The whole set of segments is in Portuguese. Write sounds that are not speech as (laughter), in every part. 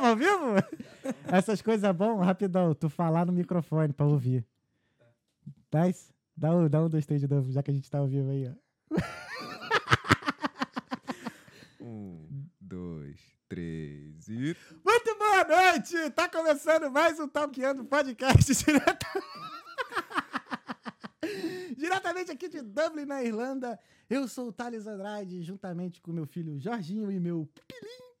Ao vivo? (laughs) Essas coisas é bom, rapidão, tu falar no microfone pra ouvir. Nice? Dá um, dá um, dois, três de novo, já que a gente tá ao vivo aí, ó. (laughs) Um, dois, três e. Muito boa noite! Tá começando mais um Talkando Podcast (laughs) direto... diretamente aqui de Dublin, na Irlanda. Eu sou o Thales Andrade, juntamente com meu filho Jorginho e meu pupilinho.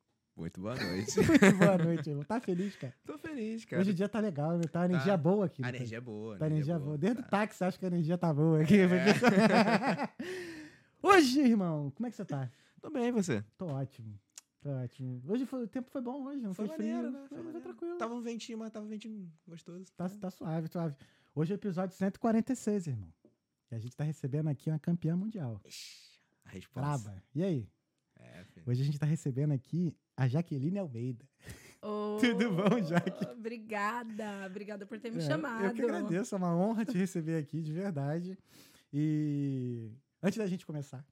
Muito boa (laughs) noite. Muito boa noite, irmão. Tá feliz, cara? Tô feliz, cara. Hoje o dia tá legal, né? Tá uma energia boa aqui. A né? energia é boa. Tá energia boa. Desde o tá. táxi, acho que a energia tá boa aqui. É. (laughs) Hoje, irmão, como é que você tá? Tô bem, e você? Tô ótimo. Tô ótimo. Hoje foi, o tempo foi bom hoje, não foi, maneiro, frio. né? Foi, Foi foi tranquilo. Tava um ventinho, mas tava um ventinho gostoso. Tá, tá suave, suave. Hoje é o episódio 146, irmão. E a gente tá recebendo aqui uma campeã mundial. Ixi, A resposta. Braba. E aí? É. Hoje a gente tá recebendo aqui a Jaqueline Almeida. Ô, (laughs) Tudo bom, Jaque? Obrigada, obrigada por ter me É, chamado. Eu que agradeço, é uma honra te receber aqui, de verdade. E antes da gente começar,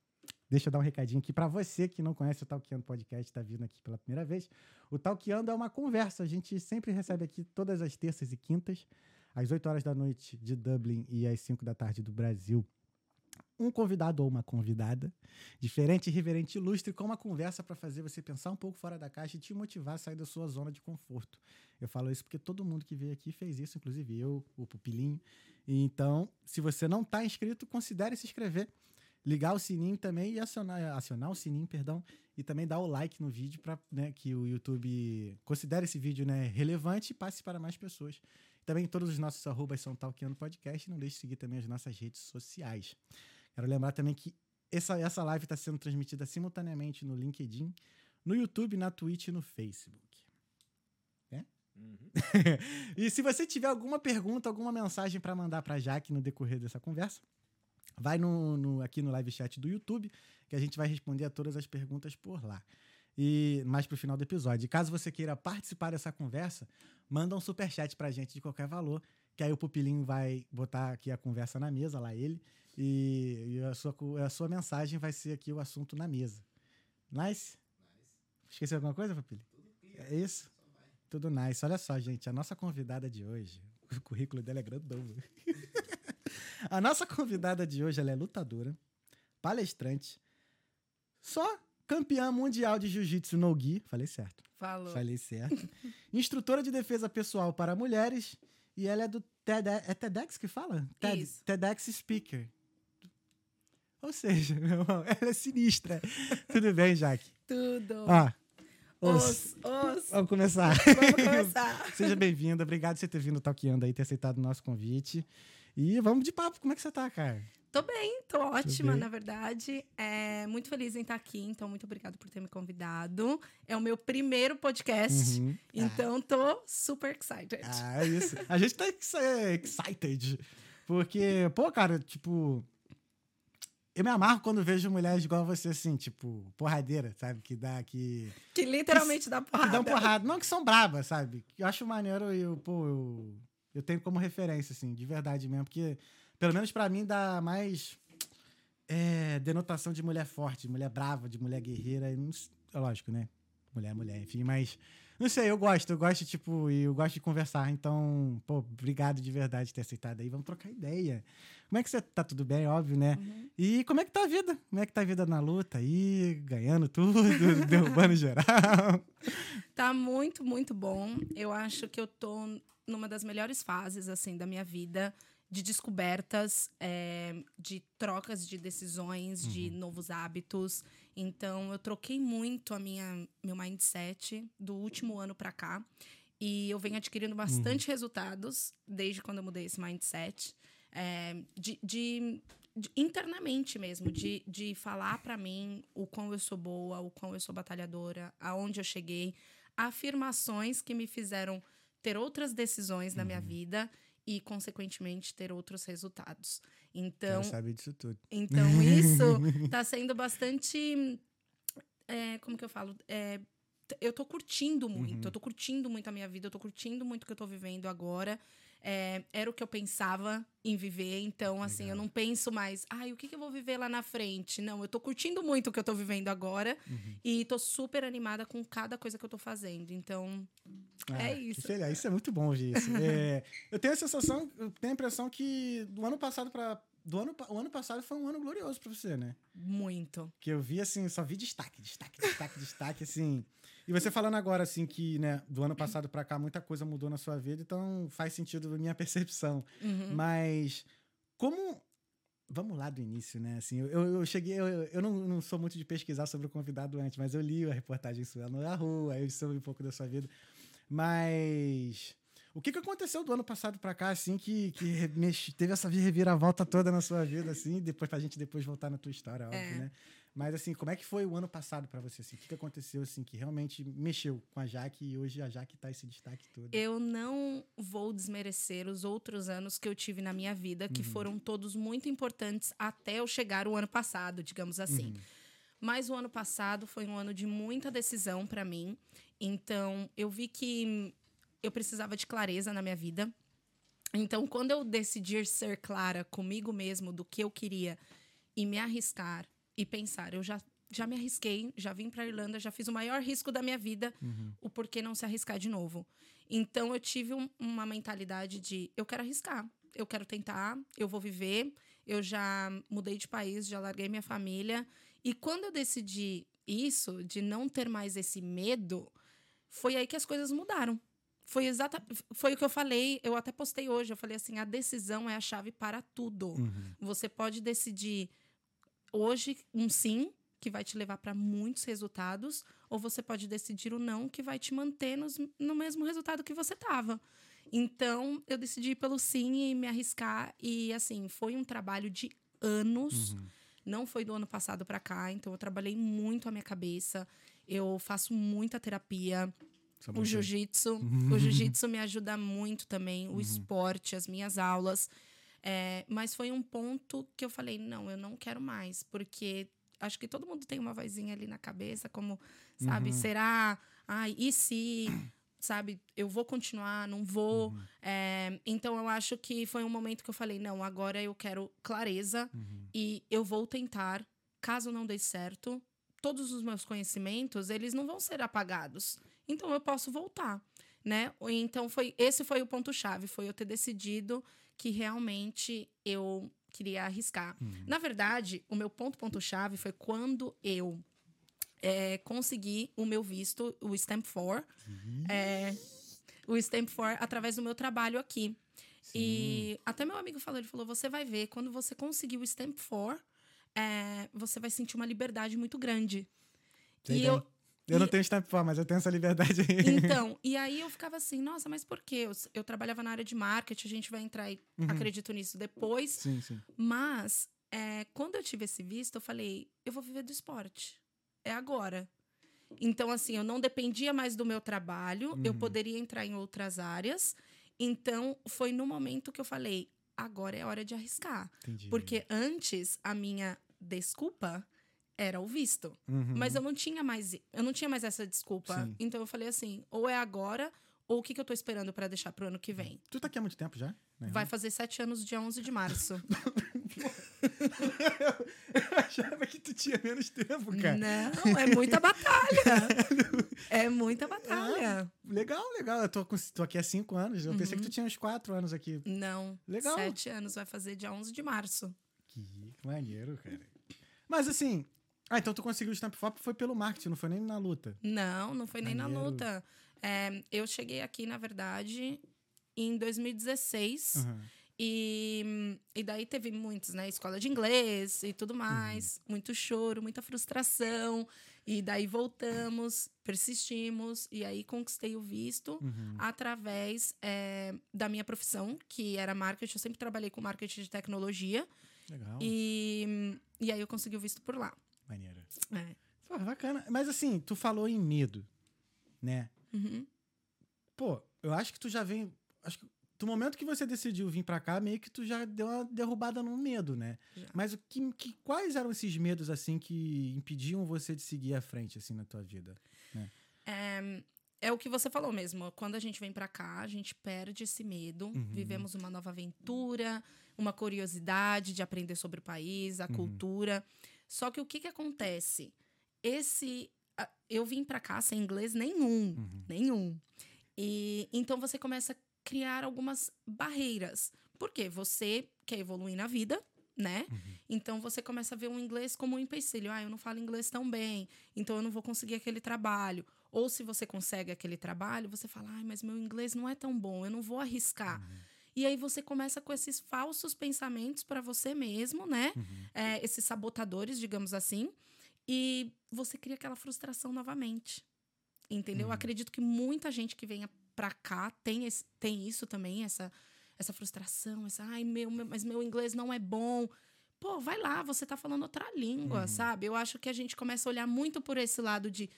deixa eu dar um recadinho aqui para você que não conhece o Talkeando Podcast, está vindo aqui pela primeira vez. O Talkeando é uma conversa, a gente sempre recebe aqui todas as terças e quintas, às 8 horas da noite de Dublin e às 5 da tarde do Brasil. Um convidado ou uma convidada, diferente, irreverente, ilustre, com uma conversa para fazer você pensar um pouco fora da caixa e te motivar a sair da sua zona de conforto. Eu falo isso porque todo mundo que veio aqui fez isso, inclusive eu, o Pupilinho. Então, se você não está inscrito, considere se inscrever, ligar o sininho também e acionar, acionar o sininho, perdão, e também dar o like no vídeo para que o YouTube considere esse vídeo né, relevante e passe para mais pessoas. Também todos os nossos arrobas são Talkando Podcast. Não deixe de seguir também as nossas redes sociais. Quero lembrar também que essa, essa live está sendo transmitida simultaneamente no LinkedIn, no YouTube, na Twitch e no Facebook. Uhum. (laughs) e se você tiver alguma pergunta, alguma mensagem para mandar para Jaque no decorrer dessa conversa, vai no, no- aqui no live chat do YouTube, que a gente vai responder a todas as perguntas por lá. E mais pro final do episódio. E caso você queira participar dessa conversa, manda um superchat pra gente de qualquer valor, que aí o Pupilinho vai botar aqui a conversa na mesa, lá ele, e, e a, sua, a sua mensagem vai ser aqui o assunto na mesa. Nice? Esqueceu alguma coisa, Pupilinho? É isso? Tudo nice. Olha só, gente, a nossa convidada de hoje, (laughs) o currículo dela é grandão. (laughs) a nossa convidada de hoje, ela é lutadora, palestrante, só campeã mundial de jiu-jitsu no gi, falei certo, Falou. falei certo, (laughs) instrutora de defesa pessoal para mulheres e ela é do TED, é TEDx que fala? TED, Isso. TEDx Speaker. Ou seja, (laughs) meu irmão, ela é sinistra. (laughs) Tudo bem, Jaque? Tudo. Ó, os, os. Vamos começar. (laughs) Vamos começar. Seja bem-vinda. Obrigado por você ter vindo talqueando aí, ter aceitado o nosso convite. E vamos de papo. Como é que você tá, cara? Tô bem, tô ótima, bem? na verdade. É, muito feliz em estar aqui, então muito obrigada por ter me convidado. É o meu primeiro podcast, Uhum. então tô super excited. Ah, é isso. A gente tá ex- excited. Porque, pô, cara, tipo. Eu me amarro quando vejo mulheres igual você, assim, tipo, porradeira, sabe? Que dá, que. Que literalmente dá Que porrada. dão porrada. Não que são brabas, sabe? Eu acho maneiro e eu, pô, eu, eu tenho como referência, assim, de verdade mesmo. Porque, pelo menos pra mim, dá mais é, denotação de mulher forte, de mulher brava, de mulher guerreira. não é lógico, né? Mulher, mulher, enfim, mas. Não sei, eu gosto, eu gosto, tipo, e eu gosto de conversar. Então, pô, obrigado de verdade por ter aceitado aí. Vamos trocar ideia. Como é que você tá? Tudo bem, óbvio, né? Uhum. E como é que tá a vida? Como é que tá a vida na luta aí? Ganhando tudo, (laughs) derrubando geral. Tá muito, muito bom. Eu acho que eu tô numa das melhores fases, assim, da minha vida. De descobertas, é, de trocas de decisões, de novos hábitos. Então, eu troquei muito a minha, meu mindset do último ano pra cá. E eu venho adquirindo bastante resultados desde quando eu mudei esse mindset. É, de, de- de- internamente mesmo, de, de falar pra mim o quão eu sou boa, o quão eu sou batalhadora, aonde eu cheguei, afirmações que me fizeram ter outras decisões na minha vida e, consequentemente, ter outros resultados. Então, Quero saber disso tudo. então isso (laughs) tá sendo bastante. é, como que eu falo? É, eu tô curtindo muito. Eu tô curtindo muito a minha vida, eu tô curtindo muito o que eu tô vivendo agora. É, era o que eu pensava em viver. Então, assim, Legal. eu não penso mais, ai, o que, que eu vou viver lá na frente? Não, eu tô curtindo muito o que eu tô vivendo agora Uhum. e tô super animada com cada coisa que eu tô fazendo. Então, Ah, É isso. feliz. Isso é muito bom ouvir isso. É, eu tenho a sensação, eu tenho a impressão que do ano passado para do ano, o ano passado foi um ano glorioso pra você, né? muito. Que eu vi assim, só vi destaque, destaque, destaque, destaque, assim. E você falando agora assim que, né, do ano passado pra cá muita coisa mudou na sua vida, então faz sentido a minha (laughs) percepção. Uhum. Mas como Vamos lá do início, né? Assim, eu, eu cheguei, eu, eu não, não sou muito de pesquisar sobre o convidado antes, mas eu li a reportagem sua na rua, eu soube um pouco da sua vida. Mas o que, que aconteceu do ano passado pra cá, assim, que, que teve essa reviravolta toda na sua vida, assim, depois pra gente depois voltar na tua história, óbvio, É. né? Mas assim, como é que foi o ano passado pra você, assim? O que, que aconteceu, assim, que realmente mexeu com a Jaque e hoje a Jaque tá esse destaque todo? Eu não vou desmerecer os outros anos que eu tive na minha vida, que foram todos muito importantes até eu chegar o ano passado, digamos assim. Mas o ano passado foi um ano de muita decisão para mim. Então, eu vi que eu precisava de clareza na minha vida. Então, quando eu decidi ser clara comigo mesmo do que eu queria e me arriscar e pensar, eu já já me arrisquei, já vim para Irlanda, já fiz o maior risco da minha vida, o porquê não se arriscar de novo. Então, eu tive um- uma mentalidade de eu quero arriscar, eu quero tentar, eu vou viver. Eu já mudei de país, já larguei minha família. E quando eu decidi isso, de não ter mais esse medo, foi aí que as coisas mudaram. Foi exata, foi o que eu falei, eu até postei hoje, eu falei assim, a decisão é a chave para tudo. Uhum. Você pode decidir hoje um sim, que vai te levar para muitos resultados, ou você pode decidir o não, que vai te manter nos, no mesmo resultado que você estava. Então, eu decidi ir pelo sim e me arriscar. E, assim, foi um trabalho de anos. Não foi do ano passado para cá. Então, eu trabalhei muito a minha cabeça. Eu faço muita terapia. Só O jiu-jitsu. (laughs) O jiu-jitsu me ajuda muito também. O esporte, as minhas aulas. É, mas foi um ponto que eu falei: não, eu não quero mais. Porque acho que todo mundo tem uma vozinha ali na cabeça, como, sabe, será? Ai, e se? (clears throat) Sabe, eu vou continuar, não vou. É, então eu acho que foi um momento que eu falei: não, agora eu quero clareza e eu vou tentar. Caso não dê certo, todos os meus conhecimentos, eles não vão ser apagados. Então eu posso voltar, né? Então foi esse foi o ponto chave, foi eu ter decidido que realmente eu queria arriscar. Na verdade, o meu ponto ponto chave foi quando eu é, consegui o meu visto, o Stamp 4, é, o Stamp 4 através do meu trabalho aqui. E até meu amigo falou, ele falou, você vai ver, quando você conseguir o Stamp 4, é, você vai sentir uma liberdade muito grande. Sei e bem. Eu, Eu não e- tenho stamp for, mas eu tenho essa liberdade aí. então, e aí eu ficava assim, nossa, mas por quê? Eu, eu trabalhava na área de marketing, a gente vai entrar, e acredito nisso depois. sim, sim. Mas, é, quando eu tive esse visto, eu falei, eu vou viver do esporte. É agora. Então, assim, eu não dependia mais do meu trabalho, eu poderia entrar em outras áreas. Então, foi no momento que eu falei, agora é hora de arriscar. Entendi. Porque antes, a minha desculpa era o visto. Uhum. Mas eu não tinha mais, eu não tinha mais essa desculpa. Sim. Então eu falei assim, ou é agora, ou o que, que eu tô esperando pra deixar pro ano que vem. Tu tá aqui há muito tempo já? Vai fazer sete anos dia 11 de março. (laughs) eu achava que tu tinha menos tempo, cara. Não, é muita (laughs) batalha. é muita batalha. Legal, legal. Eu tô, com- tô aqui há cinco anos. Eu pensei que tu tinha uns quatro anos aqui. Não, Legal. sete anos vai fazer dia 11 de março. Que maneiro, cara. Mas assim. Ah, então tu conseguiu o Stamp Fop foi pelo marketing, não foi nem na luta. Não, não foi nem na Maneiro. luta. É, eu cheguei aqui, na verdade, em 2016. Aham. E, e daí teve muitos, né? Escola de inglês e tudo mais. Muito choro, muita frustração. E daí voltamos, persistimos. E aí conquistei o visto Uhum. através é, da minha profissão, que era marketing. Eu sempre trabalhei com marketing de tecnologia. Legal. E, e aí eu consegui o visto por lá. Maneiro. É. Pô, bacana. Mas assim, tu falou em medo, né? Uhum. Pô, eu acho que tu já vem. Acho que do momento que você decidiu vir pra cá, meio que tu já deu uma derrubada no medo, né? Já. Mas o que, que- quais eram esses medos, assim, que impediam você de seguir à frente, assim, na tua vida? É, é o que você falou mesmo. Quando a gente vem pra cá, a gente perde esse medo. Uhum. Vivemos uma nova aventura, uma curiosidade de aprender sobre o país, a Uhum. cultura. Só que o que que acontece? Esse eu vim pra cá sem inglês nenhum, Uhum. nenhum. E então você começa a criar algumas barreiras. Por quê? Você quer evoluir na vida, né? Uhum. Então você começa a ver o inglês como um empecilho. Ah, eu não falo inglês tão bem, então eu não vou conseguir aquele trabalho. Ou se você consegue aquele trabalho, você fala, ai, mas meu inglês não é tão bom, eu não vou arriscar. E aí você começa com esses falsos pensamentos para você mesmo, né? É, esses sabotadores, digamos assim. E você cria aquela frustração novamente. Entendeu? Eu Acredito que muita gente que venha pra cá tem, esse- tem isso também, essa, essa frustração, essa, ai, meu, meu- mas meu inglês não é bom. Pô, vai lá, você tá falando outra língua, sabe? Eu acho que a gente começa a olhar muito por esse lado de,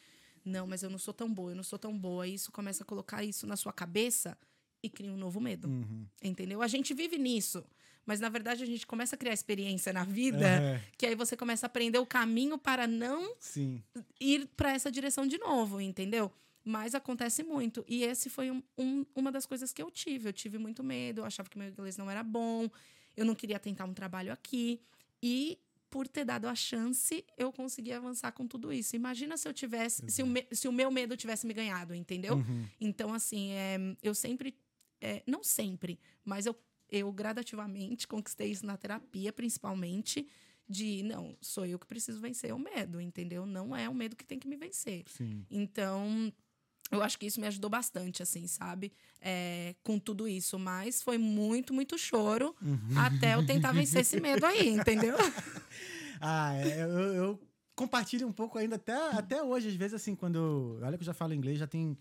não, mas eu não sou tão boa, eu não sou tão boa. E isso começa a colocar isso na sua cabeça e cria um novo medo. Uhum. Entendeu? A gente vive nisso. Mas, na verdade, a gente começa a criar experiência na vida, É, que aí você começa a aprender o caminho para não sim. ir para essa direção de novo, entendeu? Mas acontece muito. E esse foi um- um- uma das coisas que eu tive. Eu tive muito medo, eu achava que meu inglês não era bom, eu não queria tentar um trabalho aqui. E por ter dado a chance, eu consegui avançar com tudo isso. Imagina se eu tivesse, se o, me- se o meu medo tivesse me ganhado, entendeu? Uhum. Então, assim, é, eu sempre. É, não sempre, mas eu, eu gradativamente conquistei isso na terapia, principalmente. De, não, sou eu que preciso vencer o medo, entendeu? Não é o medo que tem que me vencer. Sim. Então, eu acho que isso me ajudou bastante, assim, sabe? É, com tudo isso. Mas foi muito, muito choro até eu tentar vencer esse medo aí, (laughs) entendeu? Ah, é, eu, eu compartilho um pouco ainda até, até hoje, às vezes, assim, quando eu. Olha que eu já falo inglês, já tem.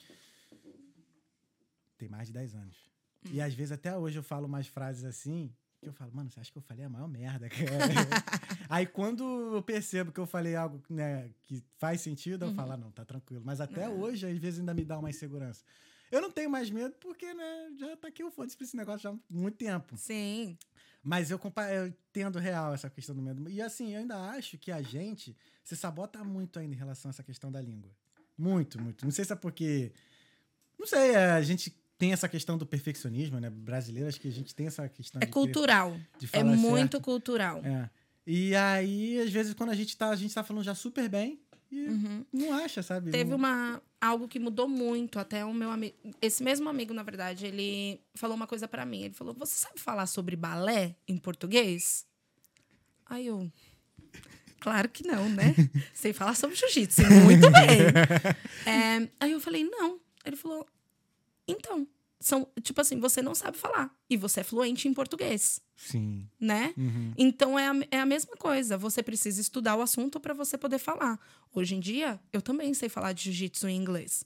Tem mais de 10 anos. E às vezes até hoje eu falo umas frases assim, que eu falo, mano, você acha que eu falei a maior merda, cara? (laughs) Aí quando eu percebo que eu falei algo né, que faz sentido, eu falo, ah, não, tá tranquilo. Mas até hoje, às vezes, ainda me dá uma insegurança. Eu não tenho mais medo porque, né, já tá aqui o foda-se pra esse negócio já há muito tempo. Sim. Mas eu, eu entendo real essa questão do medo. E assim, eu ainda acho que a gente se sabota muito ainda em relação a essa questão da língua. Muito, muito. Não sei se é porque. Não sei, a gente tem essa questão do perfeccionismo, né? Brasileiro, acho que a gente tem essa questão É cultural. É muito certo. cultural. É. E aí, às vezes, quando a gente tá, a gente tá falando já super bem e Uhum. não acha, sabe? Teve uma algo que mudou muito, até o meu amigo, esse mesmo amigo, na verdade, ele falou uma coisa pra mim. Ele falou: "Você sabe falar sobre balé em português?" Aí eu Claro que não, né? (laughs) Sei falar sobre jiu-jitsu, muito bem. (laughs) É, aí eu falei, não. Ele falou, então, são, tipo assim, você não sabe falar. E você é fluente em português, Sim. né? Uhum. Então é a, é a mesma coisa. Você precisa estudar o assunto para você poder falar. Hoje em dia, eu também sei falar de jiu-jitsu em inglês.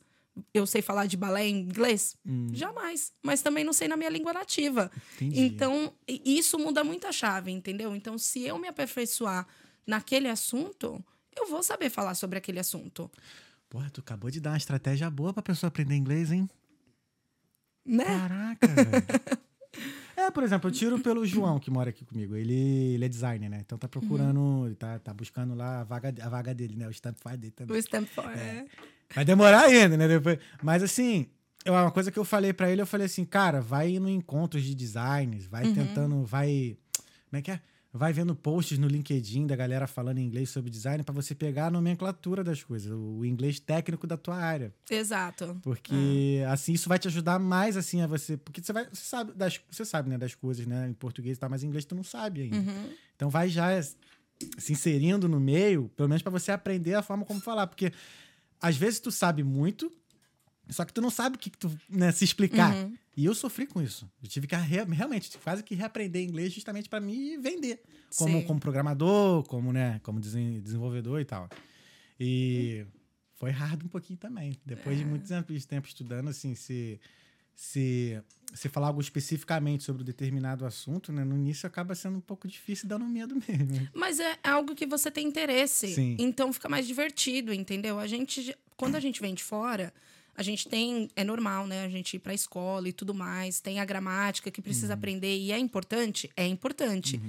Eu sei falar de balé em inglês? Hum, Jamais. Mas também não sei na minha língua nativa. entendi. Então, isso muda muito a chave, entendeu? Então, se eu me aperfeiçoar naquele assunto, eu vou saber falar sobre aquele assunto. Porra, tu acabou de dar uma estratégia boa pra pessoa aprender inglês, hein? Né? Caraca, velho. (laughs) É, por exemplo, eu tiro pelo João, que mora aqui comigo. Ele, ele é designer, né? Então tá procurando, ele tá, tá buscando lá a vaga, a vaga dele, né? O Stampify dele também. O Stanford. É. Vai demorar ainda, né? Depois. Mas assim, eu, uma coisa que eu falei pra ele, eu falei assim, cara, vai no encontros de designs, vai tentando, vai. Como é que é? Vai vendo posts no LinkedIn da galera falando inglês sobre design pra você pegar a nomenclatura das coisas, o inglês técnico da tua área. Exato. Porque assim isso vai te ajudar mais assim a você, porque você vai, você sabe das, você sabe, né, das coisas, né, em português tal, mas em inglês tu não sabe ainda. Uhum. Então vai já se inserindo no meio, pelo menos pra você aprender a forma como falar, porque às vezes tu sabe muito, só que tu não sabe o que, que tu né, se explicar. Uhum. E eu sofri com isso. Eu tive que re- realmente quase que reaprender inglês justamente pra me vender como, Sim. como programador, como né, como desen- desenvolvedor e tal. E foi hard um pouquinho também. Depois É. de muitos anos de tempo estudando, assim, se se se falar algo especificamente sobre um determinado assunto, né, no início acaba sendo um pouco difícil, dando medo (laughs) mesmo. Mas é algo que você tem interesse. Sim. Então fica mais divertido, entendeu? A gente, quando a gente vem de fora, a gente tem. É normal, né? A gente ir pra escola e tudo mais. Tem a gramática que precisa Uhum. aprender e é importante? É importante.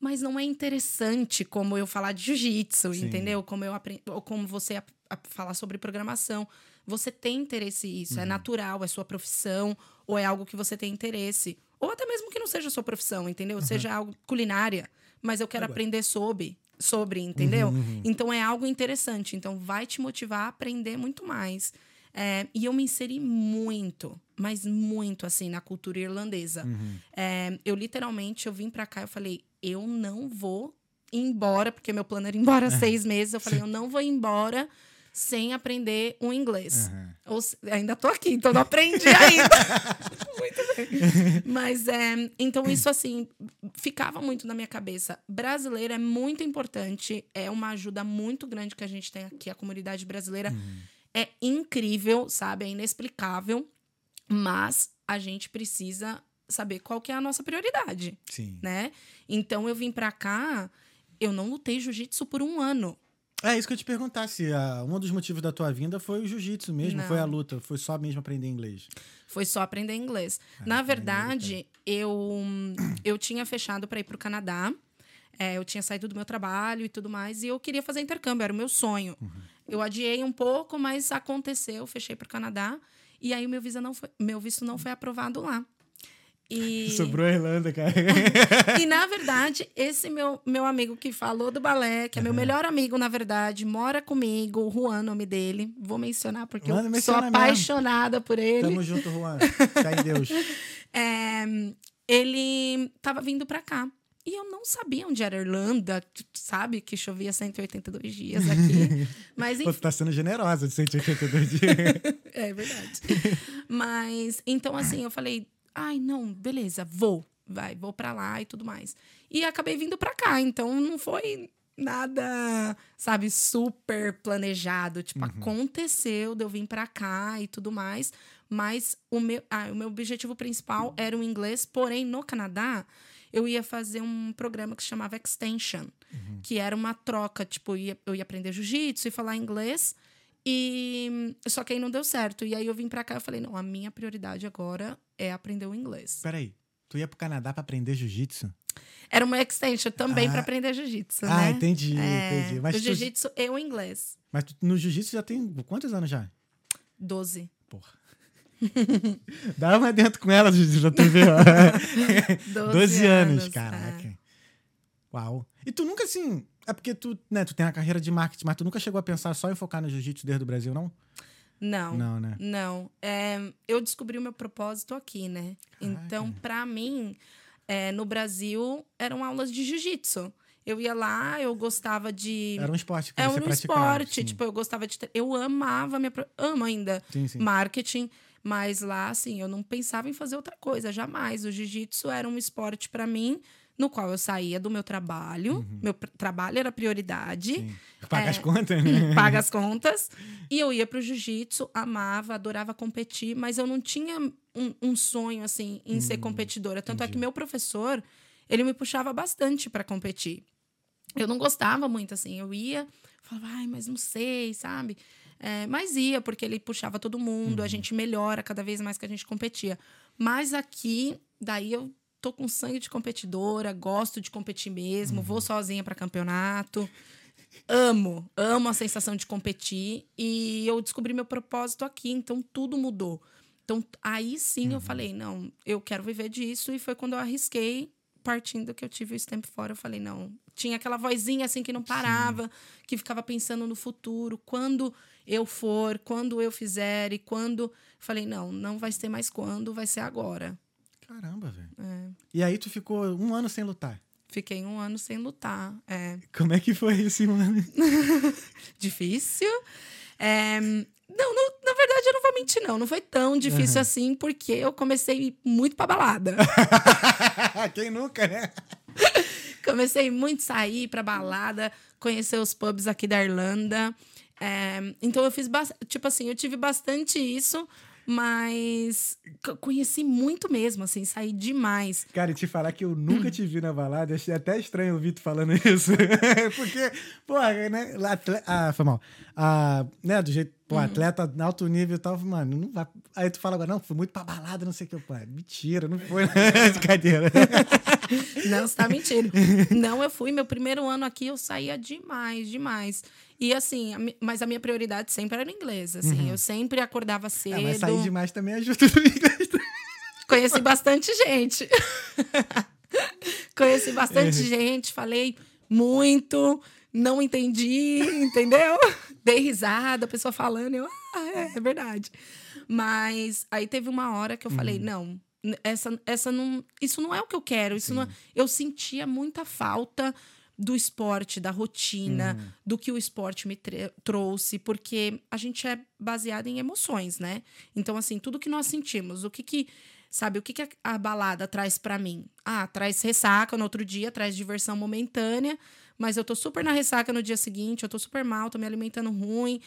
Mas não é interessante como eu falar de jiu-jitsu, entendeu? Como eu aprendo, ou como você a- a- falar sobre programação. você tem interesse nisso, é natural, é sua profissão, ou é algo que você tem interesse. Ou até mesmo que não seja sua profissão, entendeu? Seja algo culinária, mas eu quero Agora. aprender sobre, sobre, entendeu? Uhum, uhum. Então é algo interessante. Então vai te motivar a aprender muito mais. É, e eu me inseri muito, mas muito assim na cultura irlandesa. Uhum. É, eu literalmente eu vim pra cá eu falei eu não vou embora porque meu plano era ir embora (laughs) seis meses. Eu falei eu não vou embora sem aprender o inglês. Aham. Ou ainda tô aqui, então não aprendi ainda. (laughs) muito bem. Mas é, então isso assim ficava muito na minha cabeça. Brasileiro é muito importante, é uma ajuda muito grande que a gente tem aqui a comunidade brasileira é incrível, sabe? É inexplicável, mas a gente precisa saber qual que é a nossa prioridade, Sim. né? Então eu vim pra cá, eu não lutei jiu-jitsu por um ano. É isso que eu te perguntar, se ah, um dos motivos da tua vinda foi o jiu-jitsu mesmo, Não. foi a luta, foi só mesmo aprender inglês. Foi só aprender inglês. Ah, Na verdade, eu, eu tinha fechado para ir para o Canadá. É, eu tinha saído do meu trabalho e tudo mais. E eu queria fazer intercâmbio, era o meu sonho. Uhum. Eu adiei um pouco, mas aconteceu, fechei para o Canadá. E aí meu, visa não foi, meu visto não foi aprovado lá. E, (laughs) Sobrou a Irlanda, cara. e na verdade, esse meu, meu amigo que falou do balé, que é meu melhor amigo, na verdade, mora comigo, o Juan, nome dele. Vou mencionar porque Manda eu sou mencionar mesmo. apaixonada por ele. Tamo junto, Juan. Tá em Deus. (laughs) É, ele tava vindo pra cá. E eu não sabia onde era a Irlanda, sabe? Que chovia 182 dias aqui. (laughs) Mas, enfim, tu tá sendo generosa de 182 dias. (laughs) é verdade. Mas, então, assim, eu falei, ai, não, beleza, vou. Vai, vou pra lá e tudo mais. E acabei vindo pra cá. Então, não foi nada, sabe, super planejado. Tipo, aconteceu de eu vir pra cá e tudo mais. Mas o meu, ah, o meu objetivo principal era o inglês. Porém, no Canadá, eu ia fazer um programa que se chamava Extension. Que era uma troca. Tipo, eu ia, eu ia aprender jiu-jitsu e falar inglês. E só que aí não deu certo. E aí eu vim pra cá e falei: não, a minha prioridade agora é aprender o inglês. Peraí, tu ia pro Canadá pra aprender jiu-jitsu? Era uma extension também Ah. pra aprender jiu-jitsu, Ah, né? entendi, É, entendi. Mas, o tu, jiu-jitsu e o inglês. mas tu, no jiu-jitsu já tem quantos anos já? 12. Porra. Dá uma dentro com ela na TV, ó. (laughs) 12, 12 anos, é. caraca. Uau. E tu nunca, assim... É porque tu, né, tu tem a carreira de marketing, mas tu nunca chegou a pensar só em focar no jiu-jitsu desde o Brasil, não? Não. Não, né? Não, é, eu descobri o meu propósito aqui, né? Então, pra mim, é, no Brasil, eram aulas de jiu-jitsu. Eu ia lá, eu gostava de. Era um esporte que é você um esporte, sim. tipo, eu gostava de. Eu amava minha. Amo ainda Sim, sim. marketing, mas lá, assim, eu não pensava em fazer outra coisa, jamais. O jiu-jitsu era um esporte pra mim, no qual eu saía do meu trabalho, meu pr- trabalho era prioridade Uhum. Sim. Paga É. as contas, né? (laughs) paga as contas. E eu ia pro jiu-jitsu, amava, adorava competir, mas eu não tinha um, um sonho, assim, em ser competidora. Tanto é entendi. que meu professor, ele me puxava bastante para competir. Eu não gostava muito, assim. Eu ia, falava, ai, mas não sei, sabe? É, mas ia, porque ele puxava todo mundo, a gente melhora cada vez mais que a gente competia. Mas aqui, daí eu tô com sangue de competidora, gosto de competir mesmo, vou sozinha para campeonato. Amo, amo a sensação de competir e eu descobri meu propósito aqui, então tudo mudou. Então aí sim eu falei, não, eu quero viver disso e foi quando eu arrisquei, partindo que eu tive esse tempo fora, eu falei, não, tinha aquela vozinha assim que não parava, que ficava pensando no futuro, quando eu for, quando eu fizer e quando, falei, não, não vai ser mais quando, vai ser agora. Caramba, velho. É, E aí tu ficou um ano sem lutar. fiquei um ano sem lutar, é. Como é que foi esse ano? (laughs) difícil. É, não, não, na verdade, eu não vou mentir, não. Não foi tão difícil assim, porque eu comecei muito pra balada. (laughs) Quem nunca, né? (laughs) comecei muito a sair pra balada, conhecer os pubs aqui da Irlanda. É, então eu fiz. Tipo assim, eu tive bastante isso, mas conheci muito mesmo, assim, saí demais. Cara, e te falar que eu nunca te vi na balada, achei até estranho ouvir tu falando (laughs) isso. (laughs) Porque, porra, né? lá, atle- Ah, foi mal. Ah, né, do jeito, pô, atleta alto nível e tal, mano, não vai. Aí tu fala agora, não, fui muito pra balada, não sei o que. Pô, mentira, não foi. (laughs) Brincadeira. Não, você tá mentindo. Não, eu fui. Meu primeiro ano aqui, eu saía demais, demais. E assim, mas a minha prioridade sempre era inglês, assim. Uhum. Eu sempre acordava cedo. É, mas sair demais também ajuda no inglês. Conheci bastante gente. (laughs) Conheci bastante Uhum. gente, falei muito, não entendi, entendeu? Dei risada, a pessoa falando, eu, ah, é, é verdade. Mas aí teve uma hora que eu Uhum. falei, não, essa, essa não, isso não é o que eu quero, isso não é- eu sentia muita falta do esporte, da rotina, Uhum. do que o esporte me trouxe, porque a gente é baseado em emoções, né? Então, assim, tudo que nós sentimos, o que que, sabe, o que que a, a balada traz pra mim? Ah, traz ressaca no outro dia, traz diversão momentânea, mas eu tô super na ressaca no dia seguinte, eu tô super mal, tô me alimentando ruim.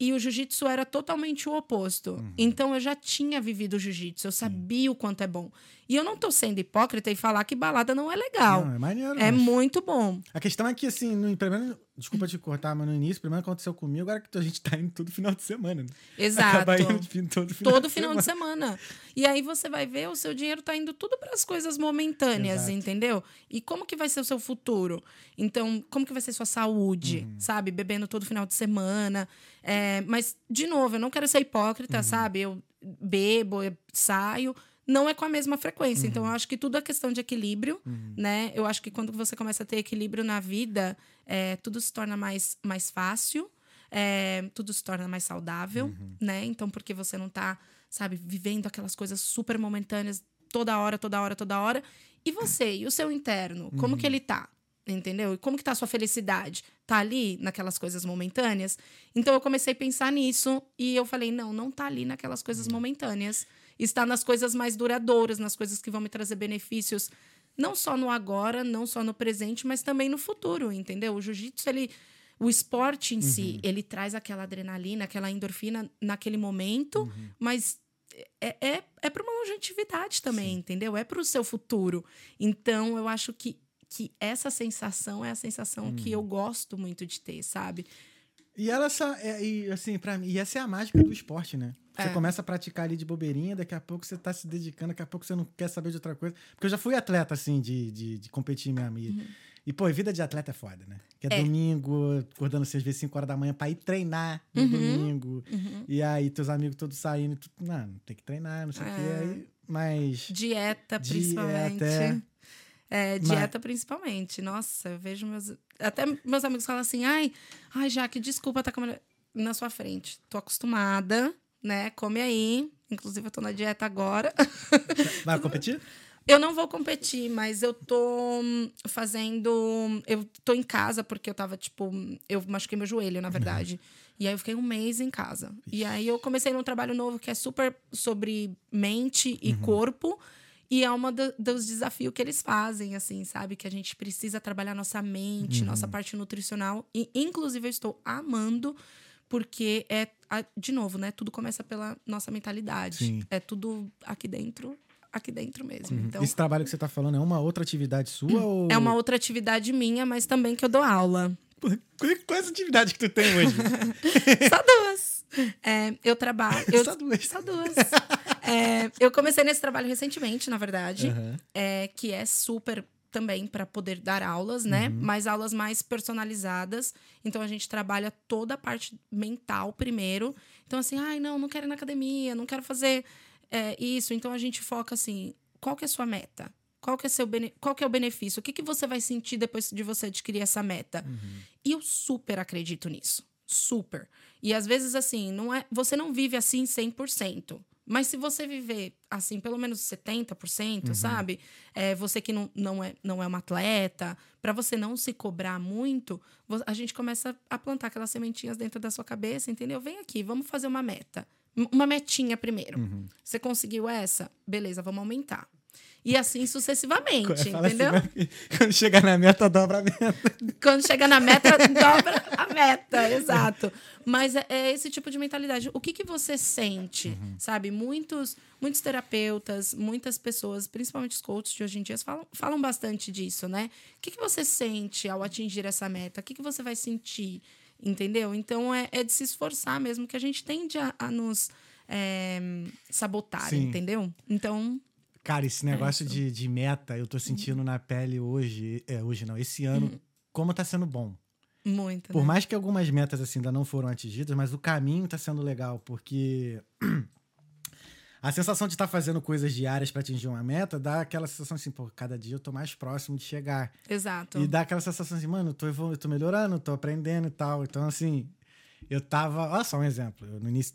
E o jiu-jitsu era totalmente o oposto. Uhum. Então eu já tinha vivido o jiu-jitsu, eu sabia o quanto é bom. E eu não tô sendo hipócrita e falar que balada não é legal. Não, é maneiro. é mas- muito bom. A questão é que, assim, no, primeiro, desculpa te cortar, mas no início, primeiro aconteceu comigo, agora que a gente tá indo todo final de semana. Né? Exato. Acaba indo todo final todo de final semana. de semana. E aí você vai ver, o seu dinheiro tá indo tudo para as coisas momentâneas, Exato. entendeu? E como que vai ser o seu futuro? Então, como que vai ser sua saúde, Uhum. sabe? Bebendo todo final de semana. É, mas, de novo, eu não quero ser hipócrita, Uhum. sabe? Eu bebo, eu saio. Não é com a mesma frequência. Então, Uhum. eu acho que tudo é questão de equilíbrio, né? Eu acho que quando você começa a ter equilíbrio na vida, é, tudo se torna mais, mais fácil. é, tudo se torna mais saudável, Uhum. né? Então, porque você não tá, sabe, vivendo aquelas coisas super momentâneas toda hora, toda hora, toda hora. E você, e o seu interno, como Uhum. que ele tá? Entendeu? E como que tá a sua felicidade? Tá ali naquelas coisas momentâneas? Então eu comecei a pensar nisso e eu falei, não, não tá ali naquelas coisas Uhum. momentâneas. Está nas coisas mais duradouras, nas coisas que vão me trazer benefícios não só no agora, não só no presente, mas também no futuro, entendeu? O jiu-jitsu, ele o esporte em si, ele traz aquela adrenalina, aquela endorfina naquele momento, mas é, é, é para uma longevidade também, entendeu? É para o seu futuro. Então, eu acho que, que essa sensação é a sensação que eu gosto muito de ter, sabe? E ela só. É, e, assim, pra mim, e essa é a mágica do esporte, né? Você É. começa a praticar ali de bobeirinha, daqui a pouco você tá se dedicando, daqui a pouco você não quer saber de outra coisa. Porque eu já fui atleta, assim, de, de, de competir mesmo. E, e, pô, vida de atleta é foda, né? Que é, Uhum. É. domingo, acordando seis vezes 5 horas da manhã pra ir treinar no Uhum. domingo. Uhum. E aí, teus amigos todos saindo. e Tu, não, tem que treinar, não sei o É. quê. Aí, mas. Dieta, Dieta, principalmente. é. É, dieta, principalmente. Nossa, eu vejo meus. Até meus amigos falam assim: ai, ai, Jaque, desculpa tá com a mulher na sua frente. Tô acostumada, né? Come aí. Inclusive, eu tô na dieta agora. (laughs) Vai competir? Eu não vou competir, mas eu tô hum, fazendo. Eu tô em casa porque eu tava, tipo. Eu machuquei meu joelho, na verdade. E aí eu fiquei um mês em casa. E aí eu comecei num trabalho novo que é super sobre mente e corpo. E é uma dos desafios que eles fazem, assim, sabe? Que a gente precisa trabalhar nossa mente, nossa parte nutricional. E, inclusive, eu estou amando, porque é, de novo, né? Tudo começa pela nossa mentalidade. Sim. É tudo aqui dentro, aqui dentro mesmo. Então, Esse trabalho que você tá falando é uma outra atividade sua ou. é uma outra atividade minha, mas também que eu dou aula. Pô, Qual essa atividade que tu tem hoje? (laughs) Só duas. É, eu trabalho. Eu, Só duas. Só duas. É, eu comecei nesse trabalho recentemente, na verdade, Aham. é, que é super também para poder dar aulas, né? Uhum. Mas aulas mais personalizadas. Então a gente trabalha toda a parte mental primeiro. Então, assim, ai, não, não quero ir na academia, não quero fazer é, isso. Então a gente foca assim: qual que é a sua meta? Qual que é, seu bene- qual que é o benefício? O que, que você vai sentir depois de você adquirir essa meta? E eu super acredito nisso. Super. E às vezes, assim, não é, você não vive assim 100%. Mas se você viver assim, pelo menos 70%, sabe? É, você que não, não, é, não é uma atleta, para você não se cobrar muito, a gente começa a plantar aquelas sementinhas dentro da sua cabeça, entendeu? Vem aqui, vamos fazer uma meta. Uma metinha primeiro. Uhum. Você conseguiu essa? Beleza, vamos aumentar. E assim sucessivamente, Fala assim, entendeu? vai- quando chegar na meta, dobra a meta. Quando chega na meta, (laughs) dobra a meta, exato. Mas é, é esse tipo de mentalidade. O que, que você sente, sabe? Muitos, muitos terapeutas, muitas pessoas, principalmente os coaches de hoje em dia, falam, falam bastante disso, né? O que, que você sente ao atingir essa meta? O que, que você vai sentir? Entendeu? Então, é, é de se esforçar mesmo, que a gente tende a, a nos é, sabotar, Sim. entendeu? Então, Cara, esse negócio isso. de, de meta, eu tô sentindo na pele hoje, é, hoje não, esse ano, Uhum. como tá sendo bom. Muito. Por né? mais que algumas metas assim ainda não foram atingidas, mas o caminho tá sendo legal, porque (clears throat) a sensação de estar fazendo coisas diárias para atingir uma meta dá aquela sensação assim, pô, cada dia eu tô mais próximo de chegar. Exato. E dá aquela sensação assim, mano, eu tô, eu tô melhorando, tô aprendendo e tal. Então, assim, eu tava. Olha só um exemplo. Eu, no início,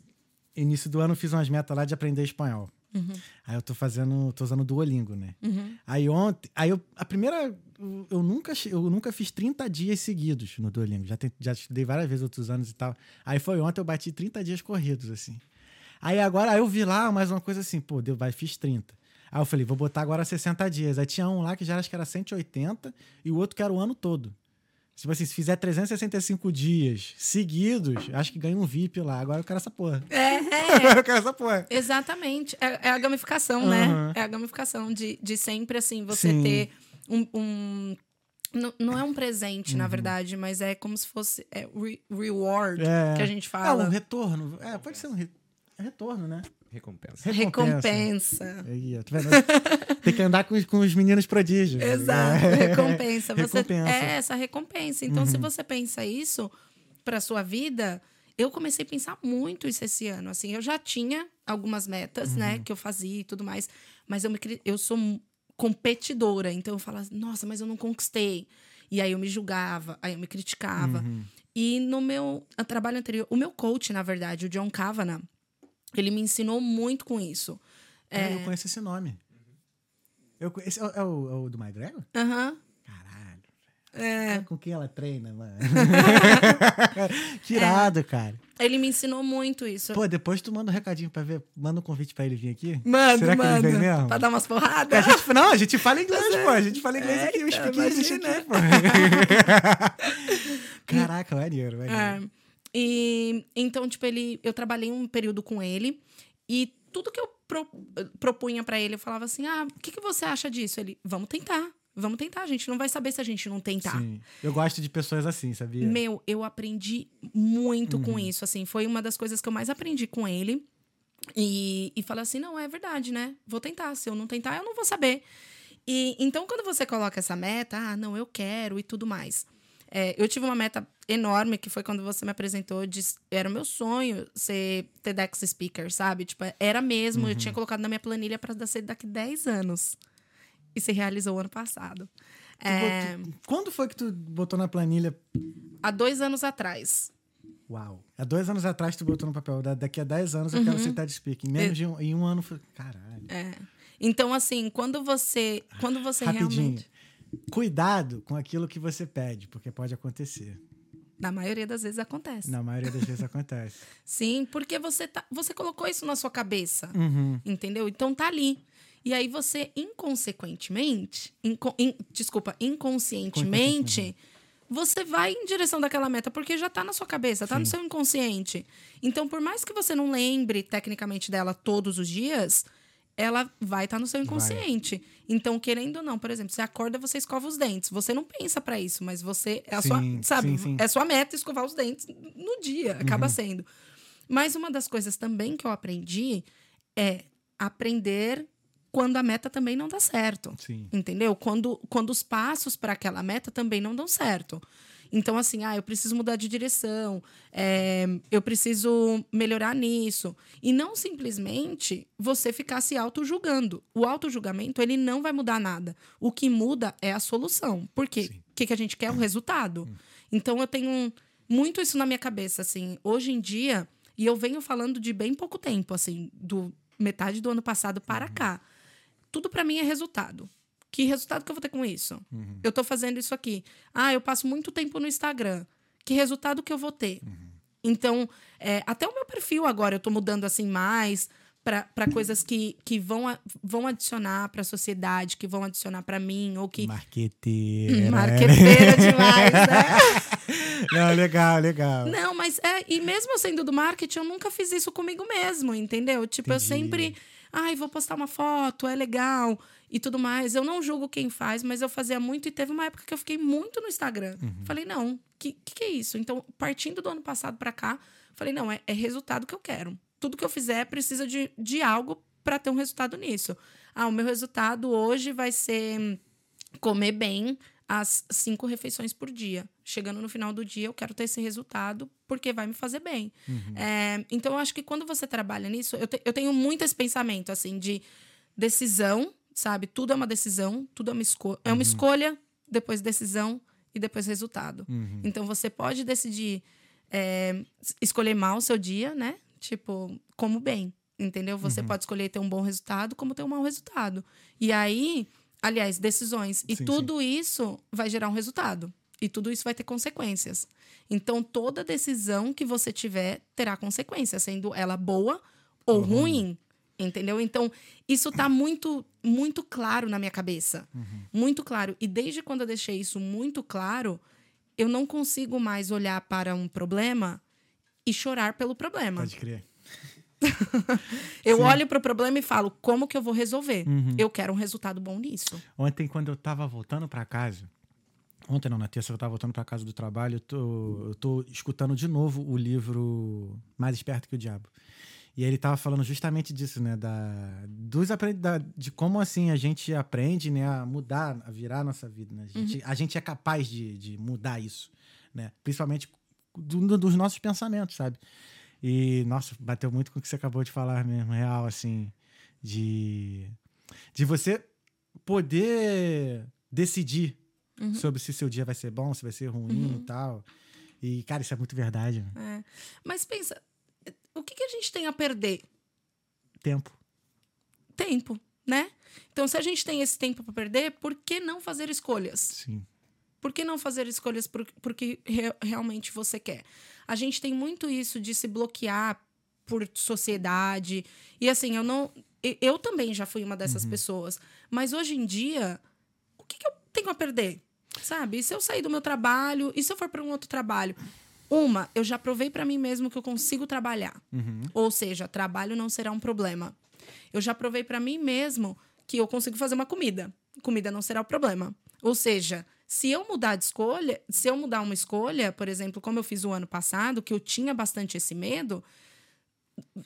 início do ano eu fiz umas metas lá de aprender espanhol. Uhum, Aí eu tô fazendo, tô usando o Duolingo, né? uhum. Aí ontem, aí eu, a primeira, eu- nunca, eu nunca fiz 30 dias seguidos no Duolingo. Já, já estudei várias vezes outros anos e tal. Aí foi ontem eu bati 30 dias corridos, assim. Aí agora, aí eu vi lá mais uma coisa assim, pô, deu, vai, fiz 30. Aí eu falei, vou botar agora 60 dias. Aí tinha um lá que já acho que era 180 e o outro que era o ano todo. Tipo assim, se fizer 365 dias seguidos, acho que ganha um VIP lá. Agora eu quero essa porra. É, é. (laughs) Agora eu quero essa porra. Exatamente. É, é a gamificação, Aham. né? É a gamificação de, de sempre, assim, você Sim. ter um. um- não, não é um presente, Uhum. na verdade, mas é como se fosse é, re- reward É. que a gente É fala. um retorno. É, pode ser um re- é retorno, né? Recompensa. Recompensa. Ó, tá? Tem que andar com, os- com os meninos prodígios. Exato, É. recompensa. Você, Recompensa. É essa recompensa. Então, se Uhum. você pensa isso para sua vida, eu comecei a pensar muito isso esse ano. Assim, eu já tinha algumas metas, né, Uhum. que eu fazia e tudo mais, mas eu me eu sou competidora, então eu falava, nossa, mas eu não conquistei. E aí eu me julgava, aí eu me criticava. Uhum. E no meu trabalho anterior, o meu coach, na verdade, o John Kavanagh, ele me ensinou muito com isso. É, É. Eu conheço esse nome. Eu, esse é, o, é o- é o do McGregor? Aham. Caralho. É. Com quem ela treina, mano? (laughs) que irado, cara. Ele me ensinou muito isso. Pô, depois tu manda um recadinho pra ver. Manda um convite pra ele vir aqui. Manda, Será que ele manda. vem mesmo? Pra dar umas A porradas. gente, não, a gente fala inglês, pô. A gente fala inglês aqui, eu Eita, speak English imagina. aqui, pô. (laughs) Caraca, maneiro, maneiro. É. E então, tipo, ele, eu trabalhei um período com ele e tudo que eu pro- propunha pra ele, eu falava assim: ah, o que, que você acha disso? Ele, vamos tentar, vamos tentar. A gente não vai saber se a gente não tentar. Sim. Eu gosto de pessoas assim, sabia? Meu, eu aprendi muito com Uhum. isso, assim. Foi uma das coisas que eu mais aprendi com ele. E, e falei assim, não, é verdade, né? Vou tentar. Se eu não tentar, eu não vou saber. E então, quando você coloca essa meta, ah, não, eu quero e tudo mais. É, eu tive uma meta enorme, que foi quando você me apresentou, de, era o meu sonho ser TEDx speaker, sabe? Tipo, era mesmo, eu tinha colocado na minha planilha para ser daqui 10 anos. E se realizou ano passado. É, botou- Quando foi que tu botou na planilha? há dois anos atrás. Uau. Há dois anos atrás tu botou no papel. da- Daqui a 10 anos eu Uhum. quero ser TED Speaker. Em menos de um, em um ano foi. Caralho. É. Então, assim, quando você. Quando você Rapidinho. realmente. Cuidado com aquilo que você pede, porque pode acontecer. Na maioria das vezes acontece. Na maioria das vezes (laughs) acontece. Sim, porque você, tá, você colocou isso na sua cabeça. Uhum. Entendeu? Então tá ali. E aí você, inconsequentemente. inco- in- desculpa, inconscientemente. Você vai em direção daquela meta, porque já tá na sua cabeça, tá no Sim. seu inconsciente. Então, por mais que você não lembre tecnicamente dela todos os dias, ela vai estar no seu inconsciente. Então, querendo ou não, por exemplo, você acorda, você escova os dentes. Você não pensa pra isso, mas você é a sua, Sim, sabe? sim, sim. É sua meta escovar os dentes no dia, acaba Uhum. sendo. Mas uma das coisas também que eu aprendi é aprender quando a meta também não dá certo. Entendeu? Quando, quando os passos para aquela meta também não dão certo. Então, assim, ah, eu preciso mudar de direção, é, eu preciso melhorar nisso. E não simplesmente você ficar se auto-julgando. O auto-julgamento, ele não vai mudar nada. O que muda é a solução. Por quê? O que, que a gente quer? O resultado. Então, eu tenho muito isso na minha cabeça, assim. Hoje em dia, e eu venho falando de bem pouco tempo, assim, do metade do ano passado para cá. Tudo para mim é resultado. Que resultado que eu vou ter com isso? Uhum. Eu tô fazendo isso aqui. Ah, eu passo muito tempo no Instagram. Que resultado que eu vou ter? Então, é, até o meu perfil agora eu tô mudando assim mais para coisas que, que vão, a- vão adicionar para a sociedade, que vão adicionar para mim, ou que. Marqueteira. Marqueteira demais, né? (laughs) Não, legal, legal. Não, mas é. E mesmo eu sendo do marketing, eu nunca fiz isso comigo mesmo, entendeu? Tipo, eu Entendi. sempre. Ai, vou postar uma foto, é legal e tudo mais. Eu não julgo quem faz, mas eu fazia muito e teve uma época que eu fiquei muito no Instagram. Falei, não, que, que que é isso? Então, partindo do ano passado pra cá, falei, não, é, é resultado que eu quero. Tudo que eu fizer precisa de, de algo pra ter um resultado nisso. Ah, o meu resultado hoje vai ser comer bem as cinco refeições por dia. Chegando no final do dia, eu quero ter esse resultado porque vai me fazer bem. Uhum. É, então, eu acho que quando você trabalha nisso, eu, te- eu tenho muito esse pensamento, assim, de decisão, sabe? Tudo é uma decisão, tudo é uma, esco é uma escolha, depois decisão e depois resultado. Uhum. Então, você pode decidir é, es- escolher mal o seu dia, né? Tipo, como bem, entendeu? Você Uhum. pode escolher ter um bom resultado, como ter um mau resultado. E aí, aliás, decisões. E Sim, sim. tudo isso vai gerar um resultado. E tudo isso vai ter consequências. Então, toda decisão que você tiver terá consequências, sendo ela boa ou Ou ruim. Entendeu? Então, isso tá muito, muito claro na minha cabeça. Uhum. Muito claro. E desde quando eu deixei isso muito claro, eu não consigo mais olhar para um problema e chorar pelo problema. Pode crer. (laughs) Eu Sim. olho para o problema e falo, como que eu vou resolver? Uhum. Eu quero um resultado bom nisso. Ontem, quando eu tava voltando pra casa, ontem não, na terça eu tava voltando pra casa do trabalho, eu tô, eu tô escutando de novo o livro Mais Esperto que o Diabo. E ele tava falando justamente disso, né? Da, dos da, de como assim a gente aprende né, a mudar, a virar a nossa vida. Né? A, gente, a gente é capaz de, de mudar isso, né? Principalmente do- dos nossos pensamentos, sabe? E, nossa, bateu muito com o que você acabou de falar mesmo, real, assim, de, de você poder decidir Uhum. sobre se seu dia vai ser bom, se vai ser ruim Uhum. e tal. E, cara, isso é muito verdade. É. Mas pensa, o que, que a gente tem a perder? Tempo. Tempo, né? Então, se a gente tem esse tempo para perder, por que não fazer escolhas? Sim. Por que não fazer escolhas por, porque re- realmente você quer? A gente tem muito isso de se bloquear por sociedade. E assim, eu não. Eu também já fui uma dessas pessoas. Mas hoje em dia, o que, que eu tenho a perder? Sabe? E se eu sair do meu trabalho? E se eu for para um outro trabalho? Uma, eu já provei para mim mesmo que eu consigo trabalhar. Uhum. Ou seja, trabalho não será um problema. Eu já provei para mim mesmo que eu consigo fazer uma comida. Comida não será o problema. Ou seja, se eu mudar de escolha, se eu mudar uma escolha, por exemplo, como eu fiz o ano passado, que eu tinha bastante esse medo,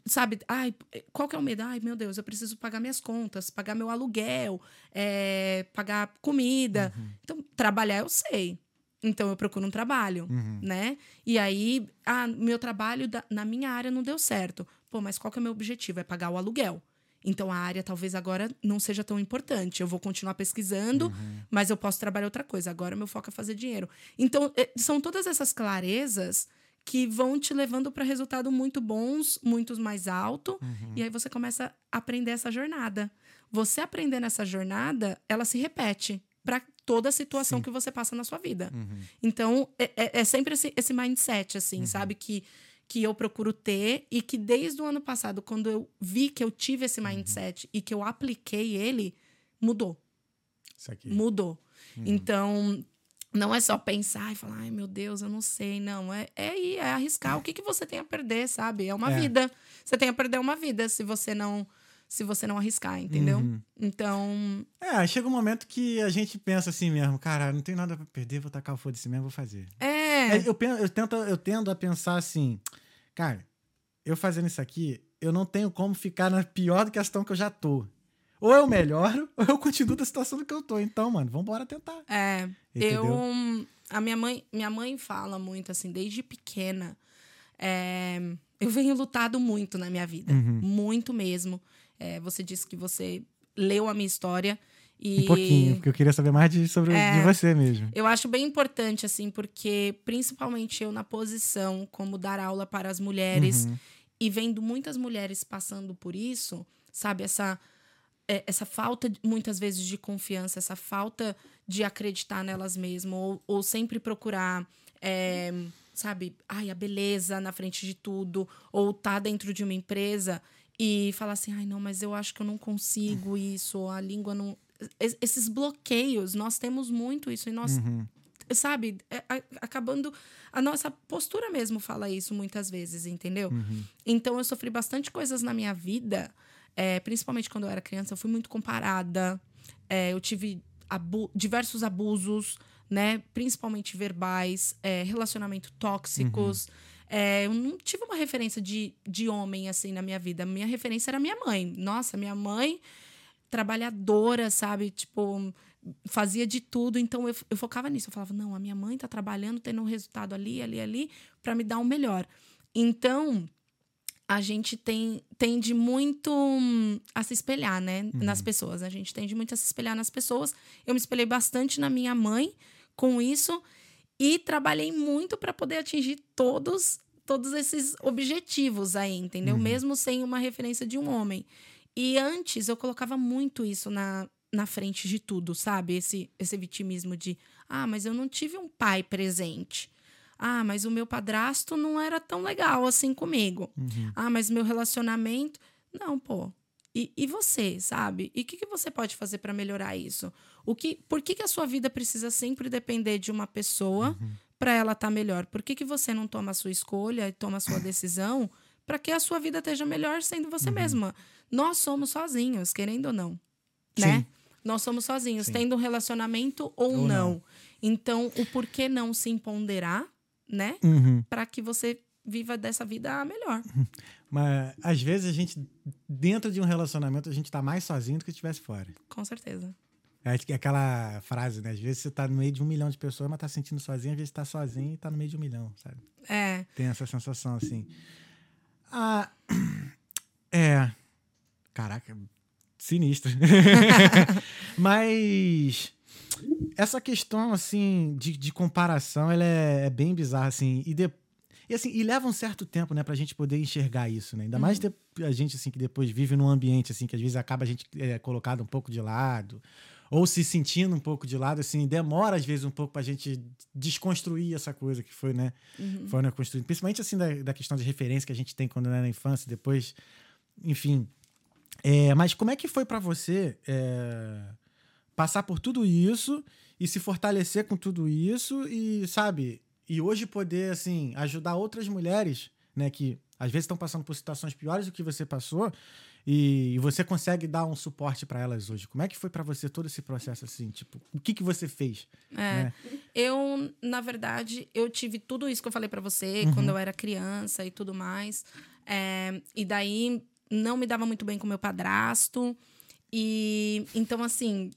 sabe? Ai, qual que é o medo? Ai, meu Deus, eu preciso pagar minhas contas, pagar meu aluguel, é, pagar comida. Então, trabalhar eu sei. Então, eu procuro um trabalho Uhum. né? E aí, ah, meu trabalho da- na minha área não deu certo. Pô, mas qual que é o meu objetivo? É pagar o aluguel. Então a área talvez agora não seja tão importante. Eu vou continuar pesquisando, Uhum. mas eu posso trabalhar outra coisa. Agora meu foco é fazer dinheiro. Então, eh, são todas essas clarezas que vão te levando para resultados muito bons, muito mais alto, Uhum. e aí você começa a aprender essa jornada. Você aprendendo essa jornada, ela se repete para toda a situação Sim. que você passa na sua vida. Uhum. Então, é, é- é sempre esse, esse mindset, assim, sabe? Que, que eu procuro ter e que desde o ano passado, quando eu vi que eu tive esse mindset e que eu apliquei ele, mudou. Isso aqui. Mudou. Então, não é só pensar e falar, ai meu Deus, eu não sei. Não, é, é ir, é arriscar. O que, que você tem a perder, sabe? É uma É. vida. Você tem a perder uma vida se você não. Se você não arriscar, entendeu? Uhum. Então, É, chega um momento que a gente pensa assim mesmo, cara, não tem nada pra perder, vou tacar o foda-se mesmo, vou fazer. é. É, eu, pen- eu, tento, eu tendo a pensar assim, cara, eu fazendo isso aqui, eu não tenho como ficar na pior do que a situação que eu já tô. Ou eu melhoro, (laughs) ou eu continuo da situação que eu tô. Então, mano, vambora tentar. É, Entendeu? eu a minha mãe, minha mãe fala muito assim, desde pequena. é, eu venho lutado muito na minha vida, Uhum. muito mesmo. É, você disse que você leu a minha história e Um pouquinho, porque eu queria saber mais de, sobre É. de você mesmo. eu acho bem importante assim, porque principalmente eu na posição como dar aula para as mulheres Uhum. e vendo muitas mulheres passando por isso, sabe, essa é, essa falta muitas vezes de confiança, essa falta de acreditar nelas mesmas ou, ou sempre procurar é, sabe, ai, a beleza na frente de tudo ou tá dentro de uma empresa e falar assim, ai, não, mas eu acho que eu não consigo isso, a língua não Es- esses bloqueios, nós temos muito isso e nós Uhum. sabe, é, acabando. A nossa postura mesmo fala isso muitas vezes, entendeu? Uhum. Então eu sofri bastante coisas na minha vida, é, principalmente quando eu era criança, eu fui muito comparada. é, eu tive abu- diversos abusos, né? Principalmente verbais, é, relacionamento tóxicos. É, eu não tive uma referência de, de homem assim na minha vida. Minha referência era minha mãe. Nossa, minha mãe trabalhadora, sabe? Tipo, fazia de tudo, então eu, eu focava nisso. Eu falava, não, a minha mãe tá trabalhando, tendo um resultado ali, ali, ali, para me dar o melhor. Então, a gente tem, tende muito a se espelhar, né, Uhum. nas pessoas. A gente tende muito a se espelhar nas pessoas. Eu me espelhei bastante na minha mãe com isso e trabalhei muito para poder atingir todos todos esses objetivos aí, entendeu? Uhum. Mesmo sem uma referência de um homem. E antes eu colocava muito isso na, na frente de tudo, sabe? Esse, esse vitimismo de, ah, mas eu não tive um pai presente. Ah, mas o meu padrasto não era tão legal assim comigo. Uhum. Ah, mas meu relacionamento. Não, pô. E, e você, sabe? E o que, que você pode fazer para melhorar isso? O que, por que, que a sua vida precisa sempre depender de uma pessoa Uhum. para ela estar melhor? Por que, que você não toma a sua escolha e toma a sua decisão para que a sua vida esteja melhor sendo você Uhum. mesma? Nós somos sozinhos, querendo ou não. Né? Sim. Nós somos sozinhos, Sim. tendo um relacionamento ou, Ou não. não. Então, o porquê não se empoderar, né? Uhum. Para que você viva dessa vida melhor. Mas às vezes a gente, dentro de um relacionamento, a gente tá mais sozinho do que se estivesse fora. Com certeza. É aquela frase, né? Às vezes você tá no meio de um milhão de pessoas, mas tá se sentindo sozinho, às vezes tá sozinho e tá no meio de um milhão, sabe? É. Tem essa sensação assim. Ah, (clears throat) é. Caraca, sinistro. (laughs) Mas essa questão, assim, de, de comparação, ela é, é bem bizarra, assim. E, de- e, assim. e leva um certo tempo, né, pra gente poder enxergar isso, né? Ainda mais de- a gente, assim, que depois vive num ambiente, assim, que às vezes acaba a gente é, colocado um pouco de lado. Ou se sentindo um pouco de lado, assim, demora às vezes um pouco pra gente desconstruir essa coisa que foi, né? Uhum. foram né, construídos. Principalmente assim da, da questão de referência que a gente tem quando é na infância, depois, enfim. É, mas como é que foi pra você é, passar por tudo isso e se fortalecer com tudo isso e, sabe, e hoje poder, assim, ajudar outras mulheres, né, que às vezes estão passando por situações piores do que você passou e, e você consegue dar um suporte pra elas hoje. Como é que foi pra você todo esse processo, assim, tipo, o que que você fez? É. né? Eu, na verdade, eu tive tudo isso que eu falei pra você Uhum. quando eu era criança e tudo mais. É, e daí não me dava muito bem com meu padrasto. E então, assim,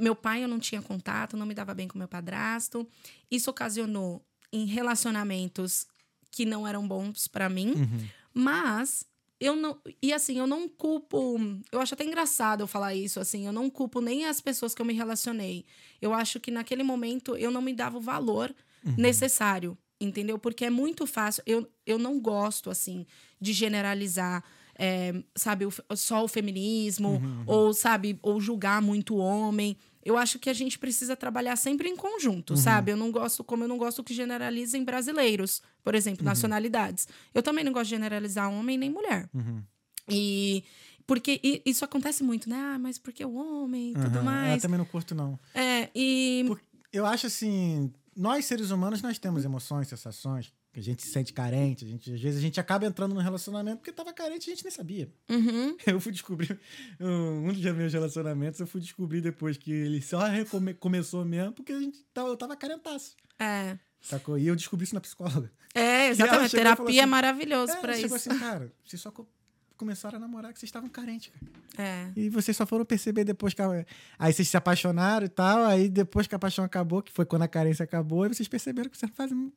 meu pai eu não tinha contato, não me dava bem com meu padrasto. Isso ocasionou em relacionamentos que não eram bons pra mim. Uhum. Mas eu não. E assim, eu não culpo. Eu acho até engraçado eu falar isso, assim. Eu não culpo nem as pessoas que eu me relacionei. Eu acho que naquele momento eu não me dava o valor Uhum. necessário, entendeu? Porque é muito fácil. Eu, eu não gosto, assim, de generalizar. é, sabe, o só o feminismo, Uhum. ou, sabe, ou julgar muito o homem. Eu acho que a gente precisa trabalhar sempre em conjunto, Uhum. sabe? Eu não gosto, como eu não gosto que generalizem brasileiros, por exemplo, Uhum. nacionalidades. Eu também não gosto de generalizar homem nem mulher. Uhum. E porque isso acontece muito, né? Ah, mas porque o homem e tudo. Eu mais. também não curto, não. É, e Por- Eu acho assim, nós seres humanos, nós temos emoções, sensações, que a gente se sente carente, a gente, às vezes a gente acaba entrando num relacionamento porque tava carente e a gente nem sabia. Uhum, (laughs) Eu fui descobrir, um um dos meus relacionamentos, eu fui descobrir depois que ele só recome- começou mesmo porque a gente tava, eu tava carentaço, é. sacou? E eu descobri isso na psicóloga. É, (laughs) exatamente. Terapia é assim- maravilhoso É, pra chegou isso. assim, cara, vocês só co- começaram a namorar que vocês estavam carentes, cara. É. E vocês só foram perceber depois que. A... Aí vocês se apaixonaram e tal. Aí depois que a paixão acabou, que foi quando a carência acabou, aí vocês perceberam que vocês não fazem.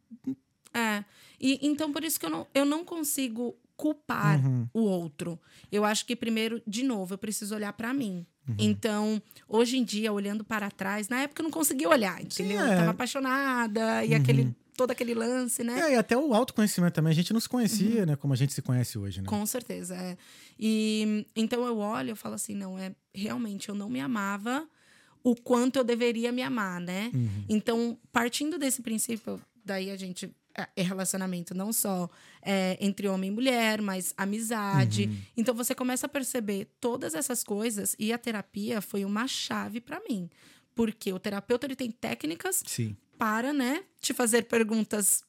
É. E então por isso que eu não, eu não consigo culpar Uhum. o outro. Eu acho que primeiro, de novo, eu preciso olhar pra mim. Uhum. Então, hoje em dia, olhando para trás, na época eu não conseguia olhar, entendeu? Eu é. tava apaixonada e Uhum. aquele todo aquele lance, né? É, e até o autoconhecimento também. A gente não se conhecia, né? Como a gente se conhece hoje, né? Uhum. Com certeza, é. E então eu olho e falo assim, não, é realmente eu não me amava o quanto eu deveria me amar, né? Uhum. Então, partindo desse princípio, daí a gente é relacionamento não só é, entre homem e mulher, mas amizade. Uhum. Então você começa a perceber todas essas coisas e a terapia foi uma chave para mim, porque o terapeuta ele tem técnicas Sim. para, né, te fazer perguntas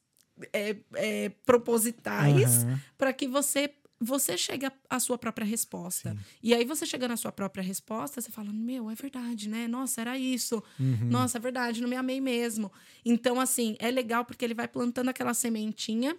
é, é, propositais Aham. para que você você chegue à- sua própria resposta. Sim. E aí você chegando à sua própria resposta, você fala: "Meu, é verdade, né? Nossa, era isso. Uhum. Nossa, é verdade, não me amei mesmo". Então assim, é legal porque ele vai plantando aquela sementinha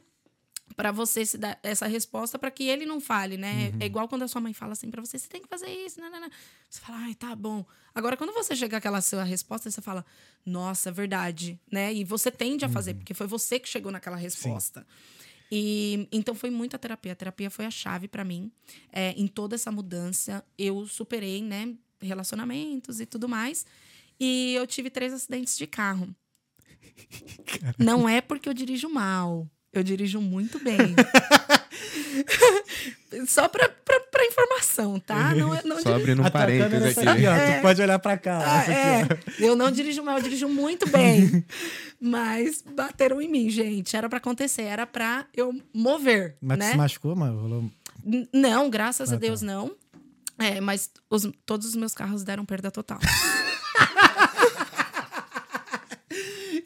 para você se dar essa resposta para que ele não fale, né? É igual quando a sua mãe fala assim para você, você tem que fazer isso, não, não, não. Você fala, ai, tá bom. Agora, quando você chega àquela sua resposta, você fala, nossa, verdade, né? E você tende a fazer, porque foi você que chegou naquela resposta. E então foi muita terapia. A terapia foi a chave para mim. É, em toda essa mudança, eu superei, né, relacionamentos e tudo mais. E eu tive três acidentes de carro. (laughs) Não é porque eu dirijo mal. Eu dirijo muito bem. (laughs) (laughs) Só pra, pra, pra informação, tá? Não, é- não Só abrindo um parênteses aqui. aqui, ó. É. Tu pode olhar pra cá. Ah, é. Eu não dirijo mal, eu dirijo muito bem. (laughs) Mas bateram em mim, gente. Era pra acontecer, era pra eu mover, Mas tu né? se machucou, mano? Rolou- Não, graças Ah, a Deus tá. não. É, mas os- todos os meus carros deram perda total. (laughs)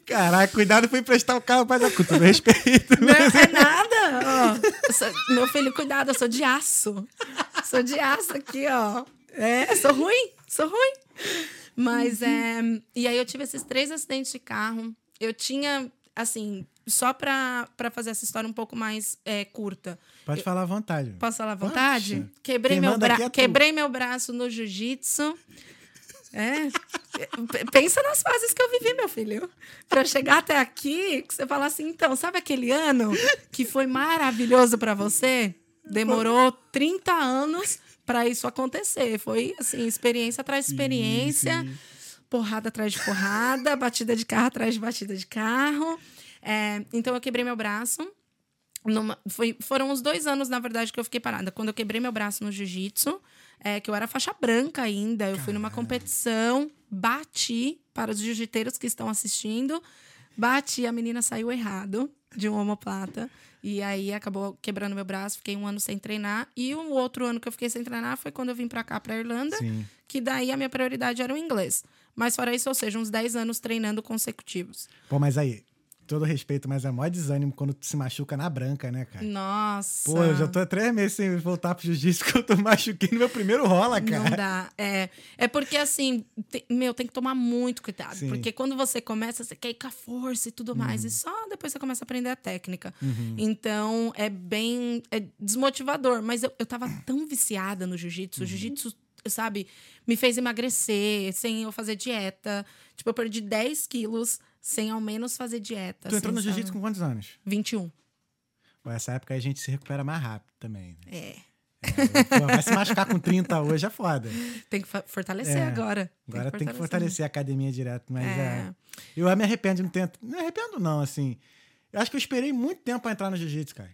Caraca, cuidado, fui emprestar o carro para com todo respeito. Não é nada. ó. Eu sou- meu filho, cuidado, eu sou de aço. Sou de aço aqui, ó. É, sou ruim, sou ruim. Mas é. E aí eu tive esses três acidentes de carro. Eu tinha, assim, só pra, pra fazer essa história um pouco mais é, curta. Pode falar à vontade. Posso falar à vontade? Poxa. Quebrei Quem meu, bra... é. Quebrei meu braço no jiu-jitsu. É. Pensa nas fases que eu vivi, meu filho. Pra eu chegar até aqui, que você falar assim, então, sabe aquele ano que foi maravilhoso pra você? Demorou 30 anos pra isso acontecer. Foi, assim, experiência atrás de experiência Sim, sim. porrada atrás de porrada, batida de carro atrás de batida de carro. É, então eu quebrei meu braço. Numa- foi- foram os dois anos, na verdade, que eu fiquei parada. Quando eu quebrei meu braço no jiu-jitsu, é, que eu era faixa branca ainda. Eu fui numa competição, bati para os jiu-jiteiros que estão assistindo. Bati, a menina saiu errado de um homoplata. E aí acabou quebrando meu braço, fiquei um ano sem treinar. E o outro ano que eu fiquei sem treinar foi quando eu vim pra cá, pra Irlanda Sim. que daí a minha prioridade era o inglês. Mas fora isso, ou seja, uns 10 anos treinando consecutivos. Pô, mas aí, todo respeito, mas é mó desânimo quando tu se machuca na branca, né, cara? Nossa. Pô, eu já tô há três meses sem voltar pro jiu-jitsu (laughs) que eu tô machuquei no meu primeiro rola, Não cara. dá. É, é porque, assim, te- meu, tem que tomar muito cuidado. Sim. Porque quando você começa, você quer ir com a força e tudo mais. E só depois você começa a aprender a técnica. Uhum. Então, é bem é desmotivador. Mas eu, eu tava tão viciada no jiu-jitsu. O Uhum. jiu-jitsu, sabe, me fez emagrecer sem eu fazer dieta. Tipo, eu perdi 10 quilos sem ao menos fazer dieta. Tu entrou no jiu-jitsu com quantos anos? 21. Pô, essa época a gente se recupera mais rápido também. Né? É. Pô, vai se machucar com 30 hoje é foda. Tem que fortalecer É. agora. Agora tem que fortalecer a academia direto, mas é. É. Eu me arrependo de não ter. Não me arrependo, não, assim. Eu acho que eu esperei muito tempo pra entrar no jiu-jitsu, cara.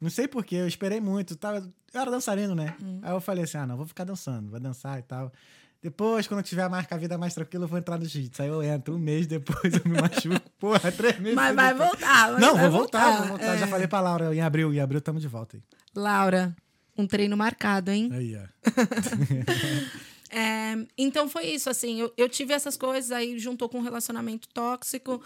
Não sei porquê, eu esperei muito. Eu, tava... eu era dançarino, né? Hum. Aí eu falei assim: ah, não, vou ficar dançando, vou dançar e tal. Depois, quando eu tiver mais a vida mais tranquila, eu vou entrar no jiu-jitsu. Aí eu entro, um mês depois eu me machuco. (laughs) Porra, três meses. Mas vai depois. voltar. mas Não, vai vou voltar, vou voltar. É. Já falei pra Laura em abril. Em abril tamo de volta aí. Laura, um treino marcado, hein? Aí, ó. (laughs) É, então foi isso, assim, eu, eu tive essas coisas, aí juntou com um relacionamento tóxico.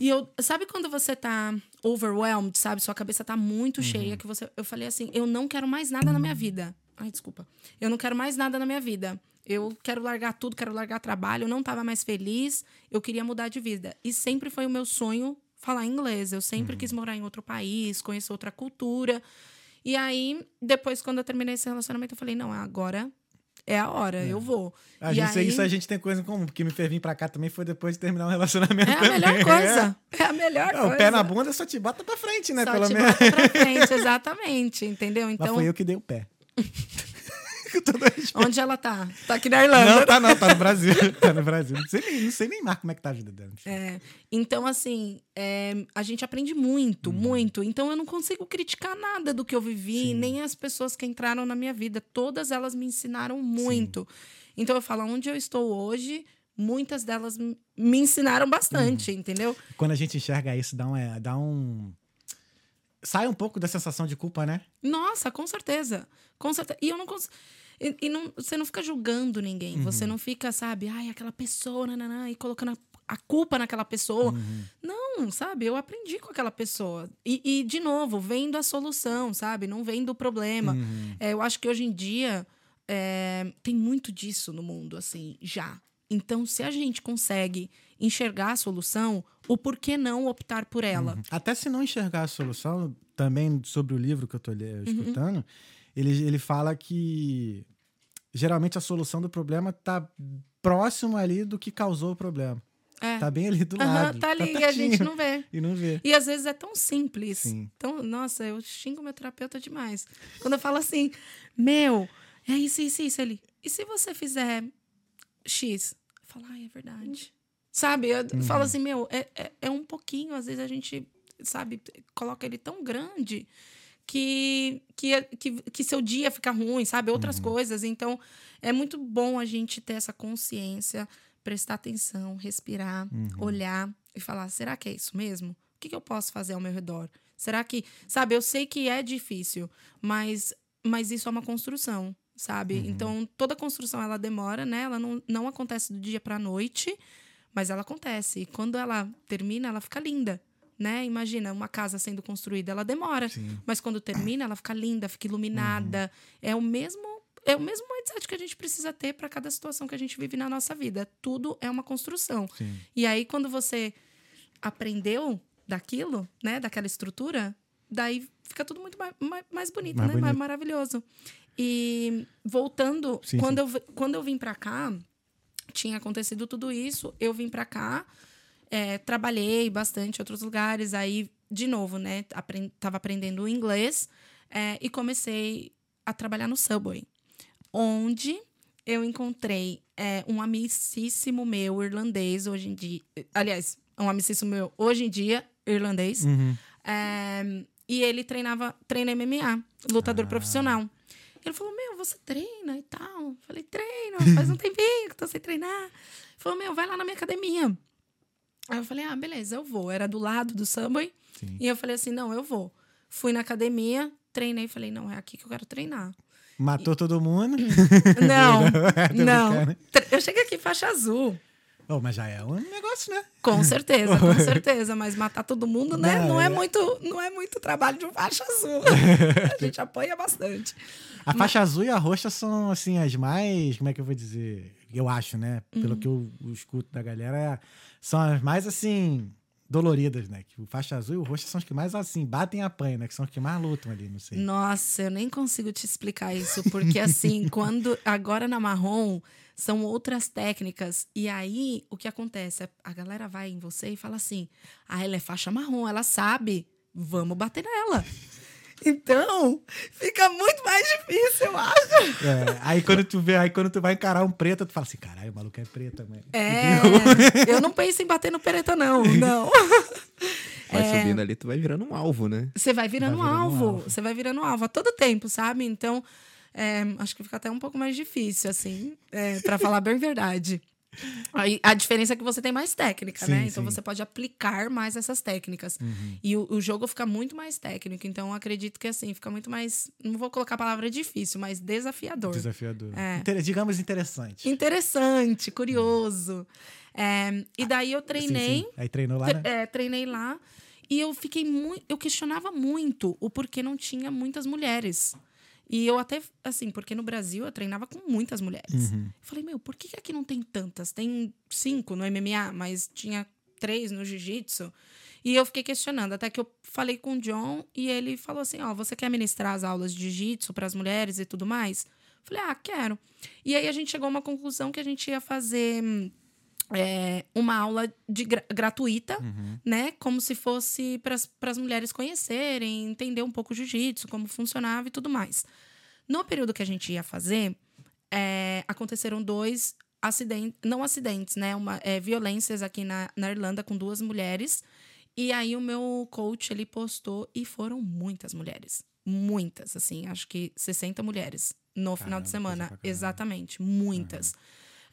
E eu, sabe quando você tá overwhelmed, sabe? Sua cabeça tá muito cheia, que você. Eu falei assim, eu não quero mais nada na minha vida. Ai, desculpa. Eu não quero mais nada na minha vida. Eu quero largar tudo, quero largar trabalho. Eu não tava mais feliz, eu queria mudar de vida. E sempre foi o meu sonho falar inglês. Eu sempre quis morar em outro país, conhecer outra cultura. E aí, depois, quando eu terminei esse relacionamento, eu falei, não, agora é a hora, eu vou. A gente, aí- Isso a gente tem coisa em comum, porque me fez vir pra cá também foi depois de terminar um relacionamento. É a também. melhor coisa. É, a melhor É, coisa. o pé na bunda só te bota pra frente, né? Só pelo te menos. bota pra frente, (laughs) exatamente, entendeu? Mas Então, foi eu que dei o pé. (laughs) Onde ela tá? Tá aqui na Irlanda. Não, tá não, tá no Brasil. (laughs) Tá no Brasil. Não sei nem, não sei nem mais como é que tá a vida dela. É, então, assim, é, a gente aprende muito, Uhum. muito. Então, eu não consigo criticar nada do que eu vivi, Sim. nem as pessoas que entraram na minha vida. Todas elas me ensinaram muito. Então, eu falo, onde eu estou hoje, muitas delas me ensinaram bastante, Uhum. entendeu? Quando a gente enxerga isso, dá um, é, dá um. Sai um pouco da sensação de culpa, né? Nossa, com certeza. Com certeza. E eu não consigo. E, e não, você não fica julgando ninguém. Uhum. Você não fica, sabe, ai, aquela pessoa, nananã, e colocando a, a culpa naquela pessoa. Uhum. Não, sabe? Eu aprendi com aquela pessoa. E, e, de novo, vendo a solução, sabe? Não vendo o problema. Uhum. É, eu acho que hoje em dia é, tem muito disso no mundo, assim, já. Então, se a gente consegue enxergar a solução, o porquê não optar por ela? Uhum. Até se não enxergar a solução, também sobre o livro que eu estou Uhum. escutando, ele, ele fala que geralmente a solução do problema está próximo ali do que causou o problema. É. Tá bem ali do Aham, lado. tá ali e a gente não vê. E não vê. E às vezes é tão simples. Sim. Então, nossa, eu xingo meu terapeuta demais. Quando eu falo assim, meu, é isso, isso, isso. Ele, e se você fizer X? Eu falo, ai, é verdade. Sabe? Eu Uhum. falo assim, meu, é, é, é um pouquinho, às vezes a gente, sabe, coloca ele tão grande que, que, que, que seu dia fica ruim, sabe? Outras coisas. Então, é muito bom a gente ter essa consciência, prestar atenção, respirar, olhar e falar: será que é isso mesmo? O que, que eu posso fazer ao meu redor? Será que. Sabe, eu sei que é difícil, mas, mas isso é uma construção, sabe? Então, toda construção ela demora, né? Ela não, não acontece do dia para noite, mas ela acontece. E quando ela termina, ela fica linda. Né? Imagina uma casa sendo construída, ela demora, Sim. mas quando termina, ela fica linda, fica iluminada. É o mesmo é o mesmo mindset que a gente precisa ter para cada situação que a gente vive na nossa vida. Tudo é uma construção. Sim. E aí, quando você aprendeu daquilo, né, daquela estrutura, daí fica tudo muito mais, mais, mais bonito, Mais né? Mais bonito. maravilhoso. E voltando, Sim, quando, sim. Eu, quando eu vim para cá, tinha acontecido tudo isso, eu vim para cá, é, trabalhei bastante em outros lugares, aí, de novo, né, apren tava aprendendo inglês é, e comecei a trabalhar no Subway, onde eu encontrei é, um amicíssimo meu irlandês hoje em dia, aliás, um amicíssimo meu hoje em dia irlandês, Uhum. é, e ele treinava, treina MMA, lutador Ah. profissional. Ele falou, meu, você treina e tal. Falei, treino, faz um tempinho que tô sem treinar. Ele falou, meu, vai lá na minha academia. Aí eu falei, ah, beleza, eu vou. Era do lado do Subway. Sim. E eu falei assim, não, eu vou. Fui na academia, treinei, falei, não, é aqui que eu quero treinar. Matou todo mundo. (laughs) Não, Tô não. (laughs) brincando. Tre- Eu cheguei aqui faixa azul. Oh, mas já é um negócio, né? Com certeza, com (laughs) certeza. Mas matar todo mundo, né? Não, Não, é, é- muito, não é muito trabalho de um faixa azul. A gente apanha bastante. A faixa azul e a roxa são, assim, as mais. Como é que eu vou dizer? Eu acho, né? Uhum. Pelo que eu, eu escuto da galera, são as mais, assim, doloridas, né? Que o faixa azul e o roxa são os que mais, assim, batem e apanham, né? Que são os que mais lutam ali, não sei. Nossa, eu nem consigo te explicar isso, porque assim, (laughs) quando agora na marrom são outras técnicas. E aí o que acontece? A galera vai em você e fala assim: "Ah, ela é faixa marrom, ela sabe, vamos bater nela". Então, fica muito mais difícil, eu acho. É, aí quando tu vê, aí quando tu vai encarar um preto, tu fala assim, caralho, o maluco é preto também. É, eu não penso em bater no pereta não, (laughs) não. Vai É. subindo ali, tu vai virando um alvo, né? Você vai virando, Vai virando um alvo, você vai virando alvo a todo tempo, sabe? Então, é, acho que fica até um pouco mais difícil, assim, é, para falar bem verdade. A diferença é que você tem mais técnica, Sim, né? Então sim. Uhum. você pode aplicar mais essas técnicas. E o, o jogo fica muito mais técnico. Então, eu acredito que assim, fica muito mais. Não vou colocar a palavra difícil, mas desafiador. Desafiador. É. Inter- digamos interessante. Interessante, curioso. É, e daí eu treinei. sim. Aí treinou lá, né? É, treinei lá e eu fiquei muito. Eu questionava muito o porquê não tinha muitas mulheres. E eu até, assim, porque no Brasil eu treinava com muitas mulheres. Uhum. Eu falei, meu, por que, aqui não tem tantas? Tem cinco no MMA, mas tinha três no jiu-jitsu. E eu fiquei questionando, até que eu falei com o John e ele falou assim: Ó, você quer ministrar as aulas de jiu-jitsu para as mulheres e tudo mais? Eu falei, ah, quero. E aí a gente chegou a uma conclusão que a gente ia fazer hum, é, uma aula de gra- gratuita, Uhum. né? Como se fosse para as mulheres conhecerem, entender um pouco o jiu-jitsu, como funcionava e tudo mais. No período que a gente ia fazer, é, aconteceram dois acidentes, não acidentes, né? Uma, é, violências aqui na, na Irlanda com duas mulheres. E aí o meu coach, ele postou e foram muitas mulheres. Muitas, assim, acho que 60 mulheres no final Caramba, de coisa semana. Exatamente, muitas.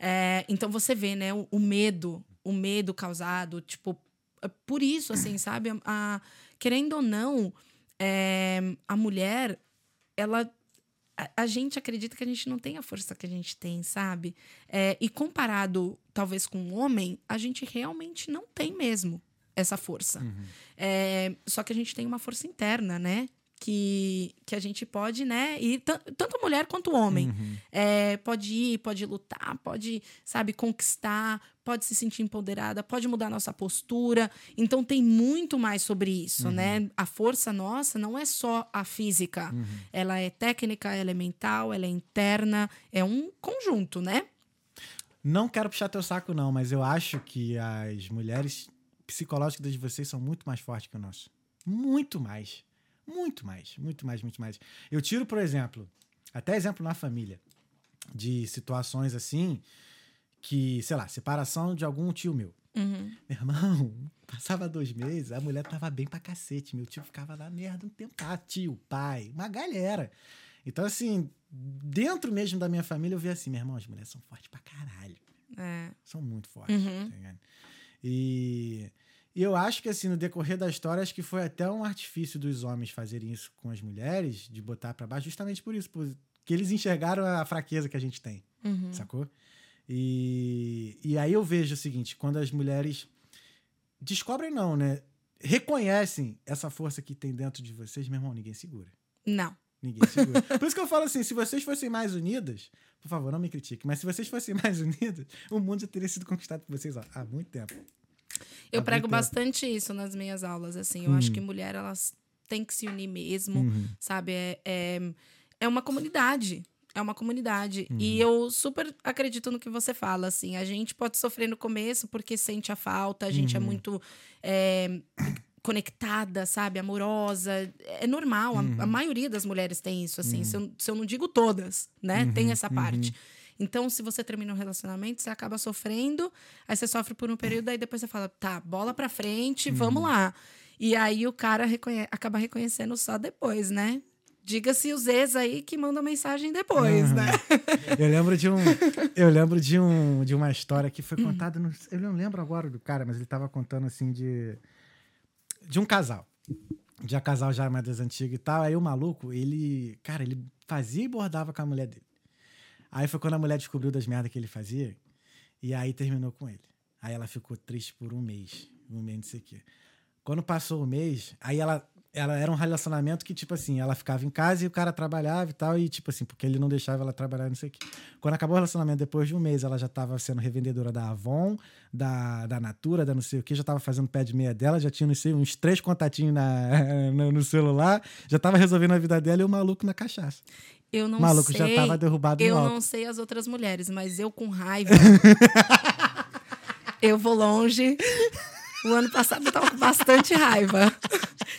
É, então você vê, né, o, o medo, o medo causado, tipo, é por isso, assim, (clears throat) sabe? A, a- querendo ou não, é, a mulher, ela. A, a gente acredita que a gente não tem a força que a gente tem, sabe? É, e comparado, talvez, com o homem, a gente realmente não tem mesmo essa força. Uhum. É, só que a gente tem uma força interna, né? Que, que a gente pode, né? E tan- tanto mulher quanto homem. Uhum. É, pode ir, pode lutar, pode, sabe, conquistar, pode se sentir empoderada, pode mudar nossa postura. Então tem muito mais sobre isso, né? A força nossa não é só a física. Ela é técnica, ela é mental, ela é interna, é um conjunto, né? Não quero puxar teu saco, não, mas eu acho que as mulheres psicológicas de vocês são muito mais fortes que o nosso. Muito mais. Muito mais. Muito mais, muito mais. Eu tiro, por exemplo, até exemplo na família, de situações assim, que, sei lá, separação de algum tio meu. Uhum. Meu irmão, (laughs) passava dois meses, a mulher tava bem pra cacete. Meu tio ficava na merda um tempo. Ah, tio, pai, uma galera. Então, assim, dentro mesmo da minha família, eu vi assim, meu irmão, as mulheres são fortes pra caralho. É. São muito fortes, Uhum. tá ligado? E, e eu acho que, assim, no decorrer da história, acho que foi até um artifício dos homens fazerem isso com as mulheres, de botar pra baixo, justamente por isso, porque eles enxergaram a fraqueza que a gente tem Uhum. sacou? E, e aí eu vejo o seguinte, quando as mulheres descobrem não, né? Reconhecem essa força que tem dentro de vocês, meu irmão, ninguém segura. Não. Ninguém segura. (laughs) Por isso que eu falo assim, se vocês fossem mais unidas, por favor, não me critique, mas se vocês fossem (laughs) mais unidas, o mundo já teria sido conquistado por vocês ó, há muito tempo. Eu prego bastante isso nas minhas aulas, assim. Eu acho que mulher, elas têm que se unir mesmo, Uhum. sabe? É, é, é uma comunidade. É uma comunidade. E Uhum. eu super acredito no que você fala, assim. A gente pode sofrer no começo porque sente a falta, a gente é Uhum. muito é, conectada, sabe? Amorosa. É normal. a-. A, maioria das mulheres tem isso, assim. Se, eu, se eu não digo todas, né? Tem essa parte. Então, se você termina um relacionamento, você acaba sofrendo, aí você sofre por um período, aí depois você fala, tá, bola pra frente, Uhum. vamos lá. E aí o cara reconhe- acaba reconhecendo só depois, né? Diga-se os ex aí que mandam mensagem depois, Uhum. né? Eu lembro de um, (laughs) eu lembro de um, de uma história que foi contada, no, eu não lembro agora do cara, mas ele tava contando assim de de um casal. Já casal já mais das antigas e tal. Aí o maluco, ele, cara, ele fazia e bordava com a mulher dele. Aí foi quando a mulher descobriu das merdas que ele fazia e aí terminou com ele. Aí ela ficou triste por um mês, um mês não sei o quê. Quando passou o mês, aí ela ela era um relacionamento que, tipo assim, ela ficava em casa e o cara trabalhava e tal, e tipo assim, porque ele não deixava ela trabalhar, não sei o quê. Quando acabou o relacionamento, depois de um mês, ela já tava sendo revendedora da Avon, da, da Natura, da não sei o quê, já tava fazendo pé de meia dela, já tinha, não sei, uns três contatinhos na, (laughs) no, no celular, já tava resolvendo a vida dela e o maluco na cachaça. Eu não maluco sei. já tava derrubado Eu não sei as outras mulheres, mas eu com raiva. (laughs) eu vou longe. O ano passado eu tava com bastante raiva.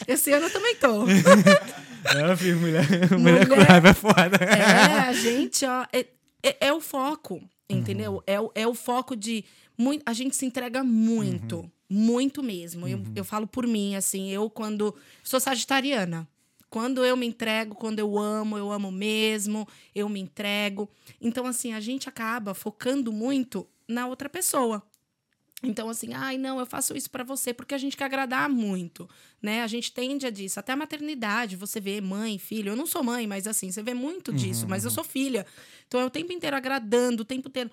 Esse ano eu também tô. (laughs) É, filho, mulher, mulher, com Mulher- raiva é foda. É, a (laughs) gente, ó, é, é, é o foco, entendeu? Uhum. É, o, é o foco de. Muito, a gente se entrega muito, Uhum. muito mesmo. Eu, eu falo por mim, assim, eu quando. Sou sagitariana. Quando eu me entrego, quando eu amo, eu amo mesmo, eu me entrego. Então, assim, a gente acaba focando muito na outra pessoa. Então, assim, ai, não, eu faço isso pra você porque a gente quer agradar muito, né? A gente tende a disso. Até a maternidade, você vê mãe, filho. Eu não sou mãe, mas assim, você vê muito disso, mas eu sou filha. Então, é o tempo inteiro agradando, o tempo inteiro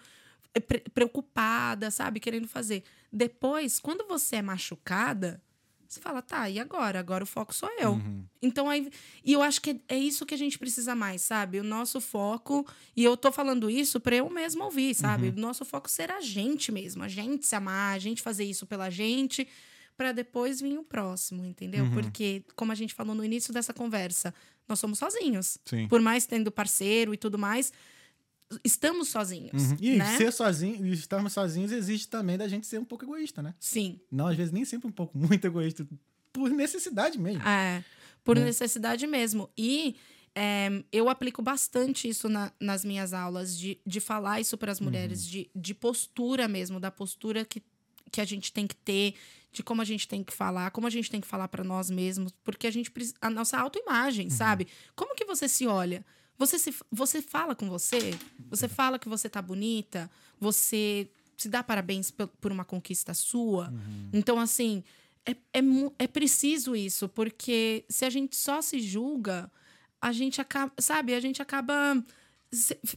eh, pre- preocupada, sabe? Querendo fazer. Depois, quando você é machucada, você fala, tá, e agora? Agora o foco sou eu. Uhum. Então, aí, e eu acho que é, é isso que a gente precisa mais, sabe? O nosso foco, e eu tô falando isso pra eu mesmo ouvir, sabe? O nosso foco ser a gente mesmo, a gente se amar, a gente fazer isso pela gente, pra depois vir o próximo, entendeu? Porque, como a gente falou no início dessa conversa, nós somos sozinhos. Sim. Por mais tendo parceiro e tudo mais, estamos sozinhos. Uhum. E né? ser sozinho, e estarmos sozinhos exige também da gente ser um pouco egoísta, né? Sim. Não, às vezes nem sempre um pouco (laughs) muito egoísta, por necessidade mesmo. É, por Né? necessidade mesmo. E é, eu aplico bastante isso na- nas minhas aulas, de, de falar isso para as mulheres, Uhum. de, de postura mesmo, da postura que, que a gente tem que ter, de como a gente tem que falar, como a gente tem que falar para nós mesmos, porque a gente precisa. A nossa autoimagem, Uhum. sabe? Como que você se olha? Você, se, você fala com você? Você fala que você tá bonita? Você se dá parabéns por uma conquista sua? Uhum. Então, assim, é, é, é preciso isso, porque se a gente só se julga, a gente acaba, sabe, a gente acaba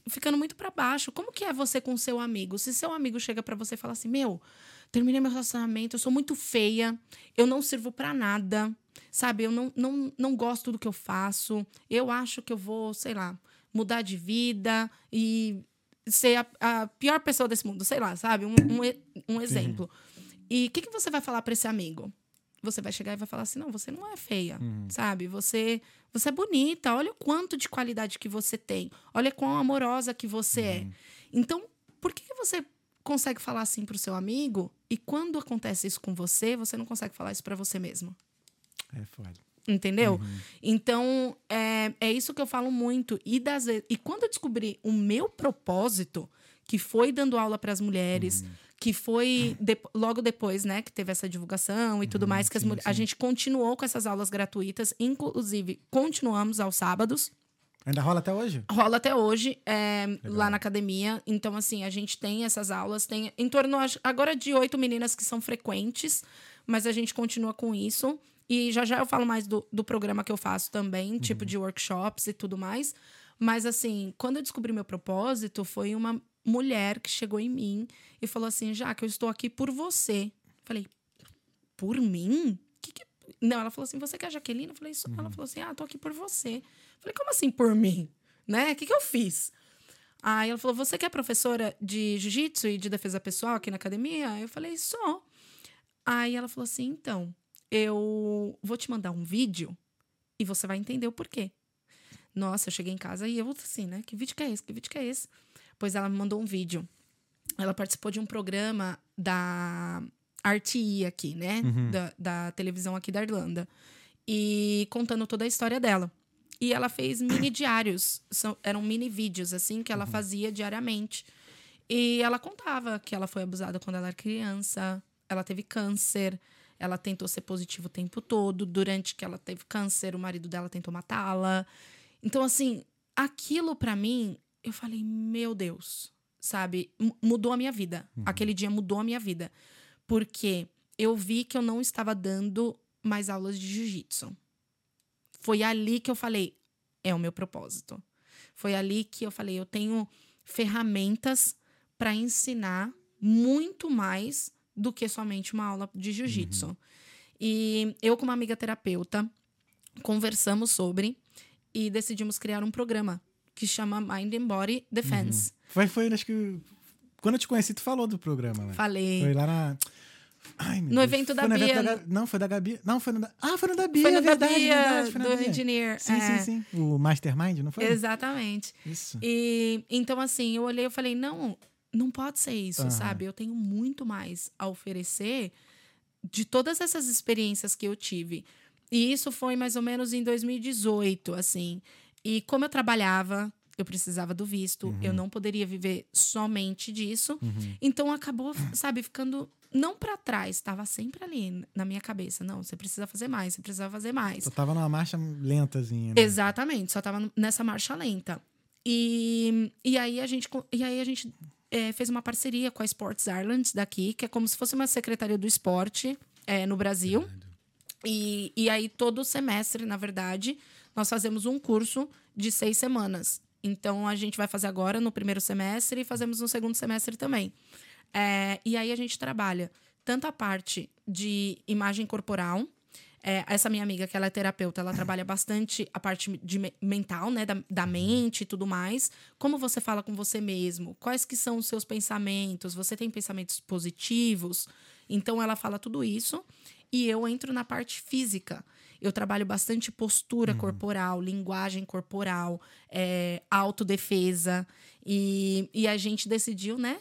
ficando muito pra baixo. Como que é você com seu amigo? Se seu amigo chega pra você e fala assim: "Meu, terminei meu relacionamento, eu sou muito feia, eu não sirvo pra nada. Sabe? Eu não, não, não gosto do que eu faço. Eu acho que eu vou, sei lá, mudar de vida e ser a, a pior pessoa desse mundo, sei lá, sabe? Um, um, um exemplo. E o que, que você vai falar para esse amigo? Você vai chegar e vai falar assim: não, você não é feia, sabe? Você, você é bonita. Olha o quanto de qualidade que você tem. Olha quão amorosa que você é. Então, por que, que você consegue falar assim pro seu amigo e quando acontece isso com você, você não consegue falar isso para você mesmo? É foda. Entendeu? Então, é, é isso que eu falo muito. E, das, e quando eu descobri o meu propósito, que foi dando aula para as mulheres, que foi de- logo depois, né, que teve essa divulgação e tudo mais, que as sim, a sim. gente continuou com essas aulas gratuitas, inclusive continuamos aos sábados. Ainda rola até hoje? Rola até hoje é, lá na academia. Então, assim, a gente tem essas aulas. Tem em torno, agora, de oito meninas que são frequentes, mas a gente continua com isso. E já já eu falo mais do, do programa que eu faço também, tipo de workshops e tudo mais. Mas, assim, quando eu descobri meu propósito, foi uma mulher que chegou em mim e falou assim: Já que eu estou aqui por você. Falei, por mim? Que que... Não, ela falou assim: Você quer a Jaqueline? Eu falei, isso. Ela falou assim: Ah, tô aqui por você. Falei, como assim por mim? Né? O que, que eu fiz? Aí ela falou: Você que é professora de jiu-jitsu e de defesa pessoal aqui na academia? Eu falei: Sou. Aí ela falou assim: Então, eu vou te mandar um vídeo e você vai entender o porquê. Nossa, eu cheguei em casa e eu assim, né? Que vídeo que é esse? Que vídeo que é esse? Pois ela me mandou um vídeo. Ela participou de um programa da RTI aqui, né? Da, da televisão aqui da Irlanda. E contando toda a história dela. E ela fez mini (coughs) diários. São, eram mini vídeos, assim, que ela fazia diariamente. E ela contava que ela foi abusada quando ela era criança. Ela teve câncer. Ela tentou ser positiva o tempo todo. Durante que ela teve câncer, o marido dela tentou matá-la. Então, assim, aquilo pra mim, eu falei, meu Deus, sabe? M- Mudou a minha vida. Aquele dia mudou a minha vida. Porque eu vi que eu não estava dando mais aulas de jiu-jitsu. Foi ali que eu falei, é o meu propósito. Foi ali que eu falei, eu tenho ferramentas para ensinar muito mais do que somente uma aula de jiu-jitsu. E eu, com uma amiga terapeuta, conversamos sobre e decidimos criar um programa que chama Mind and Body Defense. Foi, foi, acho que. Quando eu te conheci, tu falou do programa, né? Falei. Foi lá na. Ai, No Deus. evento da no evento Bia. Gabi- Não, foi da Gabi. Não, foi no da. Ah, foi no da Bia, Foi no é da verdade, Bia, verdade, foi na do Bia. Engineer. Sim, é. sim, sim. O Mastermind, não foi? Exatamente. Isso. E então, assim, eu olhei e falei, não, não pode ser isso, Aham. sabe? Eu tenho muito mais a oferecer de todas essas experiências que eu tive. E isso foi mais ou menos em 2018, assim. E como eu trabalhava, eu precisava do visto, eu não poderia viver somente disso. Então acabou, (clears throat) sabe, ficando não para trás, estava sempre ali na minha cabeça. Não, você precisa fazer mais, você precisa fazer mais. Eu tava numa marcha lentazinha. Né? Exatamente, só tava nessa marcha lenta. E, e aí a gente, e aí a gente é, fez uma parceria com a Sports Ireland daqui, que é como se fosse uma secretaria do esporte é, no Brasil. E, e aí, todo semestre, na verdade, nós fazemos um curso de seis semanas. Então, a gente vai fazer agora no primeiro semestre e fazemos no segundo semestre também. É, e aí, a gente trabalha tanto a parte de imagem corporal. É, essa minha amiga, que ela é terapeuta, ela trabalha bastante a parte de me- mental, né? Da, da mente e tudo mais. Como você fala com você mesmo? Quais que são os seus pensamentos? Você tem pensamentos positivos? Então, ela fala tudo isso. E eu entro na parte física. Eu trabalho bastante postura corporal, linguagem corporal, é, autodefesa. E, e a gente decidiu, né,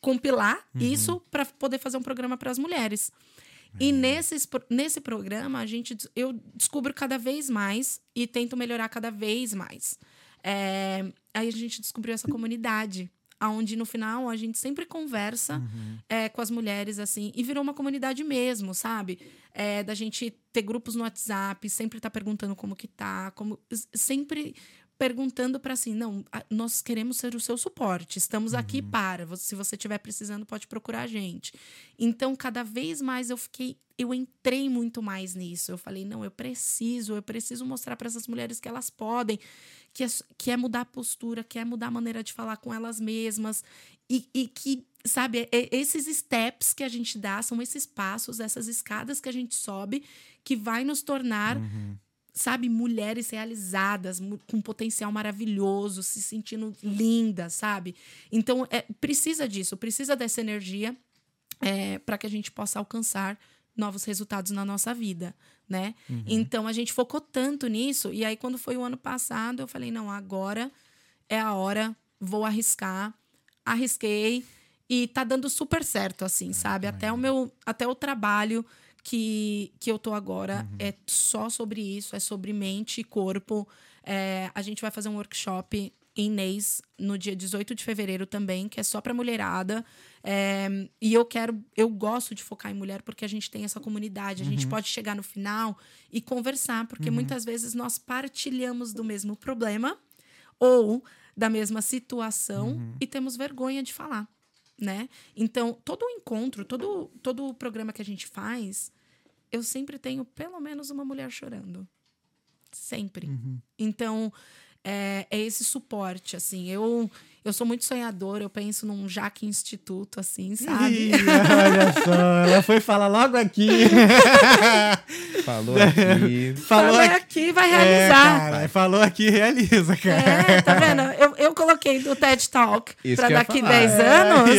compilar isso para poder fazer um programa para as mulheres. E nesses, pro- nesse programa, a gente, eu descubro cada vez mais e tento melhorar cada vez mais. É, aí a gente descobriu essa comunidade, onde no final a gente sempre conversa é, com as mulheres, assim, e virou uma comunidade mesmo, sabe? É, da gente ter grupos no WhatsApp, sempre tá perguntando como que tá, como sempre perguntando para assim, não, nós queremos ser o seu suporte, estamos aqui para, vo- se você estiver precisando, pode procurar a gente. Então, cada vez mais eu fiquei, eu entrei muito mais nisso. Eu falei, não, eu preciso, eu preciso mostrar para essas mulheres que elas podem, que é, que é mudar a postura, que é mudar a maneira de falar com elas mesmas. E, e que, sabe, é- esses steps que a gente dá são esses passos, essas escadas que a gente sobe, que vai nos tornar Uhum. Sabe, mulheres realizadas, com potencial maravilhoso, se sentindo lindas, sabe? Então, é, precisa disso, precisa dessa energia para que a gente possa alcançar novos resultados na nossa vida, né? Então, a gente focou tanto nisso, e aí, quando foi o ano passado, eu falei, não, agora é a hora, vou arriscar. Arrisquei e tá dando super certo, assim, sabe? Até o meu, até o trabalho que, que eu tô agora é só sobre isso, é sobre mente e corpo. É, a gente vai fazer um workshop em Inês no dia 18 de fevereiro também, que é só pra mulherada. É, e eu quero, eu gosto de focar em mulher porque a gente tem essa comunidade. A gente pode chegar no final e conversar, porque muitas vezes nós partilhamos do mesmo problema ou da mesma situação e temos vergonha de falar, né? Então, todo encontro, todo, todo o programa que a gente faz, eu sempre tenho pelo menos uma mulher chorando. Sempre. Então, é, é esse suporte, assim. Eu, eu sou muito sonhadora, eu penso num Jaque Instituto, assim, sabe? Ih, (laughs) olha só, ela foi falar logo aqui. (laughs) Falou aqui. falou Falou aqui. vai É, realizar. cara, falou aqui, realiza, cara. É, tá vendo? Eu, coloquei do TED Talk para daqui falar. 10 É, anos. aí,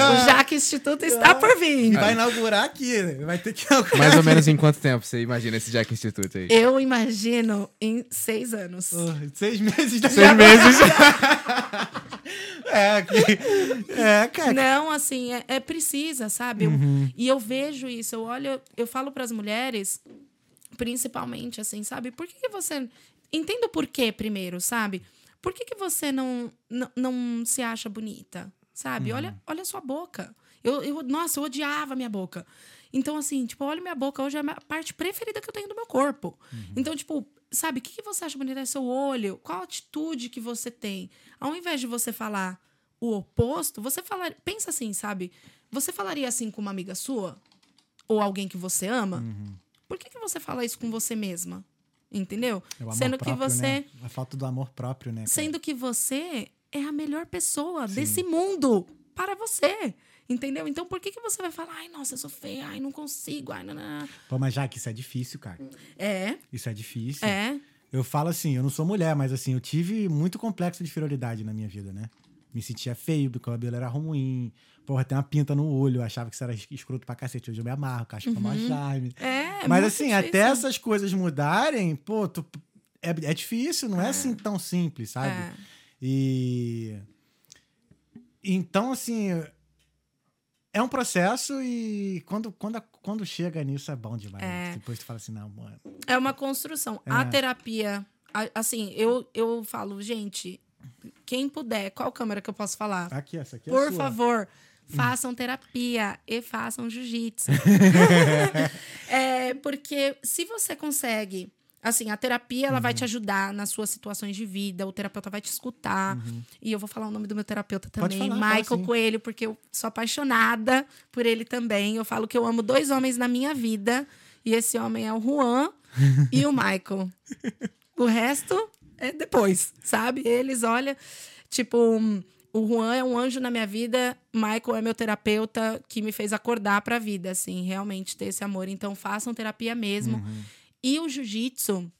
ó. O Jaque Instituto está por E vir. vai inaugurar aqui, vai ter que inaugurar. Mais ou menos em quanto tempo você imagina esse Jack Instituto aí? Eu imagino em seis anos. Oh, seis meses Seis (laughs) meses. É, que- é, cara. Não, assim, é, é precisa, sabe? Eu- Uhum. e eu vejo isso, eu olho, eu falo para as mulheres, principalmente, assim, sabe? Por que, que você. Entenda o porquê primeiro, sabe? Por que, que você não, não, não se acha bonita? Sabe? Uhum. Olha, olha a sua boca. Eu, eu, nossa, eu odiava minha boca. Então, assim, tipo, olha minha boca, hoje é a minha parte preferida que eu tenho do meu corpo. Uhum. Então, tipo, sabe, o que, que você acha bonito? É seu olho? Qual a atitude que você tem? Ao invés de você falar o oposto, você falar. Pensa assim, sabe? Você falaria assim com uma amiga sua? Ou alguém que você ama? Uhum. Por que, que você fala isso com você mesma? Entendeu? É Sendo que próprio, você. né? A falta do amor próprio, né? cara? Sendo que você é a melhor pessoa desse mundo para você. Entendeu? Então por que, que você vai falar, ai, nossa, eu sou feia, ai, não consigo, ai, não, não, não." Pô, mas já que isso é difícil, cara. É, Isso é difícil. é. Eu falo assim, eu não sou mulher, mas assim, eu tive muito complexo de inferioridade na minha vida, né? Me sentia feio, porque o cabelo era ruim. Porra, tem uma pinta no olho, eu achava que isso era es- escroto pra cacete. Hoje eu me amarro, acho que é mó charme. É, mas assim, difícil. até essas coisas mudarem, pô, tu- é, é difícil, não é, assim tão simples, sabe? É. E. Então, assim. É um processo e quando, quando, quando chega nisso é bom demais. É. Depois tu fala assim, não, mano. É uma construção. É. A terapia, assim, eu, eu falo, gente, quem puder, qual câmera que eu posso falar? Aqui, essa aqui é Por sua. favor, façam terapia e façam jiu-jitsu. (laughs) é, porque se você consegue. Assim, a terapia ela vai Uhum. te ajudar nas suas situações de vida, o terapeuta vai te escutar. E eu vou falar o nome do meu terapeuta Uhum. Também, falar, fala Michael. Coelho, porque eu sou apaixonada por ele também. Eu falo que eu amo dois homens na minha vida, e esse homem é o Juan e o Michael. (laughs) O resto é depois, sabe? Eles, olha, tipo, o Juan é um anjo na minha vida, Michael é meu terapeuta que me fez acordar pra vida, assim, realmente ter esse amor. Então, façam terapia mesmo. Uhum. E o jiu-jitsu,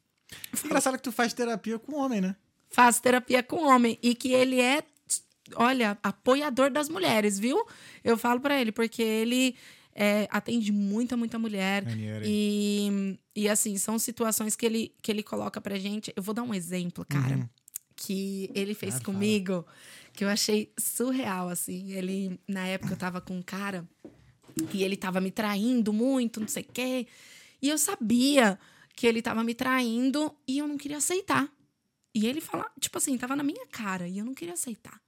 Engraçado que tu faz terapia com homem, né? faz terapia com homem e que ele é, olha, apoiador das mulheres, viu? Eu falo pra ele, porque ele é, atende muita, muita mulher. E, e assim, são situações que ele, que ele coloca pra gente. Eu vou dar um exemplo, cara, Uhum. que ele fez fala. comigo, que eu achei surreal, assim. Ele, na época, eu tava com um cara e ele tava me traindo muito, não sei o quê. E eu sabia que ele tava me traindo e eu não queria aceitar. E ele fala, tipo assim, tava na minha cara e eu não queria aceitar.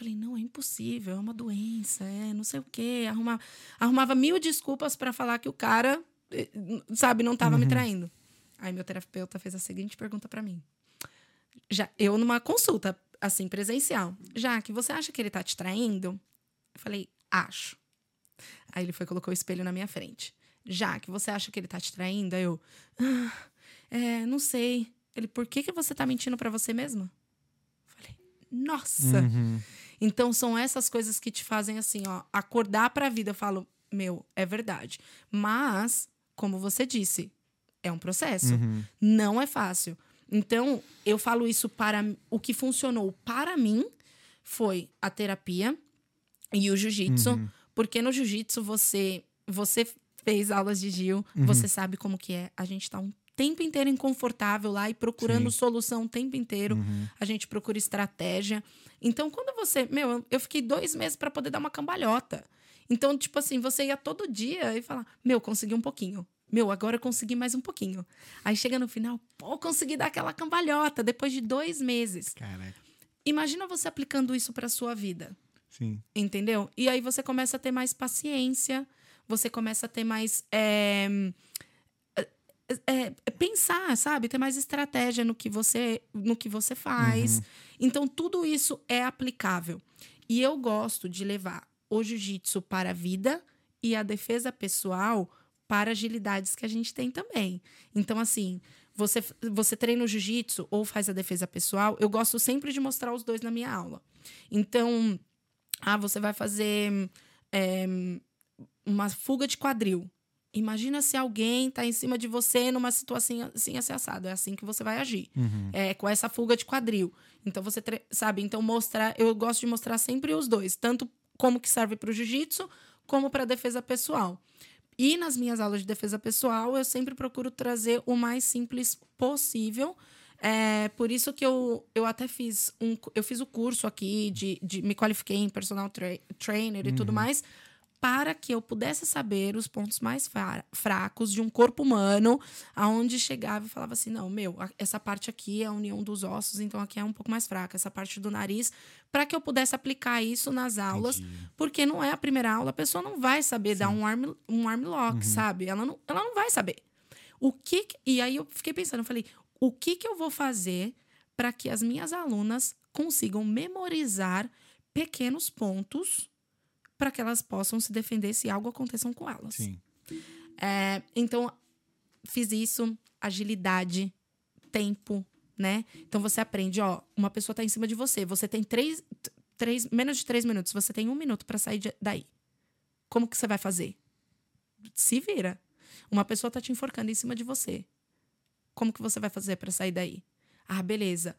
Falei, não, é impossível, é uma doença, é não sei o quê. Arruma, arrumava mil desculpas pra falar que o cara, eh, sabe, não tava me traindo. Aí meu terapeuta fez a seguinte pergunta pra mim. Já, eu numa consulta, assim, presencial. Já que você acha que ele tá te traindo? Eu falei, acho. Aí ele foi colocou o espelho na minha frente. Já que você acha que ele tá te traindo? Aí eu, ah, é, não sei. Ele, por que, que você tá mentindo pra você mesma? Eu falei, nossa. Uhum. Então são essas coisas que te fazem assim, ó, acordar pra vida. Eu falo, meu, é verdade. Mas como você disse, é um processo. Uhum. Não é fácil. Então, eu falo isso para o que funcionou para mim foi a terapia e o jiu-jitsu, Uhum. porque no jiu-jitsu você você fez aulas de Gil, Uhum. você sabe como que é. A gente tá um tempo inteiro inconfortável lá e procurando Sim. solução o tempo inteiro. Uhum. A gente procura estratégia. Então, quando você. Meu, eu- fiquei dois meses para poder dar uma cambalhota. Então, tipo assim, você ia todo dia e falar: Meu, consegui um pouquinho. Meu, agora eu consegui mais um pouquinho. Aí chega no final, pô, consegui dar aquela cambalhota depois de dois meses. Caraca. Imagina você aplicando isso para sua vida, Sim. entendeu? E aí você começa a ter mais paciência, você começa a ter mais. é, é, é, pensar, sabe? Ter mais estratégia no que você, no que você faz. Então, tudo isso é aplicável. E eu gosto de levar o jiu-jitsu para a vida e a defesa pessoal para agilidades que a gente tem também. Então, assim, você, você treina o jiu-jitsu ou faz a defesa pessoal, eu gosto sempre de mostrar os dois na minha aula. Então, ah, você vai fazer é, uma fuga de quadril. Imagina se alguém tá em cima de você numa situação assim, assim. É assim que você vai agir. Uhum. É, com essa fuga de quadril. Então você sabe, então mostrar, eu gosto de mostrar sempre os dois, tanto como que serve para o jiu-jitsu, como para defesa pessoal. E nas minhas aulas de defesa pessoal, eu sempre procuro trazer o mais simples possível. É, por isso que eu, eu até fiz um eu fiz o curso aqui de, de me qualifiquei em personal tra- trainer e tudo mais para que eu pudesse saber os pontos mais fra- fracos de um corpo humano, aonde chegava e falava assim: não, meu, essa parte aqui é a união dos ossos, então aqui é um pouco mais fraca, essa parte do nariz, para que eu pudesse aplicar isso nas aulas, Entendi. porque não é a primeira aula, a pessoa não vai saber dar um arm, um arm lock, sabe? Ela não, ela não vai saber. O que- e aí eu fiquei pensando, eu falei, o que que eu vou fazer para que as minhas alunas consigam memorizar pequenos pontos para que elas possam se defender se algo aconteça com elas. Sim. É, então, fiz isso, agilidade, tempo, né? Então você aprende, ó, uma pessoa tá em cima de você, você tem três, três menos de três minutos, você tem um minuto para sair de- daí. Como que você vai fazer? Se vira. Uma pessoa tá te enforcando em cima de você. Como que você vai fazer para sair daí? Ah, beleza.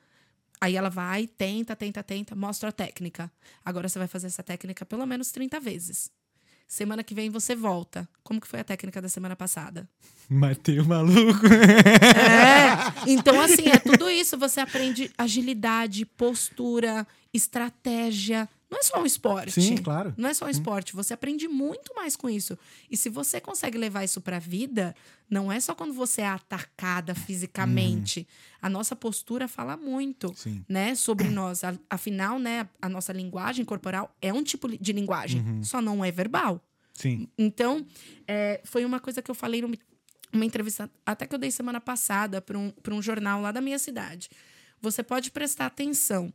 Aí ela vai, tenta, tenta, tenta, mostra a técnica. Agora você vai fazer essa técnica pelo menos 30 vezes. Semana que vem você volta. Como que foi a técnica da semana passada? Matei o maluco. É. Então, assim, é (laughs) tudo isso. Você aprende agilidade, postura, estratégia. Não é só um esporte. Sim, claro. Não é só um esporte. Você aprende muito mais com isso. E se você consegue levar isso pra vida, não é só quando você é atacada fisicamente. A nossa postura fala muito. Sim. Né, sobre nós. A- Afinal, né, a nossa linguagem corporal é um tipo de linguagem, só não é verbal. Sim. Então, é, foi uma coisa que eu falei numa uma entrevista, até que eu dei semana passada para um, pra um jornal lá da minha cidade. Você pode prestar atenção.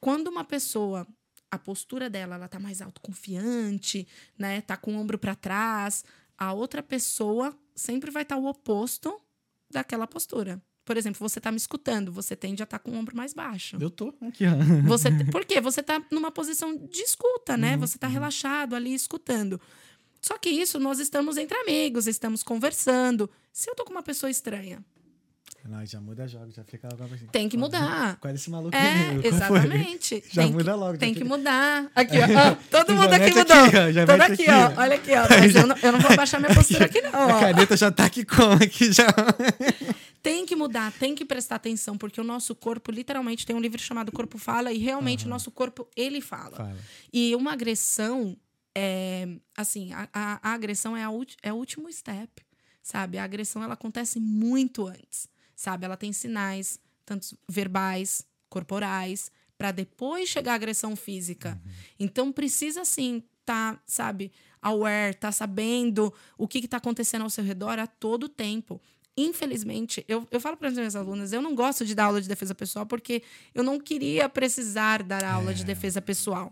Quando uma pessoa, a postura dela, ela tá mais autoconfiante, né? Tá com o ombro para trás, a outra pessoa sempre vai estar o oposto daquela postura. Por exemplo, você tá me escutando, você tende a estar com o ombro mais baixo. Eu tô aqui, ó. Você, (laughs) por quê? Você tá numa posição de escuta, né? Você tá relaxado ali escutando. Só que isso nós estamos entre amigos, estamos conversando. Se eu tô com uma pessoa estranha, Não, já muda jogo, já fica logo assim. tem que mudar. Qual é esse maluco É, foi? exatamente. Já tem muda que, logo. já Tem que mudar. Aqui, ó. ó, todo Já mundo aqui mudou. aqui, ó, já Todo aqui, aqui, ó. Olha aqui, ó. Mas eu não, eu não vou baixar minha postura aqui, não. A ó. caneta já tá aqui como aqui já. Tem que mudar, tem que prestar atenção, porque o nosso corpo, literalmente, tem um livro chamado Corpo Fala, e realmente o nosso corpo, ele fala. Fala. E uma agressão é assim, a, a- a agressão é, a é o último step, sabe? A agressão ela acontece muito antes, sabe? Ela tem sinais, tanto verbais, corporais, para depois chegar a agressão física. Então precisa assim, tá, sabe, aware, tá sabendo o que está acontecendo ao seu redor a todo tempo. Infelizmente, eu, eu falo para as minhas alunas, eu não gosto de dar aula de defesa pessoal porque eu não queria precisar dar aula de defesa pessoal.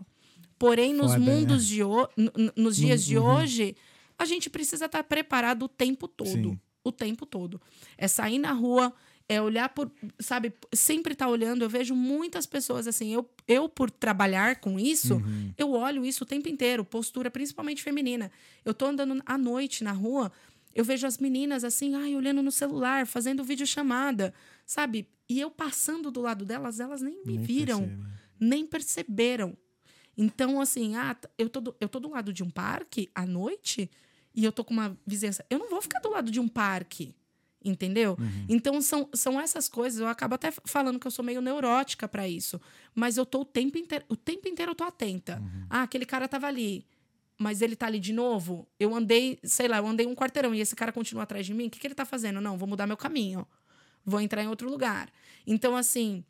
Porém, nos Foda, né? mundos de ho- n- n- nos dias de hoje, a gente precisa estar preparado o tempo todo. Sim. O tempo todo. É sair na rua, é olhar por, sabe, sempre estar olhando. Eu vejo muitas pessoas assim, eu, eu por trabalhar com isso, Uhum. eu olho isso o tempo inteiro, postura principalmente feminina. Eu tô andando à noite na rua, Eu vejo as meninas assim, ai, olhando no celular, fazendo videochamada, sabe? E eu passando do lado delas, elas nem me Nem viram, percebe. nem perceberam. Então, assim, ah, eu tô, do, eu tô do lado de um parque à noite e eu tô com uma vizinhança. Eu não vou ficar do lado de um parque, entendeu? Uhum. Então, são, são essas coisas. Eu acabo até falando que eu sou meio neurótica para isso. Mas eu tô o tempo inteiro. O tempo inteiro eu tô atenta. Uhum. Ah, aquele cara tava ali. Mas ele tá ali de novo. Eu andei, sei lá, eu andei um quarteirão e esse cara continua atrás de mim. O que, que ele tá fazendo? Não, vou mudar meu caminho. Vou entrar em outro lugar. Então, assim,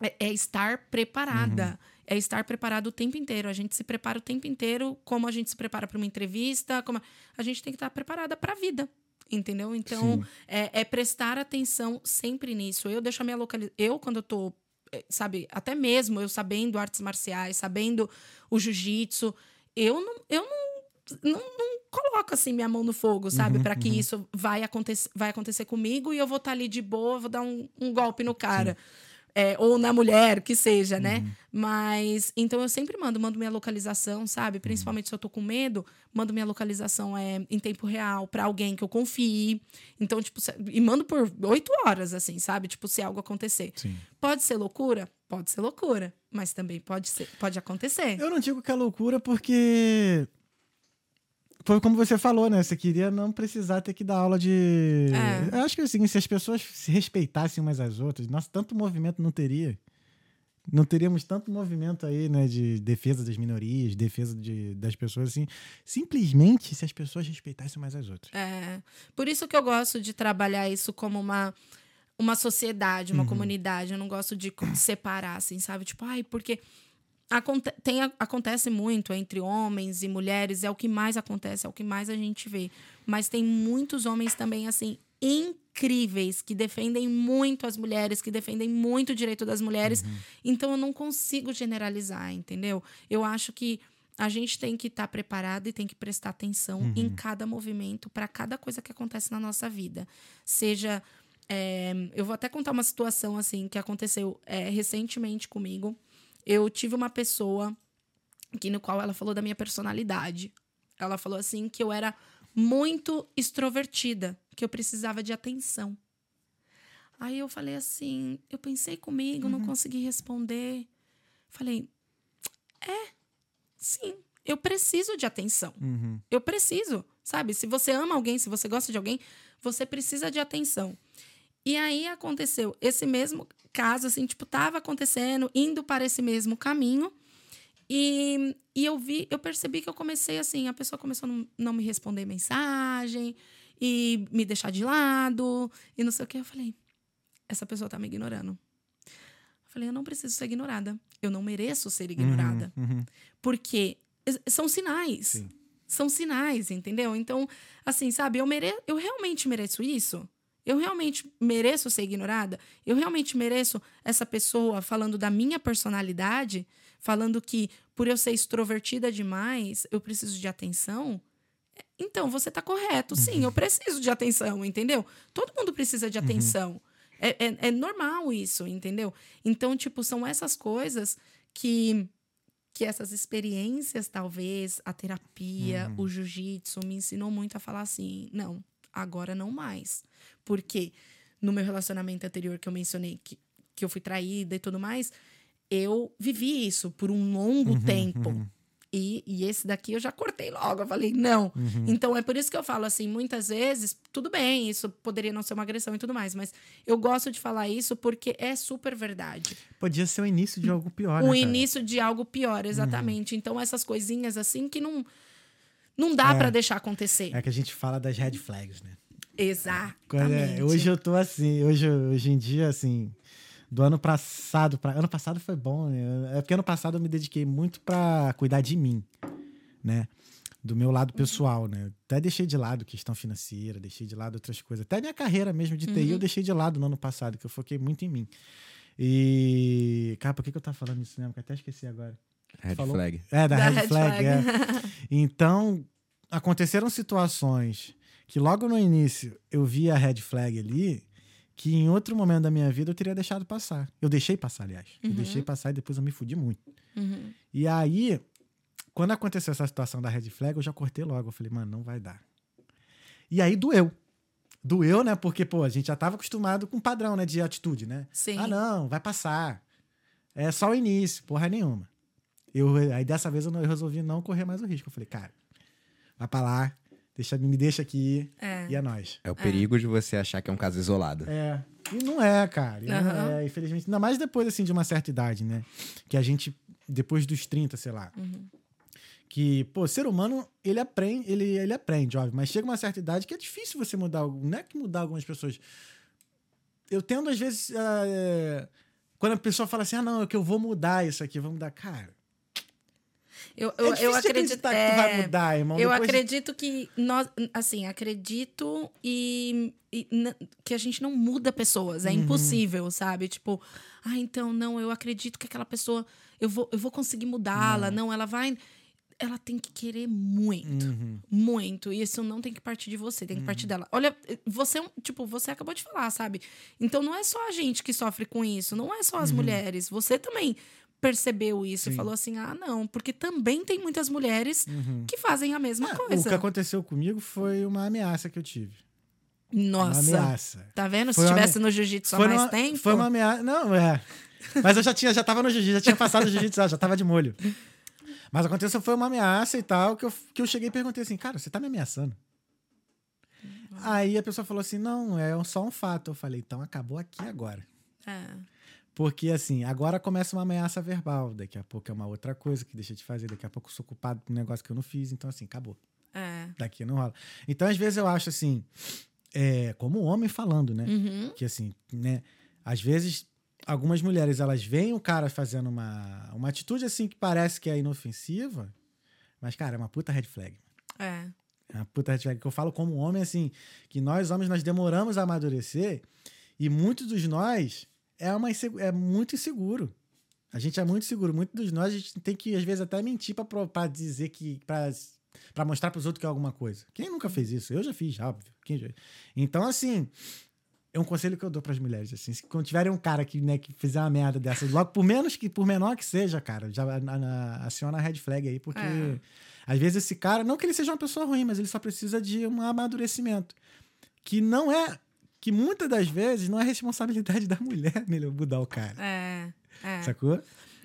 é, é estar preparada. É estar preparado o tempo inteiro. A gente se prepara o tempo inteiro, como a gente se prepara para uma entrevista, como a, a gente tem que estar preparada para a vida. Entendeu? Então, Sim. é, é prestar atenção sempre nisso. Eu deixo a minha localização. Eu, quando eu tô, eh, sabe, até mesmo eu sabendo artes marciais, sabendo o jiu-jitsu, eu não, eu não, não, não coloco assim minha mão no fogo, sabe? Uhum, Pra que uhum. isso vai acontecer, vai acontecer comigo e eu vou estar ali de boa, vou dar um, um golpe no cara. É, ou na mulher, que seja, né? Uhum. Mas então eu sempre mando, mando minha localização, sabe? Uhum. Principalmente se eu tô com medo, mando minha localização é, em tempo real pra alguém que eu confie. Então, tipo, e mando por oito horas, assim, sabe? Tipo, se algo acontecer. Sim. Pode ser loucura? Pode ser loucura. Mas também pode, ser, pode acontecer. Eu não digo que é loucura porque. Foi como você falou, né? Você queria não precisar ter que dar aula de. É. Eu acho que assim, se as pessoas se respeitassem umas às outras, nossa, tanto movimento não teria. Não teríamos tanto movimento aí, né, de defesa das minorias, defesa de, das pessoas, assim. Simplesmente se as pessoas respeitassem umas às outras. É. Por isso que eu gosto de trabalhar isso como uma, uma sociedade, uma comunidade. Eu não gosto de separar, assim, sabe? Tipo, ai, porque aconte tem, acontece muito entre homens e mulheres, é o que mais acontece, é o que mais a gente vê. Mas tem muitos homens também, assim, incríveis, que defendem muito as mulheres, que defendem muito o direito das mulheres. Então eu não consigo generalizar, entendeu? Eu acho que a gente tem que estar preparado e tem que prestar atenção em cada movimento para cada coisa que acontece na nossa vida. Seja. é, eu vou até contar uma situação assim que aconteceu é, recentemente comigo. Eu tive uma pessoa que no qual ela falou da minha personalidade. Ela falou assim que eu era muito extrovertida, que eu precisava de atenção. Aí eu falei assim, eu pensei comigo, não consegui responder. Falei, é, sim, eu preciso de atenção. Uhum. Eu preciso, sabe? Se você ama alguém, se você gosta de alguém, você precisa de atenção. E aí aconteceu esse mesmo caso, assim, tipo, tava acontecendo, indo para esse mesmo caminho. E, e eu vi, eu percebi que eu comecei assim, a pessoa começou a não, não me responder mensagem e me deixar de lado e não sei o que. Eu falei, essa pessoa tá me ignorando. Eu falei, eu não preciso ser ignorada. Eu não mereço ser ignorada. Uhum, uhum. Porque são sinais. Sim. São sinais, entendeu? Então, assim, sabe, eu, mere... eu realmente mereço isso? Eu realmente mereço ser ignorada? Eu realmente mereço essa pessoa falando da minha personalidade, falando que por eu ser extrovertida demais, eu preciso de atenção? Então, você tá correto. Sim, eu preciso de atenção, entendeu? Todo mundo precisa de atenção. É, é, é normal isso, entendeu? Então, tipo, são essas coisas que que essas experiências, talvez, a terapia, o jiu-jitsu, me ensinou muito a falar assim: não, agora não mais. Porque no meu relacionamento anterior que eu mencionei, que, que eu fui traída e tudo mais, eu vivi isso por um longo tempo. E, e esse daqui eu já cortei logo. Eu falei, não. Então é por isso que eu falo assim, muitas vezes, tudo bem, isso poderia não ser uma agressão e tudo mais, mas eu gosto de falar isso porque é super verdade Podia ser o início de algo pior, né, o cara? início de algo pior, exatamente. Então, essas coisinhas assim que não, não dá É. pra deixar acontecer. É que a gente fala das red flags, né? Exatamente. É- hoje eu tô assim, hoje, hoje em dia, assim, do ano passado para ano passado foi bom, né? É porque ano passado eu me dediquei muito pra cuidar de mim, né? Do meu lado pessoal, né? Até deixei de lado questão financeira, deixei de lado outras coisas. Até minha carreira mesmo de TI eu deixei de lado no ano passado, que eu foquei muito em mim. E. Cara, por que, que eu tava falando isso mesmo? Que eu até esqueci agora. Red Falou? flag. É, da, Da red, red flag. flag. é. (laughs) Então, aconteceram situações que logo no início eu vi a red flag ali, que em outro momento da minha vida eu teria deixado passar. Eu deixei passar, aliás. Eu Uhum. deixei passar e depois eu me fudi muito. Uhum. E aí, quando aconteceu essa situação da red flag, eu já cortei logo. Eu falei, mano, não vai dar. E aí doeu. Doeu, né? Porque, pô, a gente já tava acostumado com padrão, né? De atitude, né? Sim. Ah, não, vai passar. É só o início, porra nenhuma. Eu, aí dessa vez eu, não- eu resolvi não correr mais o risco. Eu falei, cara, vai pra lá, deixa, me deixa aqui É. e é nóis. É o perigo de você achar que é um caso isolado. É. E não é, cara. E não é, infelizmente. Ainda mais depois, assim, de uma certa idade, né? Que a gente, depois dos 30, sei lá. Uhum. Que, pô, ser humano, ele aprende, ele, ele aprende, óbvio. Mas chega uma certa idade que é difícil você mudar. Não é que mudar algumas pessoas. Eu tendo, às vezes. é, quando a pessoa fala assim, ah, não, é que eu vou mudar isso aqui, vou mudar. Cara, Eu, é eu, difícil eu acredito que tu vai é, mudar, irmão. Eu Depois de- acredito que nós, assim, acredito e, e que a gente não muda pessoas, é Uhum. impossível, sabe? Tipo, ah, então não, eu acredito que aquela pessoa eu vou, eu vou conseguir mudá-la, não. ela vai ela tem que querer muito, Uhum. muito, e isso não tem que partir de você, tem que partir dela. Olha, você, é um- tipo, você acabou de falar, sabe? Então não é só a gente que sofre com isso, não é só as mulheres, você também percebeu isso Uhum. Sim. e falou assim: "Ah, não, porque também tem muitas mulheres que fazem a mesma É, coisa. O que aconteceu comigo foi uma ameaça que eu tive. Nossa. Uma ameaça. Tá vendo? Foi Se uma tivesse ame- no jiu-jitsu há mais uma, tempo. Foi uma ameaça. Não, é. Mas eu já tinha, já tava no jiu-jitsu, já tinha passado o jiu-jitsu, já tava de molho. Mas aconteceu, foi uma ameaça e tal, que eu, que eu cheguei e perguntei assim, cara, você tá me ameaçando? Aí a pessoa falou assim, não, é só um fato. Eu falei, então acabou aqui agora. É. Porque, assim, agora começa uma ameaça verbal. Daqui a pouco é uma outra coisa que deixa de fazer. Daqui a pouco eu sou culpado por um negócio que eu não fiz. Então, assim, acabou. É. Daqui não rola. Então, às vezes eu acho, assim, é, como homem falando, né? Uhum. que assim, né? Às vezes, algumas mulheres, elas veem o cara fazendo uma, uma atitude assim que parece que é inofensiva, mas, cara, é uma puta red flag. É. É uma puta red flag. Que eu falo como homem, assim, que nós homens, nós demoramos a amadurecer e muitos dos nós é, uma, é muito inseguro. A gente é muito seguro. Muitos dos nós, a gente tem que, às vezes, até mentir pra dizer que... Pra, pra mostrar pros outros que é alguma coisa. Quem nunca fez isso? Eu já fiz, óbvio. Quem já- Então, assim, é um conselho que eu dou pras mulheres, assim, se quando tiverem um cara que, né, que fizer uma merda dessa, logo por menos que por menor que seja, cara, já a- aciona a red flag aí, porque É. às vezes esse cara, não que ele seja uma pessoa ruim, mas ele só precisa de um amadurecimento, que não é que muitas das vezes não é responsabilidade (laughs) da mulher melhor mudar o cara. É. É. Sacou?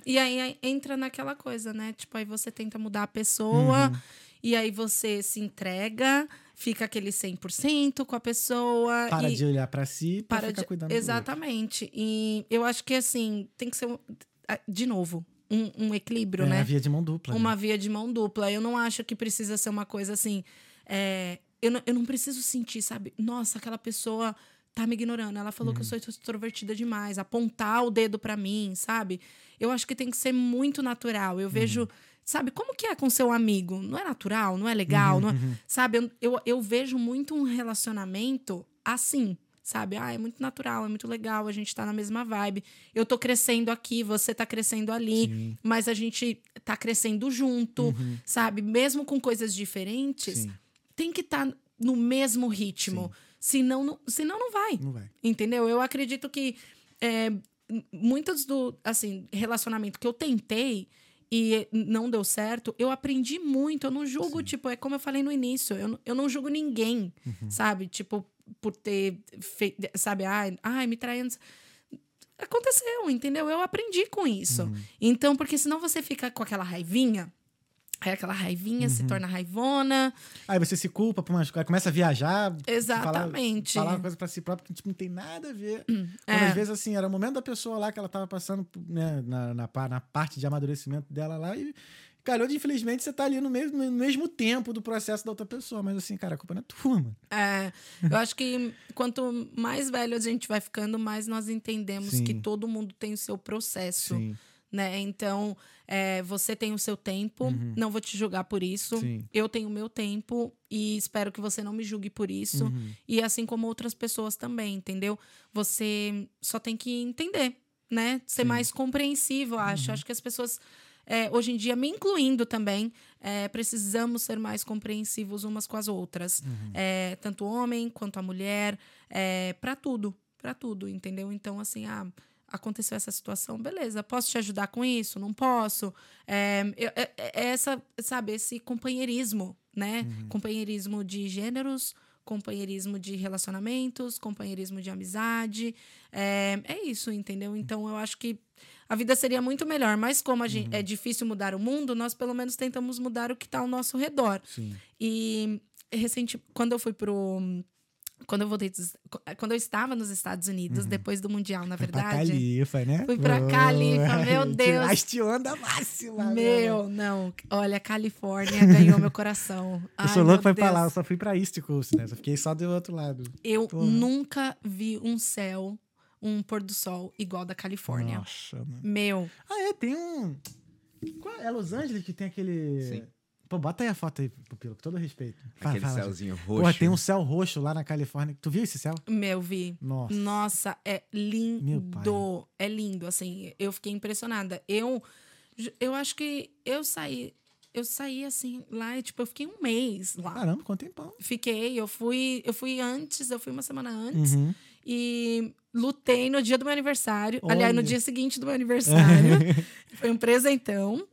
E aí entra naquela coisa, né? Tipo, aí você tenta mudar a pessoa, Uhum. e aí você se entrega, fica aquele 100% com a pessoa. Para de olhar pra si pra para ficar de- cuidando. Exatamente. E eu acho que, assim, tem que ser, de novo, um, um equilíbrio, É né? a via de mão dupla. né? uma via de mão dupla. Eu não acho que precisa ser uma coisa assim. é, eu, não, eu não preciso sentir, sabe? Nossa, aquela pessoa tá me ignorando. Ela falou que eu sou extrovertida demais. Apontar o dedo pra mim, sabe? Eu acho que tem que ser muito natural. Eu vejo. Sabe, como que é com seu amigo? Não é natural, não é legal, não é- sabe? Eu, eu, eu vejo muito um relacionamento assim, sabe? Ah, é muito natural, é muito legal, a gente tá na mesma vibe. Eu tô crescendo aqui, você tá crescendo ali, Sim. mas a gente tá crescendo junto, sabe? Mesmo com coisas diferentes, Sim. Tem que estar no mesmo ritmo. Senão, não, senão não vai. Não vai. Entendeu? Eu acredito que é, muitos do assim, relacionamento que eu tentei e não deu certo, eu aprendi muito. Eu não julgo, tipo, é como eu falei no início, eu, não- eu não julgo ninguém, sabe? Tipo, por ter feito, sabe, ai, ai me traindo. Aconteceu, entendeu? Eu aprendi com isso. Então, porque senão você fica com aquela raivinha, aí aquela raivinha se torna raivona. Aí você se culpa por umas coisas, começa a viajar. Exatamente. Falar, falar uma coisa pra si próprio que tipo, não tem nada a ver. Quando, É. às vezes, assim, era o momento da pessoa lá que ela tava passando né, na, na, na parte de amadurecimento dela lá e. Calhou de, infelizmente, você tá ali no mesmo, no mesmo tempo do processo da outra pessoa. Mas, assim, cara, a culpa não é tua, mano. É, eu acho que quanto mais velho a gente vai ficando, mais nós entendemos Sim. que todo mundo tem o seu processo, né? Então, é, você tem o seu tempo, não vou te julgar por isso. Uhum. Sim. Eu tenho o meu tempo e espero que você não me julgue por isso. Uhum. E assim como outras pessoas também, entendeu? Você só tem que entender, né? Ser mais compreensivo, eu Uhum. acho. Acho que as pessoas, é, hoje em dia, me incluindo também, é, precisamos ser mais compreensivos umas com as outras. Uhum. É, tanto o homem quanto a mulher, é, para tudo, para tudo, entendeu? Então, assim, ah, aconteceu essa situação, beleza, posso te ajudar com isso? Não posso? É, eu- é- é essa, sabe, esse companheirismo, né? Uhum. Companheirismo de gêneros, companheirismo de relacionamentos, companheirismo de amizade. É, é isso, entendeu? Então eu acho que a vida seria muito melhor. Mas como a gente, é difícil mudar o mundo, nós pelo menos tentamos mudar o que está ao nosso redor. Sim. E recente, quando eu fui pro quando eu voltei dos- quando eu estava nos Estados Unidos depois do mundial, na Foi pra verdade. Califa, né? Fui pra Califa, meu Deus. Tiraste onda máxima. Meu, não. Olha, Califórnia ganhou meu coração. (laughs) Eu Ai, sou louco lá, eu só fui pra East Coast, né? Só fiquei só do outro lado. Eu Porra. nunca vi um céu, um pôr do sol igual da Califórnia. Nossa, mano. Meu, Ah, é, tem um. Qual é? É Los Angeles que tem aquele. Sim. Pô, bota aí a foto aí, Pupilo, com todo respeito. Fala, Aquele fala, céuzinho gente. roxo. Porra, tem um céu roxo lá na Califórnia. Tu viu esse céu? meu, vi. Nossa. Nossa, é Meu pai. lindo. É lindo, assim. Eu fiquei impressionada. Eu, eu acho que eu saí, eu saí assim lá, e, tipo, eu fiquei um mês lá. Caramba, quanto tempão. Fiquei, eu fui, eu fui antes, eu fui uma semana antes Uhum. e lutei no dia do meu aniversário. Aliás, no Olha. dia seguinte do meu aniversário. (laughs) Foi um presentão.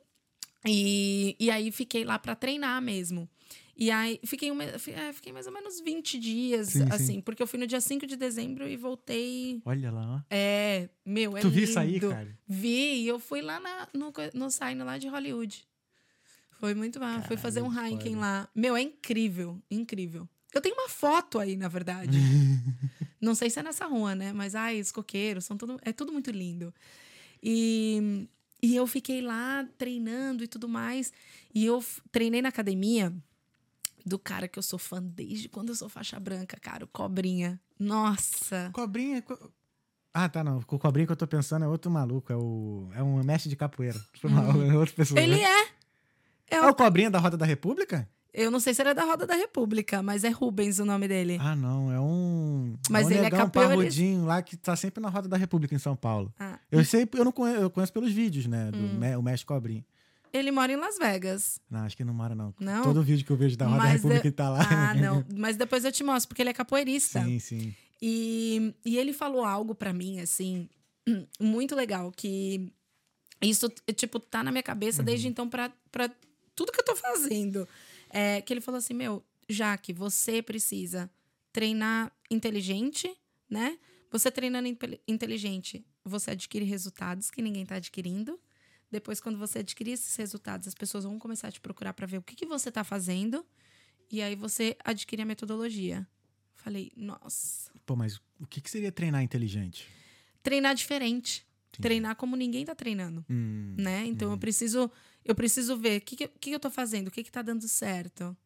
E, e aí fiquei lá pra treinar mesmo. E aí fiquei, é, fiquei mais ou menos 20 dias, Sim, sim. assim, porque eu fui no dia 5 de dezembro e voltei. Olha lá. É, meu, é tu lindo. viu isso aí, cara? Vi, e eu fui lá na, no, no sign lá de Hollywood. Foi muito mal. Fui fazer um hiking lá. Meu, é incrível, incrível. Eu tenho uma foto aí, na verdade. (laughs) Não sei se é nessa rua, né? Mas, ai, os coqueiros, são tudo, é tudo muito lindo. E, e eu fiquei lá treinando e tudo mais. E eu treinei na academia do cara que eu sou fã desde quando eu sou faixa branca, cara, o Cobrinha. Nossa! Cobrinha. co- Ah, tá, não. O cobrinha que eu tô pensando é outro maluco. É, o... é um mestre de capoeira. Foi mal, é outra pessoa. Ele é! É É o o cobrinha da Roda da República? Eu não sei se ele é da Roda da República, mas é Rubens o nome dele. Ah, não. É um. Mas é um ele é negão capoeirista. parrudinho lá que tá sempre na Roda da República em São Paulo. Ah, Eu sei, eu não conheço, eu conheço pelos vídeos, né? Do Hum. o mestre cobrinha. ele mora em Las Vegas. Não, acho que não mora, não. Não? Todo vídeo que eu vejo da Roda da Mas República é- ele tá lá. Ah, (laughs) não. Mas depois eu te mostro, porque ele é capoeirista. sim, sim. E, e ele falou algo pra mim, assim, (clears throat) muito legal, que isso, tipo, tá na minha cabeça Uhum. desde então pra, pra tudo que eu tô fazendo. É, que ele falou assim, meu, Jaque, você precisa treinar inteligente, né? Você treinando inte- inteligente, você adquire resultados que ninguém tá adquirindo. Depois, quando você adquirir esses resultados, as pessoas vão começar a te procurar pra ver o que, que você tá fazendo. E aí você adquire a metodologia. Falei, nossa. Pô, mas o que, que seria treinar inteligente? treinar diferente. Entendi. Treinar como ninguém tá treinando, Hum, né? Então eu preciso eu preciso ver o que, que, que eu tô fazendo, o que que tá dando certo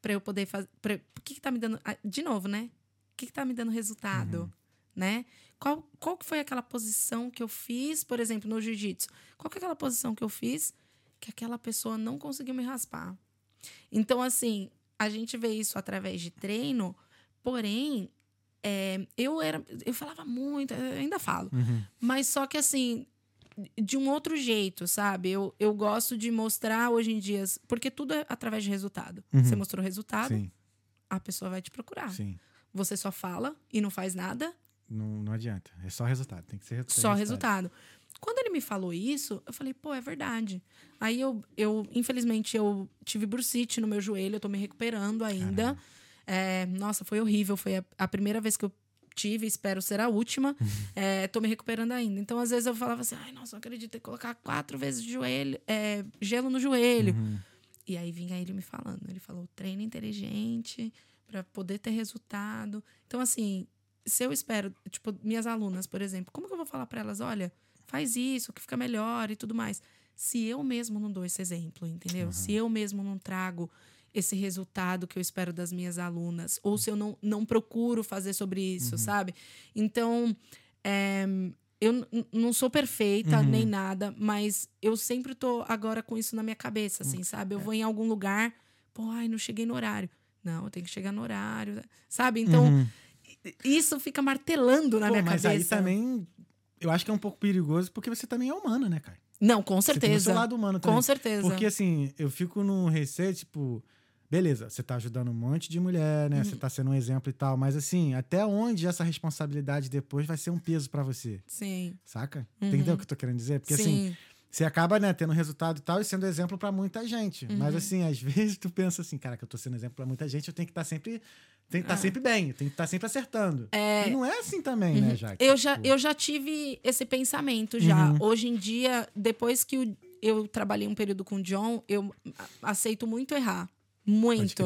para eu poder fazer, o que que tá me dando, ah, de novo, né? O que que tá me dando resultado, né? Qual, qual que foi aquela posição que eu fiz, por exemplo, no jiu-jitsu? Qual que é aquela posição que eu fiz que aquela pessoa não conseguiu me raspar? Então, assim, a gente vê isso através de treino, porém, é, eu era. Eu falava muito, eu ainda falo. Uhum. Mas só que assim, de um outro jeito, sabe? Eu, eu gosto de mostrar hoje em dia. Porque tudo é através de resultado. Uhum. Você mostrou resultado, Sim, a pessoa vai te procurar. sim. Você só fala e não faz nada, Não, não adianta. É só resultado. Tem que ser ser só resultado. Quando ele me falou isso, eu falei, pô, é verdade. Aí eu, eu infelizmente, eu tive bursite no meu joelho, eu tô me recuperando ainda. É, nossa, foi horrível. Foi a, a primeira vez que eu tive, espero ser a última. É, tô me recuperando ainda. Então, às vezes, eu falava assim, ai, nossa, não acredito em colocar quatro vezes joelho, é, gelo no joelho. Uhum. E aí vinha ele me falando. Ele falou: treino inteligente para poder ter resultado. Então, assim, se eu espero, tipo, minhas alunas, por exemplo, como que eu vou falar para elas: olha, faz isso, que fica melhor e tudo mais? Se eu mesmo não dou esse exemplo, entendeu? Se eu mesmo não trago esse resultado que eu espero das minhas alunas, ou se eu não, não procuro fazer sobre isso, sabe? Então, é, eu não sou perfeita Uhum. nem nada, mas eu sempre tô agora com isso na minha cabeça, Hum, assim, sabe? é. Eu vou em algum lugar, pô, ai, não cheguei no horário. Não, eu tenho que chegar no horário, sabe? Então, Uhum. isso fica martelando na Pô, minha mas cabeça. aí também. Eu acho que é um pouco perigoso porque você também é humana, né, cara? Não, com Você tem o seu certeza. lado humano também. Com certeza. Porque assim, eu fico num receio, tipo, beleza, você tá ajudando um monte de mulher, né? Você Uhum. tá sendo um exemplo e tal, mas assim, até onde essa responsabilidade depois vai ser um peso pra você, Sim. saca? Uhum. Entendeu o que eu tô querendo dizer? Porque assim, Sim. você acaba, né, tendo resultado e tal, e sendo exemplo pra muita gente. Uhum. Mas assim, às (laughs) vezes tu pensa assim, cara, que eu tô sendo exemplo pra muita gente, eu tenho que estar sempre. Tem que estar sempre bem, tem que estar sempre acertando. E não é assim também, né, Jaque? Eu já, Tipo, eu já tive esse pensamento já. Uhum. Hoje em dia, depois que o- eu trabalhei um período com o John, eu aceito muito errar. Muito.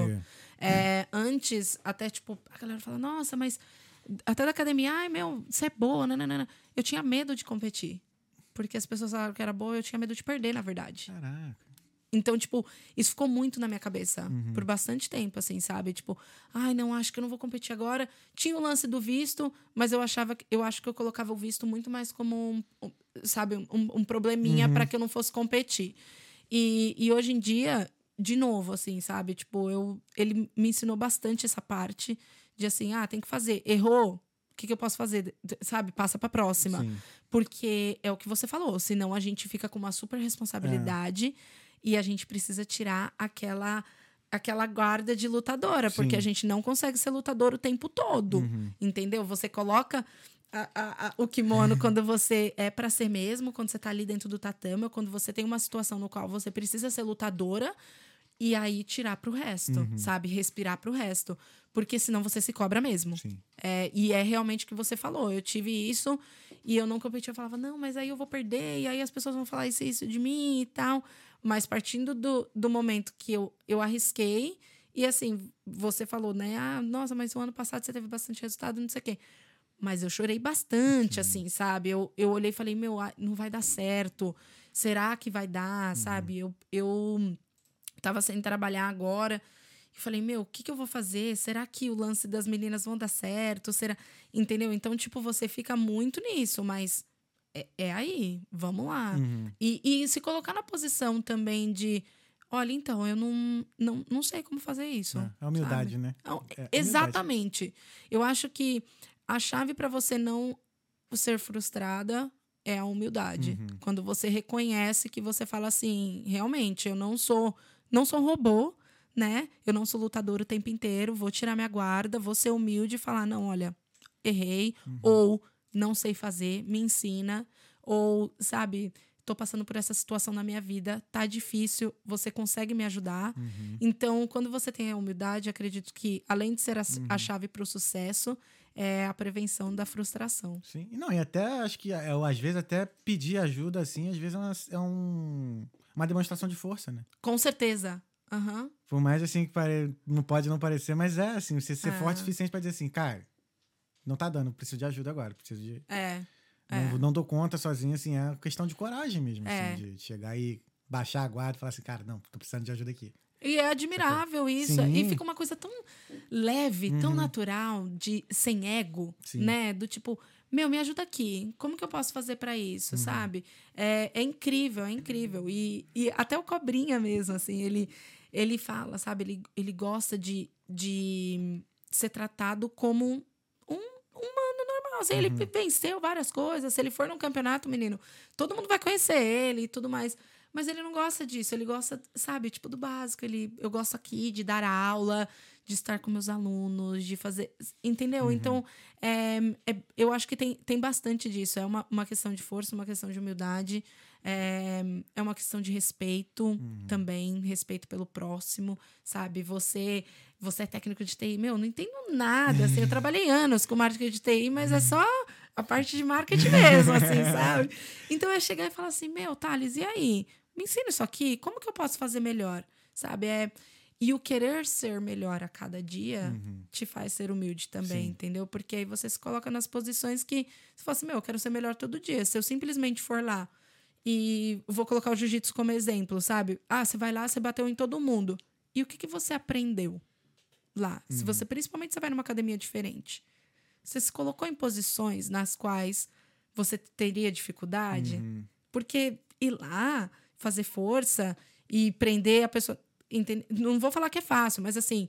É, antes, até, tipo, a galera fala, nossa, mas até da academia, ai, meu, você é boa, nananana. Eu tinha medo de competir. Porque as pessoas falaram que era boa, eu tinha medo de perder, na verdade. Caraca. Então, tipo, isso ficou muito na minha cabeça Uhum. por bastante tempo, assim, sabe? Tipo, ai, não, acho que eu não vou competir agora. Tinha o lance do visto, mas eu achava que eu acho que eu colocava o visto muito mais como um, um, sabe, um, um probleminha Uhum. pra que eu não fosse competir. E, e hoje em dia, de novo, assim, sabe? Tipo, eu, ele me ensinou bastante essa parte de assim, ah, tem que fazer. Errou? O que, que eu posso fazer? Sabe? Passa pra próxima. Sim. Porque é o que você falou, senão a gente fica com uma super responsabilidade e a gente precisa tirar aquela aquela guarda de lutadora, porque Sim. a gente não consegue ser lutador o tempo todo, Uhum. entendeu? Você coloca a- a- a- o kimono quando você é pra ser mesmo, quando você tá ali dentro do tatame, ou quando você tem uma situação no qual você precisa ser lutadora e aí tirar pro resto, Uhum. sabe? Respirar pro resto, porque senão você se cobra mesmo. Sim. É, e é realmente o que você falou. Eu tive isso e eu não competia. Eu falava, não, mas aí eu vou perder, e aí as pessoas vão falar isso e isso de mim e tal. Mas partindo do, do momento que eu, eu arrisquei, e assim, você falou, né? Ah, nossa, mas o ano passado você teve bastante resultado, não sei o quê. Mas eu chorei bastante, assim, sabe? Eu, eu olhei e falei, meu, não vai dar certo. Será que vai dar, sabe? Eu, eu tava sem trabalhar agora. E falei, meu, o que, que eu vou fazer? Será que o lance das meninas vão dar certo? Será. Entendeu? Então, tipo, você fica muito nisso, mas é, é aí, vamos lá. Uhum. E, e se colocar na posição também de. Olha, então, eu não, não, não sei como fazer isso. É, a humildade, sabe? né? Não, É, humildade. exatamente. Eu acho que a chave para você não ser frustrada é a humildade. Uhum. Quando você reconhece que você fala assim, realmente, eu não sou, não sou um robô, né? Eu não sou lutador o tempo inteiro, vou tirar minha guarda, vou ser humilde e falar, não, olha, errei, Uhum. ou não sei fazer, me ensina, ou, sabe, tô passando por essa situação na minha vida, tá difícil, você consegue me ajudar? Uhum. Então, quando você tem a humildade, acredito que, além de ser a, Uhum. a chave para o sucesso, é a prevenção da frustração. Sim. Não, e até acho que é, às vezes até pedir ajuda, assim, às vezes é uma, é um- uma demonstração de força, né? Com certeza. Aham. Por mais assim que pare... não pode não parecer, mas é assim, você ser É. forte o suficiente pra dizer assim, cara, não tá dando, preciso de ajuda agora, preciso de. É. Não, É. não dou conta sozinho, assim, é questão de coragem mesmo, É. assim, de chegar e baixar a guarda e falar assim, cara, não, tô precisando de ajuda aqui. E é admirável isso. Sim. E fica uma coisa tão leve, tão Uhum. natural, de sem ego, Sim. né? Do tipo, meu, me ajuda aqui. Como que eu posso fazer pra isso, Uhum. sabe? É, é incrível, é incrível. E, e até o Cobrinha mesmo, assim, ele, ele fala, sabe? Ele, ele gosta de, de ser tratado como um, um humano normal. Assim, Ele Uhum. venceu várias coisas. Se ele for num campeonato, menino, todo mundo vai conhecer ele e tudo mais. Mas ele não gosta disso, ele gosta, sabe, tipo, do básico. Ele, eu gosto aqui de dar aula, de estar com meus alunos, de fazer. Entendeu? Então, é, é- eu acho que tem, tem bastante disso. É uma, uma questão de força, uma questão de humildade, é, é uma questão de respeito também, respeito pelo próximo, sabe? Você. Você é técnico de TI, meu, não entendo nada. Assim, eu (laughs) trabalhei anos com marketing de TI, mas é só a parte de marketing mesmo, assim, (laughs) sabe? Então eu ia chegar e falar assim, meu, Thales, e aí? Me ensina isso aqui, como que eu posso fazer melhor? Sabe? É, e o querer ser melhor a cada dia te faz ser humilde também, Sim. entendeu? Porque aí você se coloca nas posições que você fala assim, meu, eu quero ser melhor todo dia. Se eu simplesmente for lá e vou colocar o jiu-jitsu como exemplo, sabe? Ah, você vai lá, você bateu em todo mundo. E o que, que você aprendeu lá? Se você, principalmente, você vai numa academia diferente. Você se colocou em posições nas quais você teria dificuldade? Uhum. Porque ir lá, fazer força e prender a pessoa. entende? Não vou falar que é fácil, mas assim.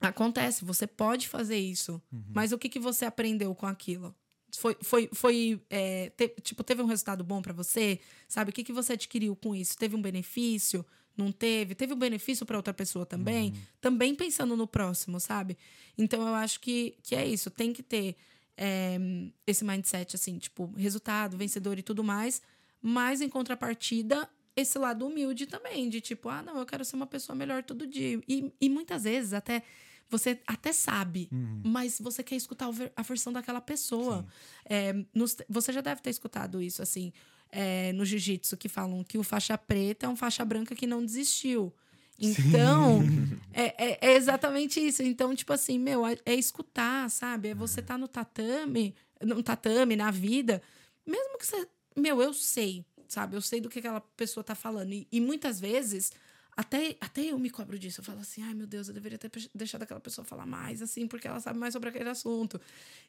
Acontece, você pode fazer isso. Mas o que, que você aprendeu com aquilo? Foi, foi, foi é, te- tipo, teve um resultado bom pra você? Sabe? O que, que você adquiriu com isso? Teve um benefício? Não teve? Teve um benefício pra outra pessoa também? Também pensando no próximo, sabe? Então eu acho que, que é isso. Tem que ter é, esse mindset, assim, tipo, resultado, vencedor e tudo mais. Mas em contrapartida, esse lado humilde também, de tipo, ah, não, eu quero ser uma pessoa melhor todo dia. E, e muitas vezes até você até sabe, Uhum. mas você quer escutar a versão daquela pessoa. É, nos- você já deve ter escutado isso, assim, é, no jiu-jitsu, que falam que o faixa preta é um faixa branca que não desistiu. Então, (laughs) é, é- é exatamente isso. Então, tipo assim, meu, é, é escutar, sabe? É você tá no tatame, no tatame, na vida, mesmo que você. Meu, eu sei, sabe? Eu sei do que aquela pessoa tá falando. E, e muitas vezes, até, até eu me cobro disso. Eu falo assim, ai meu Deus, eu deveria ter deixado aquela pessoa falar mais, assim, porque ela sabe mais sobre aquele assunto.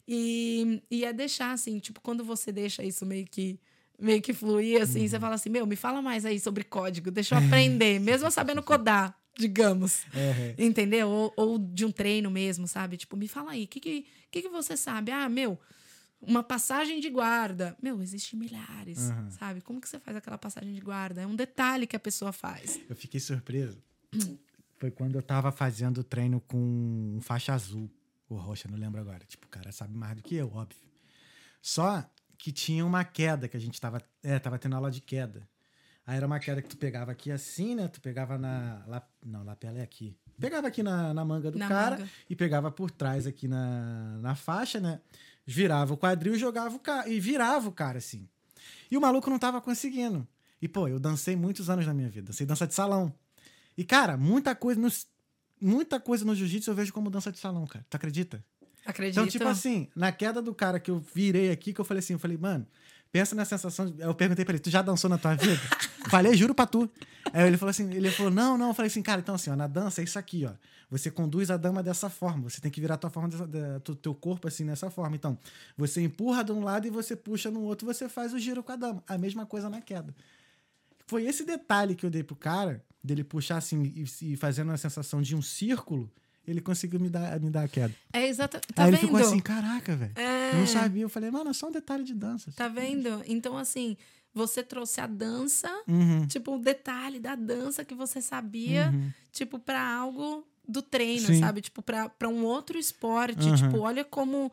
E, e é deixar, assim, tipo, quando você deixa isso meio que. Meio que fluir, assim, você fala assim: Meu, me fala mais aí sobre código, deixa eu aprender, (laughs) mesmo eu sabendo codar, digamos. É. Entendeu? Ou, ou de um treino mesmo, sabe? Tipo, me fala aí, o que, que, que, que você sabe? Ah, meu, uma passagem de guarda. Meu, existe milhares, Aham. sabe? Como que você faz aquela passagem de guarda? É um detalhe que a pessoa faz. Eu fiquei surpreso. Foi quando eu tava fazendo treino com um faixa azul. Ou roxa, não lembro agora. Tipo, o cara sabe mais do que eu, óbvio. Só que tinha uma queda que a gente tava. É, tava tendo aula de queda. Aí era uma queda que tu pegava aqui assim, né? Tu pegava na. Lá, não, lapela é aqui. Pegava aqui na, na manga do Na cara manga. e pegava por trás aqui na, na faixa, né? Virava o quadril e jogava o cara. E virava o cara assim. E o maluco não tava conseguindo. E, pô, eu dancei muitos anos na minha vida. Dancei dança de salão. E, cara, muita coisa no, muita coisa no jiu-jitsu eu vejo como dança de salão, cara. Tu acredita? Acredita? Então, tipo assim, na queda do cara que eu virei aqui, que eu falei assim, eu falei, mano, pensa na sensação. Eu perguntei pra ele, tu já dançou na tua vida? (laughs) falei, juro pra tu. Aí ele falou assim, ele falou, não, não. Eu falei assim, cara, então assim, ó, na dança é isso aqui, ó. Você conduz a dama dessa forma. Você tem que virar tua forma, dessa, da, teu corpo assim, nessa forma. Então, você empurra de um lado e você puxa no outro, você faz o giro com a dama. A mesma coisa na queda. Foi esse detalhe que eu dei pro cara, dele puxar assim e, e fazendo a sensação de um círculo, ele conseguiu me dar, me dar a queda. É exato. Tá Aí ele vendo? ficou assim, caraca, velho. É. Eu não sabia. Eu falei, mano, é só um detalhe de dança. Tá vendo? Então, assim, você trouxe a dança, Uhum. tipo, o detalhe da dança que você sabia, Uhum. tipo, pra algo do treino, Sim. sabe? Tipo, pra, pra um outro esporte. Uhum. Tipo, olha como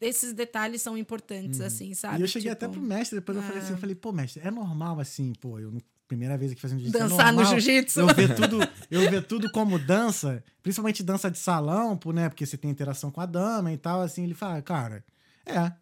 esses detalhes são importantes, assim, sabe? Uhum. E eu cheguei Tipo, até pro mestre, depois eu falei assim, eu falei, pô, mestre, é normal assim, pô, eu não- primeira vez aqui fazendo jiu-jitsu. é Dançar no normal jiu-jitsu. Eu ver tudo, eu ver tudo como dança, principalmente dança de salão, né? Porque você tem interação com a dama e tal, assim, ele fala, cara, é.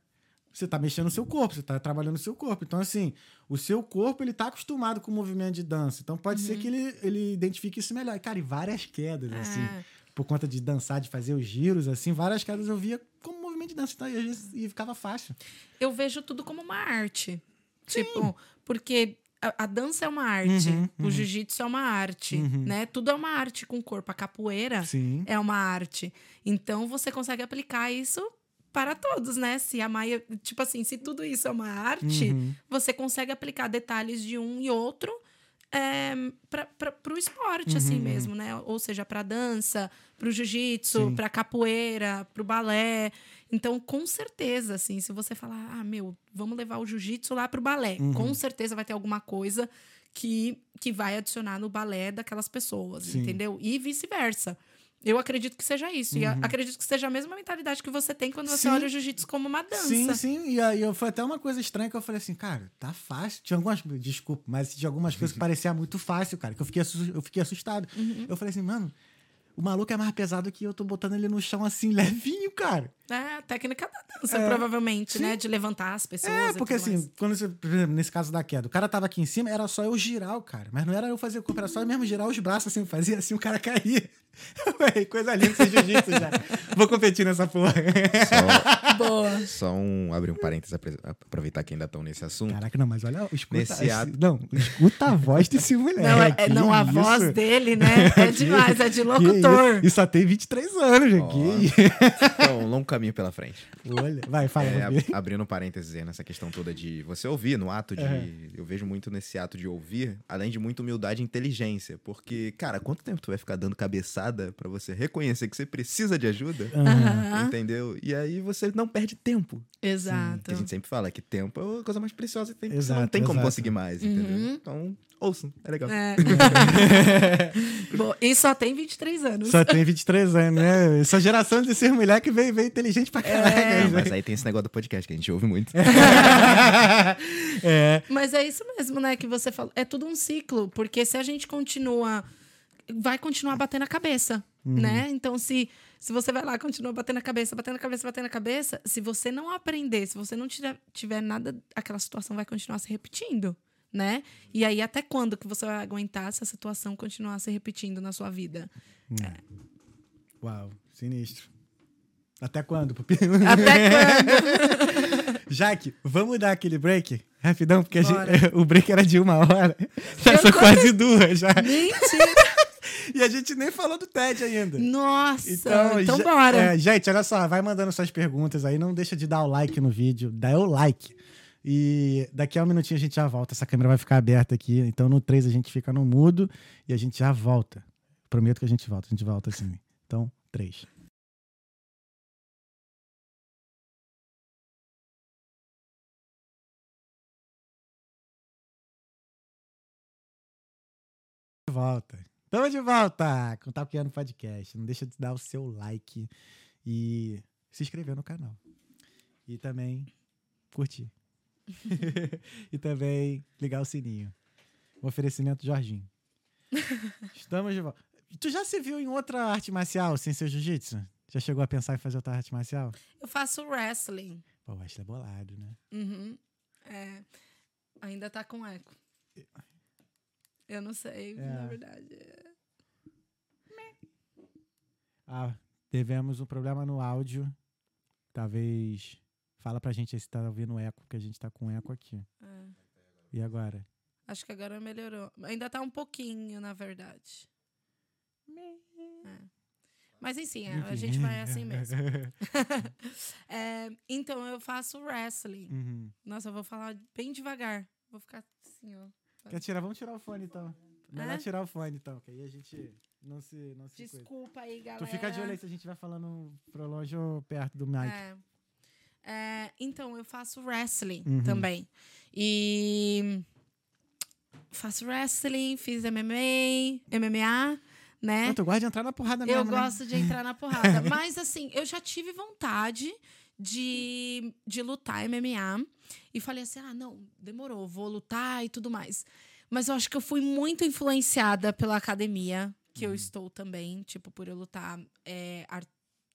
Você tá mexendo no seu corpo, você tá trabalhando no seu corpo. Então, assim, o seu corpo, ele tá acostumado com o movimento de dança. Então, pode Uhum. ser que ele, ele identifique isso melhor. Cara, e várias quedas, assim, É. por conta de dançar, de fazer os giros, assim, várias quedas eu via como movimento de dança. Então, e, às vezes, e ficava fácil. eu vejo tudo como uma arte. Tipo, porque a, a dança é uma arte, Uhum, o jiu-jitsu é uma arte, né? Tudo é uma arte com o corpo. A capoeira Sim. é uma arte. Então você consegue aplicar isso para todos, né? Se a maia, tipo assim, se tudo isso é uma arte, Uhum. você consegue aplicar detalhes de um e outro é, para o esporte, assim Uhum. mesmo, né? Ou seja, para dança, para o jiu-jitsu, para capoeira, para o balé. Então, com certeza, assim, se você falar, ah, meu, vamos levar o jiu-jitsu lá para o balé, Uhum. com certeza vai ter alguma coisa que, que vai adicionar no balé daquelas pessoas, Sim. entendeu? E vice-versa. Eu acredito que seja isso. E a- acredito que seja a mesma mentalidade que você tem quando você Uhum. Sim. olha o jiu-jitsu como uma dança. Sim, sim. E aí eu, foi até uma coisa estranha que eu falei assim, cara, tá fácil. Tinha algumas. Desculpa, mas tinha algumas coisas que (laughs) parecia muito fácil, cara. Que eu fiquei, eu fiquei assustado. Uhum. Eu falei assim, mano, o maluco é mais pesado que eu tô botando ele no chão assim, (laughs) levinho, cara. É a técnica da dança, É. provavelmente, né? De levantar as pessoas. É, porque tudo mais. assim, quando você, por exemplo, nesse caso da queda, o cara tava aqui em cima, era só eu girar o cara. Mas não era eu fazer o corpo, era só eu mesmo girar os braços assim, eu fazia assim, o cara caía. (laughs) Ué, Coisa linda esse jiu-jitsu já. Vou competir nessa porra. Só, Boa. só um. abrir um parênteses, aproveitar que ainda estão nesse assunto. Caraca, não, mas olha, escuta. Nesse ato- Não, escuta a voz desse (laughs) moleque. Não, é, é- não, a voz dele, né? (laughs) É demais, é de locutor. isso? E só tem 23 anos, aqui. (laughs) Então, um longo caminho pela frente. Olha, vai, fala. É, ab- abrindo parênteses aí nessa questão toda de você ouvir, no ato de. Uhum. Eu vejo muito nesse ato de ouvir, além de muita humildade e inteligência. Porque, cara, quanto tempo tu vai ficar dando cabeçada pra você reconhecer que você precisa de ajuda? Aham. Entendeu? E aí você não não perde tempo. Exato. Que a gente sempre fala que tempo é a coisa mais preciosa que tem. Exato, não tem como exato. conseguir mais, entendeu? Uhum. Então, ouçam, é legal. É. (laughs) Bom, e só tem 23 anos. Só tem 23 anos, né? (laughs) Essa geração de ser mulher que veio, veio inteligente pra É. caralho. Ah, mas aí tem esse negócio do podcast que a gente ouve muito. (laughs) é. Mas é isso mesmo, né, que você falou. É tudo um ciclo, porque se a gente continua. Vai continuar batendo a cabeça, Uhum. né? Então, se, se você vai lá, continua batendo a cabeça, batendo a cabeça, batendo a cabeça, se você não aprender, se você não tiver, tiver nada, aquela situação vai continuar se repetindo, né? E aí, até quando que você vai aguentar essa situação continuar se repetindo na sua vida? Uau, sinistro. Até quando, Pupi? Até (laughs) quando? Jaque, vamos dar aquele break? Rapidão, porque a gente- (laughs) o break era de uma hora. Tô- quase duas já. Mentira! E a gente nem falou do TED ainda. Nossa! Então, ja- bora! é, gente, olha só, vai mandando suas perguntas aí. Não deixa de dar o like no vídeo. Dá o like. E daqui a um minutinho a gente já volta. Essa câmera vai ficar aberta aqui. Então no 3 a gente fica no mudo e a gente já volta. Prometo que a gente volta. A gente volta assim. Então, 3. De volta. Estamos de volta com o Talkiano Podcast. Não deixa de dar o seu like e se inscrever no canal. E também curtir. (laughs) e também ligar o sininho. O oferecimento Jorginho. (laughs) Estamos de volta. Tu já se viu em outra arte marcial sem ser jiu-jitsu? Já chegou a pensar em fazer outra arte marcial? Eu faço wrestling. Pô, o Wesley é bolado, né? Uhum. É, ainda tá com eco. Eu não sei, É. na verdade. Ah, tivemos um problema no áudio. Talvez. Fala pra gente aí se tá ouvindo eco, porque a gente tá com eco aqui. É. E agora? Acho que agora melhorou. Ainda tá um pouquinho, na verdade. É. Mas enfim, a- a gente vai assim (laughs) mesmo. (laughs) É, então, eu faço wrestling. Uhum. Nossa, eu vou falar bem devagar. Vou ficar assim, ó. Quer tirar? Vamos tirar o fone então. Melhor É? tirar o fone então, que aí a gente não se. Não se coisa. Desculpa aí, galera. Tu fica de olho aí se a gente vai falando pro longe ou perto do mic. É. É, então, eu faço wrestling Uhum. também. E faço wrestling, fiz MMA, MMA, né? Tu gosta de entrar na porrada mesmo, Eu né? gosto de entrar na porrada. (laughs) Mas, assim, eu já tive vontade de, de lutar MMA. E falei assim: ah, não, demorou, vou lutar e tudo mais. Mas eu acho que eu fui muito influenciada pela academia, que Uhum. eu estou também, tipo, por eu lutar é,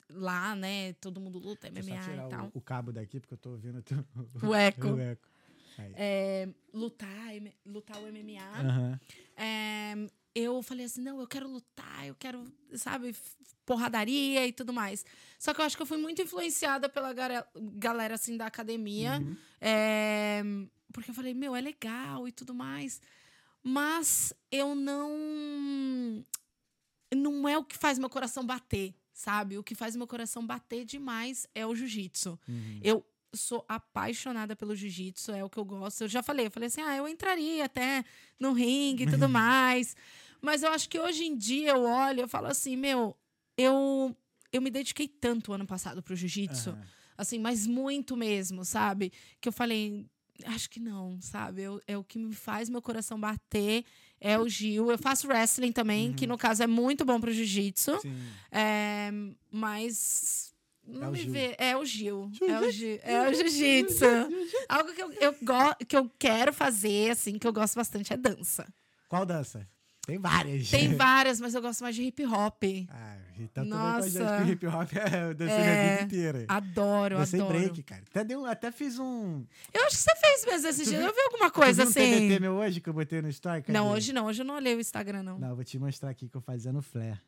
lá, né? Todo mundo luta Deixa eu MMA tirar e tal. o, o cabo daqui, porque eu tô ouvindo o teu- (laughs) O eco. (laughs) o eco. É, lutar, lutar o MMA. Aham. É, eu falei assim, não, eu quero lutar, eu quero, sabe, porradaria e tudo mais. Só que eu acho que eu fui muito influenciada pela galera, assim, da academia. Uhum. É, porque eu falei, meu, é legal e tudo mais. Mas eu não... Não é o que faz meu coração bater, sabe? O que faz meu coração bater demais é o jiu-jitsu. Uhum. Eu sou apaixonada pelo jiu-jitsu, é o que eu gosto. Eu já falei, eu falei assim, ah, eu entraria até no ringue e tudo (laughs) mais. Mas eu acho que hoje em dia eu olho, eu falo assim, meu, eu eu me dediquei tanto ano passado pro jiu-jitsu, Aham. assim, mas muito mesmo, sabe? Que eu falei, acho que não, sabe? Eu- é o que me faz meu coração bater, é o Gil. Eu faço wrestling também, que no caso é muito bom pro jiu-jitsu. É, mas. Não É o me Gil. vê. É o Gil. É o, Gil, é o jiu-jitsu. Algo que eu, eu, que eu quero fazer, assim, que eu gosto bastante, é dança. Qual dança? Tem várias. Tem (laughs) várias, mas eu gosto mais de hip hop. Ah, então Nossa. Nossa. que hip hop é dança É. vida inteira. Adoro, Dancei adoro. break, cara. Até, deu, até fiz um. Eu acho que você fez mesmo esses dias. viu- Eu vi alguma coisa tu viu um assim. TBT meu hoje que eu botei no story? Não, Cadê? hoje não. Hoje eu não olhei o Instagram, não. Não, eu vou te mostrar aqui que eu fazia no flare.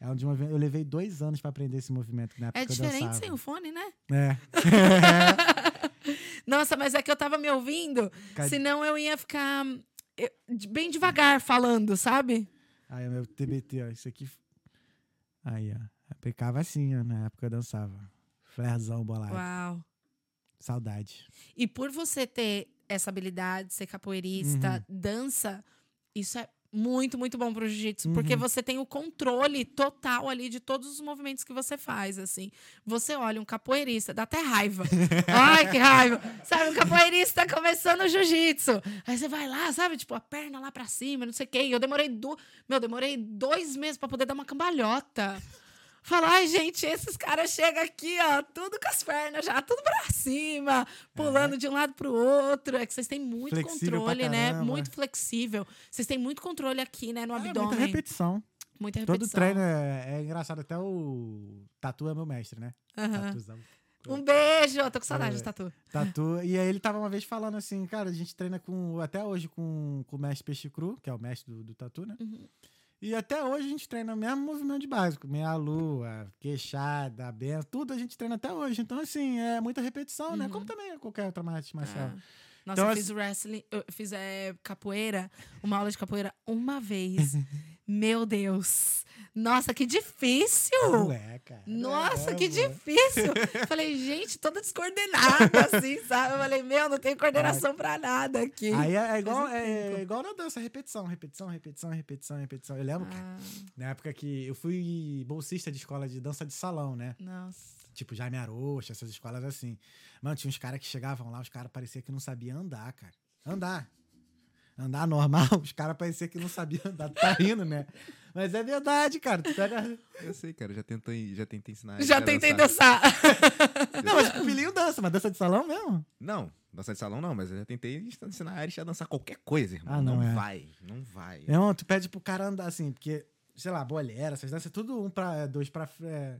É um de eu levei dois anos pra aprender esse movimento na época É diferente sem o fone, né? É. (laughs) Nossa, mas é que eu tava me ouvindo, senão eu ia ficar eu- bem devagar falando, sabe? Aí é meu TBT, ó. Isso aqui. Aí, ó. Aplicava assim, ó. Na época eu dançava. Flarzão bolado. Uau. Saudade. E por você ter essa habilidade, ser capoeirista, dança, isso é muito, muito bom pro jiu-jitsu, porque você tem o controle total ali de todos os movimentos que você faz, assim. Você olha um capoeirista, dá até raiva. (laughs) Ai, que raiva! Sabe, um capoeirista tá começando o jiu-jitsu. Aí você vai lá, sabe, tipo, a perna lá pra cima, não sei o quê. Eu demorei, do... meu, demorei dois meses pra poder dar uma cambalhota. Fala, ai, gente, esses caras chegam aqui, ó, tudo com as pernas já, tudo pra cima, pulando de um lado pro outro. É que vocês têm muito Flexível controle, né? Muito flexível. Vocês têm muito controle aqui, né, no É, abdômen. muita repetição. Muita Todo repetição. treino é, é engraçado. Até o Tatu é meu mestre, né? Tatuzão. Um beijo, eu tô com saudade É. de tatu. Tatu. E aí ele tava uma vez falando assim, cara, a gente treina com. Até hoje com, com o mestre Peixe Cru, que é o mestre do, do Tatu, né? Uhum. E até hoje a gente treina o mesmo movimento de básico. Meia lua, queixada, benção, tudo a gente treina até hoje. Então, assim, é muita repetição, né? Uhum. Como também é qualquer outra arte marcial. Ah. Nossa, Então, eu fiz wrestling, eu fiz é, capoeira, uma aula de capoeira uma vez. (laughs) Meu Deus. Nossa, que difícil! Não é, cara. Nossa, É, que mano. difícil! (laughs) Falei, gente, toda descoordenada, assim, sabe? Eu falei, meu, não tenho coordenação pra nada aqui. Aí é, é igual, é, igual na dança, repetição, repetição, repetição, repetição, repetição. Eu lembro, cara, Ah, na época que eu fui bolsista de escola de dança de salão, né? nossa. Tipo, Jaime Arocha, essas escolas assim. Mano, tinha uns caras que chegavam lá, os caras pareciam que não sabiam andar, cara. Andar. Andar normal, (laughs) os caras pareciam que não sabiam andar. Tá rindo, né? Mas é verdade, cara. Tu pega. (laughs) Eu sei, cara, já tentei, já tentei ensinar. Já a tentei dançar. dançar. (laughs) Não, mas o Pilinho dança, mas dança de salão mesmo? Não, dança de salão não, mas eu já tentei ensinar a Erich a dançar qualquer coisa, irmão. Ah, não não é. vai, não vai. Não, tu pede pro cara andar assim, porque, sei lá, bolera, essas danças, é tudo um pra. é, dois pra. É,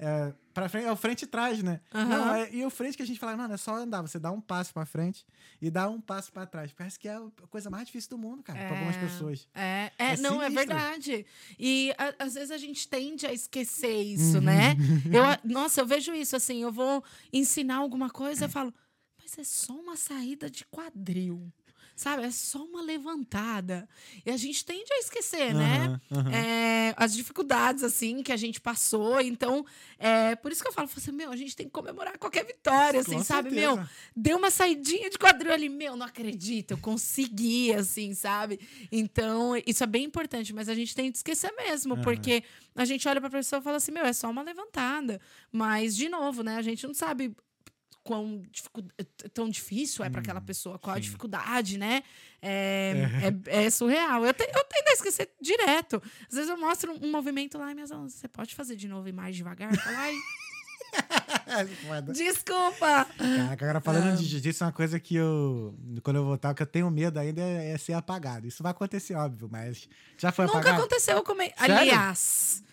é, pra frente, é o frente e trás, né? Aham. Não, é, e o frente que a gente fala, mano, é só andar. Você dá um passo pra frente e dá um passo pra trás. Parece que é a coisa mais difícil do mundo, cara, pra algumas É. pessoas. É, é, É não, é sinistro. verdade. E a- às vezes a gente tende a esquecer isso, né? (laughs) Eu, nossa, eu vejo isso assim, eu vou ensinar alguma coisa e falo, mas é só uma saída de quadril. Sabe, é só uma levantada. E a gente tende a esquecer, né? Aham, aham. É, as dificuldades, assim, que a gente passou. Então, é por isso que eu falo, assim, meu, a gente tem que comemorar qualquer vitória, assim, Com sabe? certeza. Meu, deu uma saidinha de quadril ali, meu, não acredito, eu consegui, assim, sabe? Então, isso é bem importante, mas a gente tem que esquecer mesmo, Aham. porque a gente olha pra pessoa e fala assim, meu, é só uma levantada. Mas, de novo, né, a gente não sabe quão tão difícil é pra aquela pessoa, qual a sim. dificuldade, né? É, é. é surreal. Eu, te, eu tendo a esquecer direto. Às vezes eu mostro um, um movimento lá e minhas alunas, você pode fazer de novo e mais devagar? É (laughs) foda. desculpa! Caraca, agora falando Ah. de jiu-jitsu, uma coisa que eu. Quando eu voltar, que eu tenho medo ainda é, é ser apagado. Isso vai acontecer, óbvio, mas. Já foi Nunca apagado? aconteceu comigo. Aliás.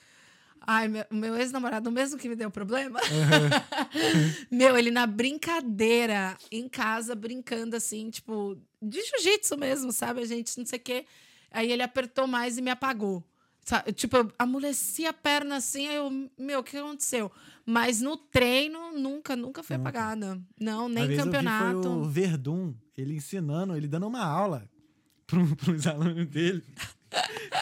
Ai, meu, meu ex-namorado, o mesmo que me deu problema. (laughs) meu, ele na brincadeira, em casa, brincando assim, tipo, de jiu-jitsu mesmo, sabe? A gente não sei o quê. Aí ele apertou mais e me apagou. Sabe? Tipo, eu amoleci a perna assim, aí eu, meu, o que aconteceu? Mas no treino, nunca, nunca Nunca. apagada. Não, Uma nem vi, campeonato. foi o Verdun, ele ensinando, ele dando uma aula pro, (laughs) pros alunos dele.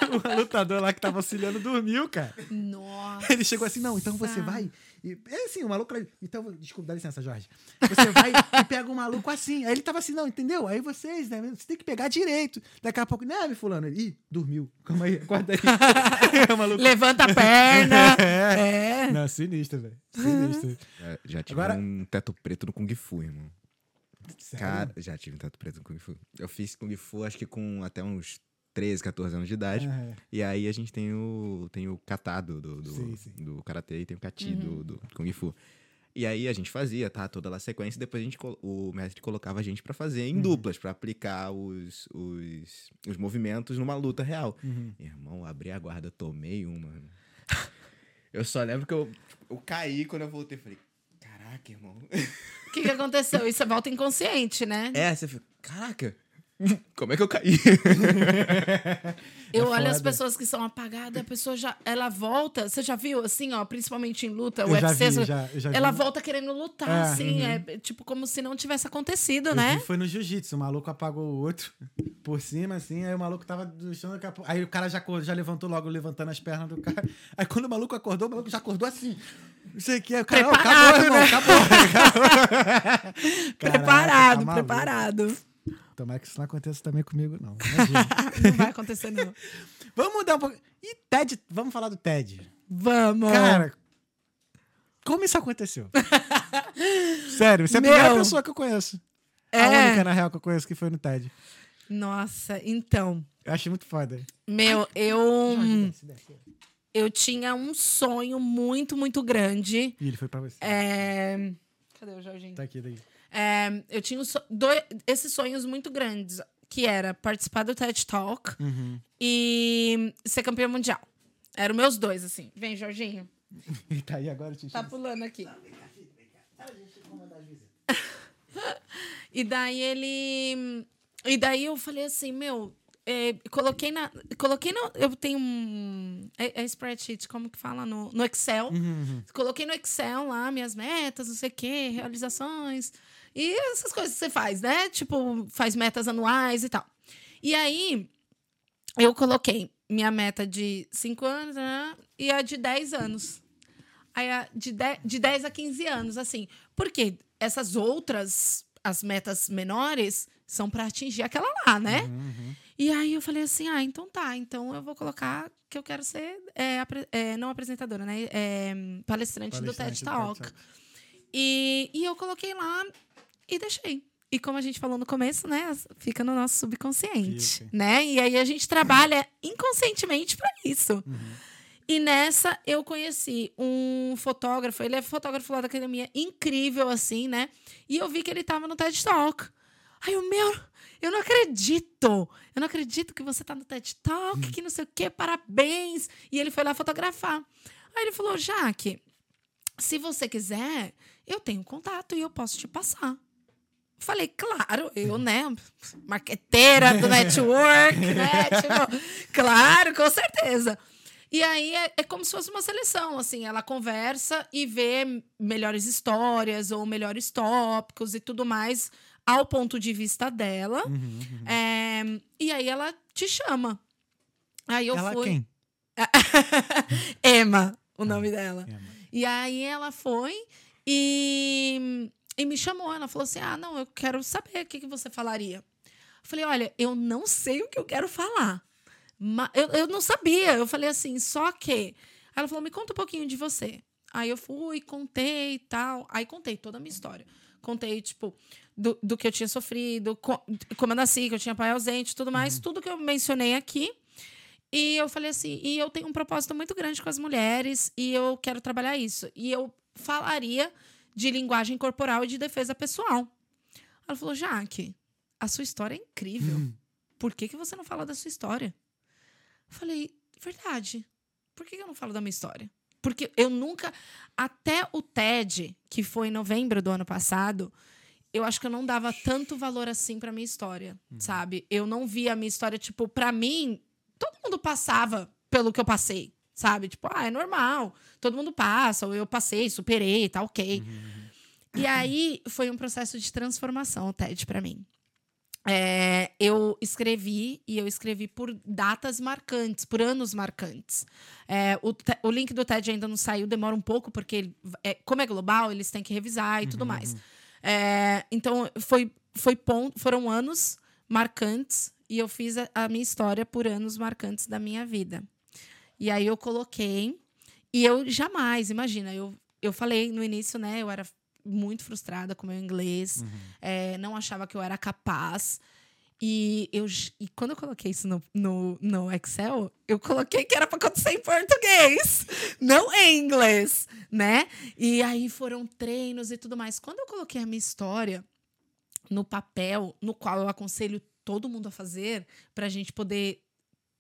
(laughs) o lutador lá que tava auxiliando dormiu, cara. Nossa. Ele chegou assim, não, então você vai. E, é assim, o maluco. Então, desculpa, dá licença, Jorge. Você vai e pega o maluco assim. Aí ele tava assim, não, entendeu? Aí vocês, né? Você tem que pegar direito. Daqui a pouco, né, fulano? Ele, Ih, dormiu. Calma aí, acorda aí. (laughs) o maluco. Levanta a perna. (laughs) É. é. Não, sinistro, velho. Sinistro. É, já tive Agora- um teto preto no Kung Fu, irmão. Sério? Cara, já tive um teto preto no Kung Fu. Eu fiz Kung Fu acho que com até uns 13, 14 anos de idade. É. E aí a gente tem o, tem o kata do, do, do, Sim, sim. do karatê e tem o kati Uhum. do, do Kung Fu. E aí a gente fazia, tá? Toda lá a sequência, e depois a gente, o mestre colocava a gente pra fazer Uhum. em duplas, pra aplicar os, os, os movimentos numa luta real. Uhum. Irmão, abri a guarda, tomei uma. (laughs) Eu só lembro que eu, eu caí quando eu voltei. Falei, caraca, irmão. O que, que aconteceu? (laughs) Isso é volta inconsciente, né? É, você fica, caraca, (laughs) como é que eu caí? (laughs) Eu É olho as pessoas que são apagadas, a pessoa já. Ela volta. Você já viu, assim, ó, principalmente em luta, o Eu já UFC. vi, já, eu já ela vi. volta querendo lutar, É, assim. uhum. É tipo como se não tivesse acontecido, Eu né? vi, foi no jiu-jitsu, o maluco apagou o outro (laughs) por cima, assim, aí o maluco tava do chão, daqui a pouco- aí o cara já, acordou, já levantou logo, levantando as pernas do cara. Aí quando o maluco acordou, o maluco já acordou assim. Não sei o que, o cara, "Não, Preparado, acabou, irmão, né?" acabou. Caraca, preparado, tá preparado. Tomara que isso não aconteça também comigo, não. (laughs) Imagina. Não vai acontecer, não. vamos mudar um pouco. E TED, vamos falar do TED. Vamos! Cara, como isso aconteceu? (laughs) Sério, você é a primeira pessoa que eu conheço. A É. única, na real, que eu conheço que foi no TED. Nossa, então. Eu achei muito foda. Meu, eu. Desce. Eu tinha um sonho muito, muito grande. Ih, ele foi pra você. É... Cadê o Jorginho? Tá aqui, daí. É, eu tinha so- dois, esses sonhos muito grandes, que era participar do TED Talk Uhum. e ser campeã mundial. Eram meus dois, assim. Vem, Jorginho. (laughs) Tá aí agora, Tá pulando aqui. (laughs) E daí ele. E daí eu falei assim, meu. é, coloquei na. Coloquei no. Eu tenho um. É, é spreadsheet, como que fala? No, no Excel. Uhum. Coloquei no Excel lá minhas metas, não sei o quê, realizações. E essas coisas que você faz, né? Tipo, faz metas anuais e tal. E aí, eu coloquei minha meta de 5 anos né, e a de 10 anos. Aí, a de 10, de 10 a 15 anos, assim. Porque essas outras, as metas menores, são para atingir aquela lá, né? Uhum. E aí eu falei assim, ah, então tá, então eu vou colocar que eu quero ser, é, apre- é, não apresentadora, né? É, palestrante, do Palestrante TED Talk. E, e eu coloquei lá e deixei. E como a gente falou no começo, né? Fica no nosso subconsciente, né? E aí a gente trabalha inconscientemente para isso. Uhum. E nessa eu conheci um fotógrafo, ele é fotógrafo lá da academia, incrível assim, né? E eu vi que ele tava no TED Talk. Aí o meu, eu não acredito. Eu não acredito que você tá no TED Talk, que não sei o quê, parabéns. E ele foi lá fotografar. Aí ele falou: "Jaque, se você quiser, eu tenho contato e eu posso te passar. Falei, claro, eu, né? Marqueteira do network, (laughs) né? Tipo, claro, com certeza. E aí é, é como se fosse uma seleção, assim, ela conversa e vê melhores histórias ou melhores tópicos e tudo mais ao ponto de vista dela. Uhum, uhum. É, e aí ela te chama. Aí eu Ela fui. quem? (laughs) Emma, o nome dela. Emma. E aí ela foi e, e me chamou. Ela falou assim: Ah, não, eu quero saber o que, que você falaria. Eu falei: Olha, eu não sei o que eu quero falar. Ma- eu, eu não sabia. Eu falei assim: Só que. Ela falou: Me conta um pouquinho de você. Aí eu fui, contei e tal. Aí contei toda a minha história. Contei, tipo, do, do que eu tinha sofrido, co- como eu nasci, que eu tinha pai ausente, tudo mais, tudo que eu mencionei aqui. E eu falei assim, e eu tenho um propósito muito grande com as mulheres e eu quero trabalhar isso. E eu falaria de linguagem corporal e de defesa pessoal. Ela falou, Jaque, a sua história é incrível. Hum. Por que, que você não fala da sua história? Eu falei, verdade. Por que, que eu não falo da minha história? Porque eu nunca. Até o TED, que foi em novembro do ano passado, eu acho que eu não dava tanto valor assim pra minha história, sabe? Eu não via a minha história, tipo, pra mim, todo mundo passava pelo que eu passei, sabe? Tipo, ah, é normal, todo mundo passa, ou eu passei, superei, tá ok. E aí foi um processo de transformação, o TED, pra mim. É, eu escrevi e eu escrevi por datas marcantes, por anos marcantes. É, o, o link do TED ainda não saiu, demora um pouco, porque ele- é, como é global, eles têm que revisar e tudo mais. É, então, foi, foi ponto, foram anos marcantes e eu fiz a, a minha história por anos marcantes da minha vida. E aí eu coloquei, e eu jamais, imagina, eu, eu falei no início, né? Eu era muito frustrada com o meu inglês, é, não achava que eu era capaz. E, eu, e quando eu coloquei isso no, no, no Excel, eu coloquei que era para acontecer em português, (laughs) não em inglês, né? E aí foram treinos e tudo mais. Quando eu coloquei a minha história no papel, no qual eu aconselho todo mundo a fazer, para a gente poder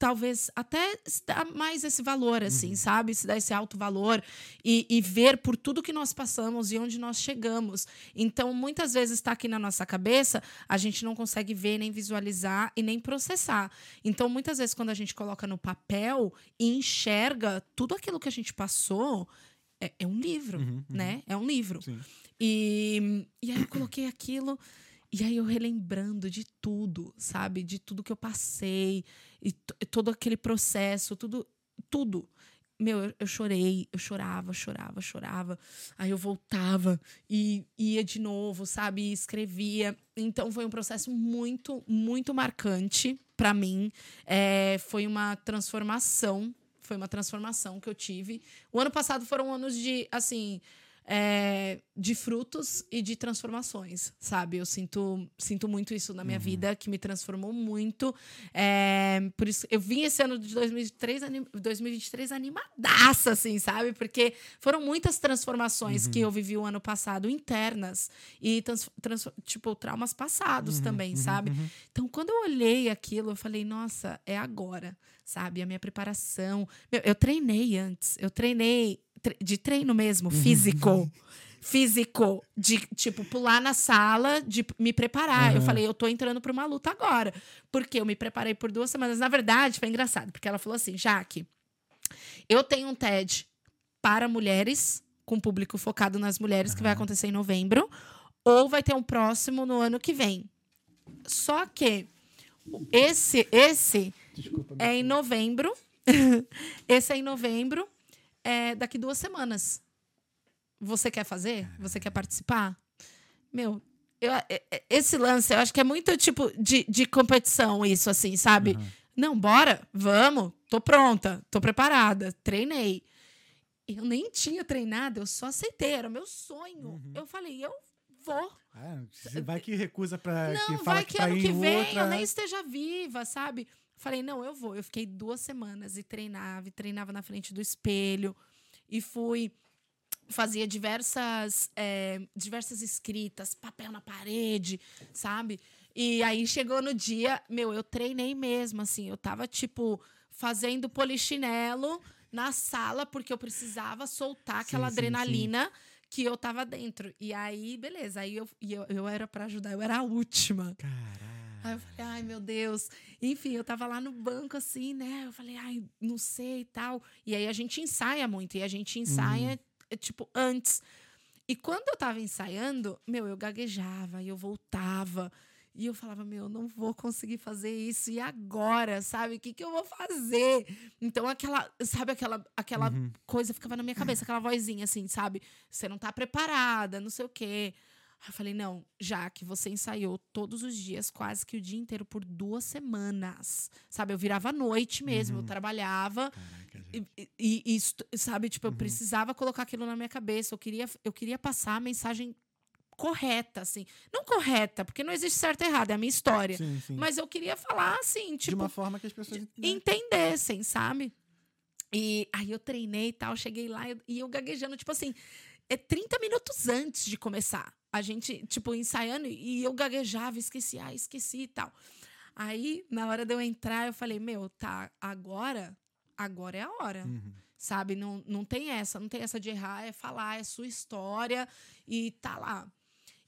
talvez até se dar mais esse valor, assim, sabe? Se dar esse alto valor e, e ver por tudo que nós passamos e onde nós chegamos. Então, muitas vezes está aqui na nossa cabeça, a gente não consegue ver, nem visualizar e nem processar. Então, muitas vezes, quando a gente coloca no papel e enxerga tudo aquilo que a gente passou, é, é um livro, Uhum, uhum. né? É um livro. Sim. E, e aí eu coloquei aquilo, e aí eu relembrando de tudo, sabe? De tudo que eu passei, e todo aquele processo, tudo, tudo. meu, eu, eu chorei, eu chorava, chorava, chorava. Aí eu voltava e ia de novo, sabe? E escrevia. Então foi um processo muito, muito marcante para mim. É, foi uma transformação. Foi uma transformação que eu tive. O ano passado foram anos de, assim, é, de frutos e de transformações, sabe? Eu sinto, sinto muito isso na minha uhum. vida, que me transformou muito. É, por isso, eu vim esse ano de 2023, anim, 2023 animadaça, assim, sabe? Porque foram muitas transformações uhum. que eu vivi o ano passado, internas, e, trans, trans, tipo, traumas passados uhum, também, uhum, sabe? Uhum. Então, quando eu olhei aquilo, eu falei, nossa, é agora, sabe? A minha preparação. Meu, eu treinei antes, eu treinei de treino mesmo, uhum. físico. físico, de, tipo, pular na sala, de me preparar. Uhum. Eu falei, eu tô entrando pra uma luta agora. Porque eu me preparei por duas semanas. Na verdade, foi engraçado, porque ela falou assim, Jaque, eu tenho um TED para mulheres, com público focado nas mulheres, uhum. que vai acontecer em novembro, ou vai ter um próximo no ano que vem. Só que esse, esse Desculpa, é em novembro. (laughs) esse é em novembro é daqui duas semanas. Você quer fazer? Você quer participar? Meu, eu, é, é, esse lance, eu acho que é muito tipo de, de competição, isso, assim, sabe? Uhum. Não, bora, vamos, tô pronta, tô preparada, treinei. Eu nem tinha treinado, eu só aceitei, era meu sonho. Uhum. Eu falei, eu vou. É, vai que recusa pra. Não, que vai que, que ano que vem outra... eu nem esteja viva, sabe? Falei, não, eu vou. Eu fiquei duas semanas e treinava, e treinava na frente do espelho. E fui fazia diversas é, diversas escritas, papel na parede, sabe? E aí chegou no dia, meu, eu treinei mesmo, assim, eu tava tipo fazendo polichinelo na sala porque eu precisava soltar aquela sim, adrenalina sim, sim. que eu tava dentro. E aí, beleza, aí eu, eu, eu era para ajudar, eu era a última. Caralho. Aí eu falei, ai, meu Deus. Enfim, eu tava lá no banco, assim, né? Eu falei, ai, não sei e tal. E aí a gente ensaia muito, e a gente ensaia, uhum. É, tipo, antes. E quando eu tava ensaiando, meu, eu gaguejava e eu voltava. E eu falava, meu, não vou conseguir fazer isso. E agora, sabe? O que, que eu vou fazer? Então, aquela, sabe, aquela, aquela uhum. coisa ficava na minha cabeça, aquela vozinha assim, sabe? Você não tá preparada, não sei o quê. Aí eu falei, não, já que você ensaiou todos os dias, quase que o dia inteiro, por duas semanas. Sabe, eu virava à noite mesmo, uhum. eu trabalhava. Caraca, e, e, e, sabe, tipo, uhum. eu precisava colocar aquilo na minha cabeça. Eu queria, eu queria passar a mensagem correta, assim. Não correta, porque não existe certo e errado, é a minha história. Sim, sim. Mas eu queria falar, assim, tipo. De uma forma que as pessoas né? entendessem, sabe? E aí eu treinei e tal, cheguei lá e eu gaguejando, tipo assim, é 30 minutos antes de começar a gente, tipo, ensaiando e eu gaguejava, esqueci, ah, esqueci e tal. Aí, na hora de eu entrar, eu falei, meu, tá, agora, agora é a hora. Uhum. Sabe? Não, não tem essa, não tem essa de errar, é falar, é sua história e tá lá.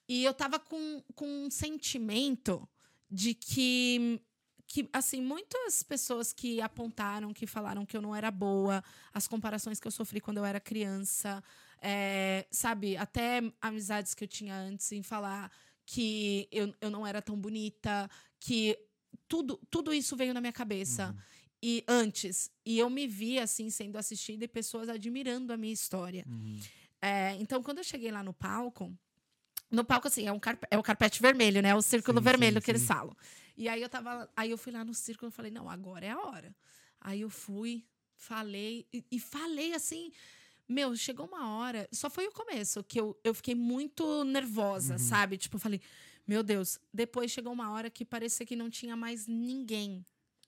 E eu tava com, com um sentimento de que que assim muitas pessoas que apontaram que falaram que eu não era boa as comparações que eu sofri quando eu era criança é, sabe, até amizades que eu tinha antes em falar que eu, eu não era tão bonita, que tudo, tudo isso veio na minha cabeça. Uhum. E antes, e eu me vi assim sendo assistida e pessoas admirando a minha história. Uhum. É, então, quando eu cheguei lá no palco, no palco, assim, é, um carpe, é o carpete vermelho, né? O círculo sim, vermelho sim, que sim. eles falam. E aí eu tava. Aí eu fui lá no círculo e falei, não, agora é a hora. Aí eu fui, falei, e, e falei assim meu, chegou uma hora, só foi o começo, que eu, eu fiquei muito nervosa, uhum. sabe? Tipo, eu falei, meu Deus. Depois chegou uma hora que parecia que não tinha mais ninguém.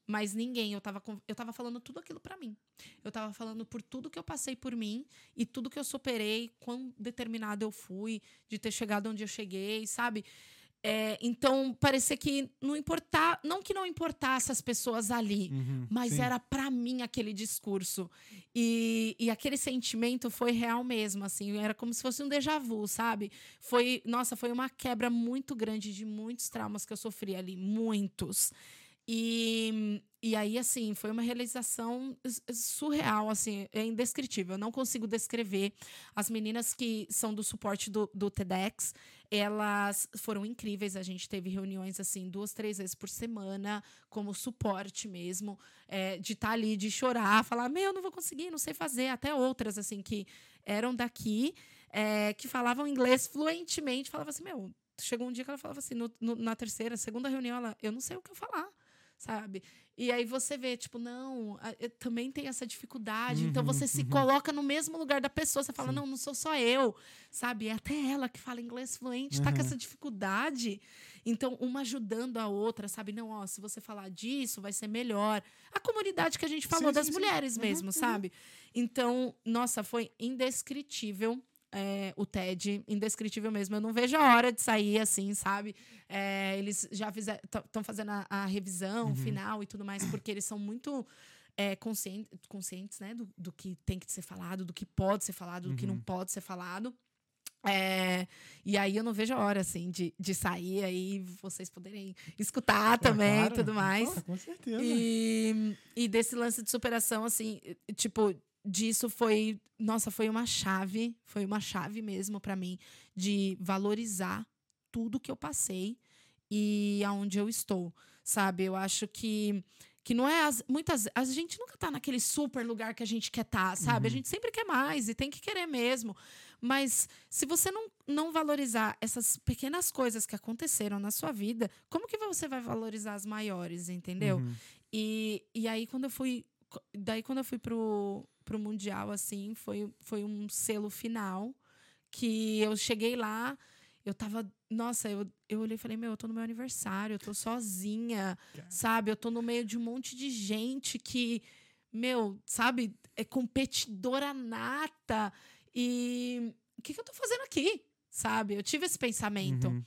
Mais ninguém. Eu tava, eu tava falando tudo aquilo para mim. Eu tava falando por tudo que eu passei por mim e tudo que eu superei, quão determinada eu fui de ter chegado onde eu cheguei, sabe? É, então, parecia que não importar, não que não importasse as pessoas ali, uhum, mas sim. era para mim aquele discurso. E, e aquele sentimento foi real mesmo, assim, era como se fosse um déjà vu, sabe? Foi, nossa, foi uma quebra muito grande de muitos traumas que eu sofri ali, muitos. E, e aí, assim, foi uma realização surreal, assim, é indescritível. Eu não consigo descrever. As meninas que são do suporte do, do TEDx, elas foram incríveis. A gente teve reuniões, assim, duas, três vezes por semana, como suporte mesmo, é, de estar ali, de chorar, falar, meu, não vou conseguir, não sei fazer. Até outras, assim, que eram daqui, é, que falavam inglês fluentemente, falava assim, meu, chegou um dia que ela falava assim, no- no- na terceira, segunda reunião, ela, eu não sei o que eu falar, sabe? E aí você vê, tipo, não, eu também tem essa dificuldade. então Uhum, você se uhum. coloca no mesmo lugar da pessoa. Você fala, Sim. não, não sou só eu, sabe? É até ela que fala inglês fluente, tá com Uhum. essa dificuldade. Então, uma ajudando a outra, sabe? Não, ó, se você falar disso, vai ser melhor. A comunidade que a gente falou Sim, das sim, sim. mulheres Uhum, mesmo, uhum. sabe? Então, nossa, foi indescritível. É, o TED, indescritível mesmo. Eu não vejo a hora de sair assim, sabe? É, eles já estão fazendo a, a revisão Uhum. final e tudo mais, porque eles são muito é, conscientes, conscientes né, do, do que tem que ser falado, do que pode ser falado, do que não Uhum. pode ser falado. É, e aí eu não vejo a hora, assim, de, de sair aí, vocês poderem escutar também e Claro. tudo mais. Pô, com certeza. E, e desse lance de superação, assim, tipo, disso foi. Nossa, foi uma chave, foi uma chave mesmo pra mim de valorizar tudo que eu passei e aonde eu estou, sabe? Eu acho que. Que não é. As, muitas. A gente nunca tá naquele super lugar que a gente quer estar, sabe? A Uhum. gente sempre quer mais e tem que querer mesmo. Mas se você não, não valorizar essas pequenas coisas que aconteceram na sua vida, como que você vai valorizar as maiores, entendeu? Uhum. E, e aí, quando eu fui. Daí, quando eu fui pro, pro Mundial, assim, foi, foi um selo final. Que eu cheguei lá, eu tava. Nossa, eu, eu olhei e falei, meu, eu tô no meu aniversário, eu tô sozinha, sabe? Eu tô no meio de um monte de gente que, meu, sabe, é competidora nata. E o que, que eu tô fazendo aqui? Sabe? Eu tive esse pensamento. Uhum.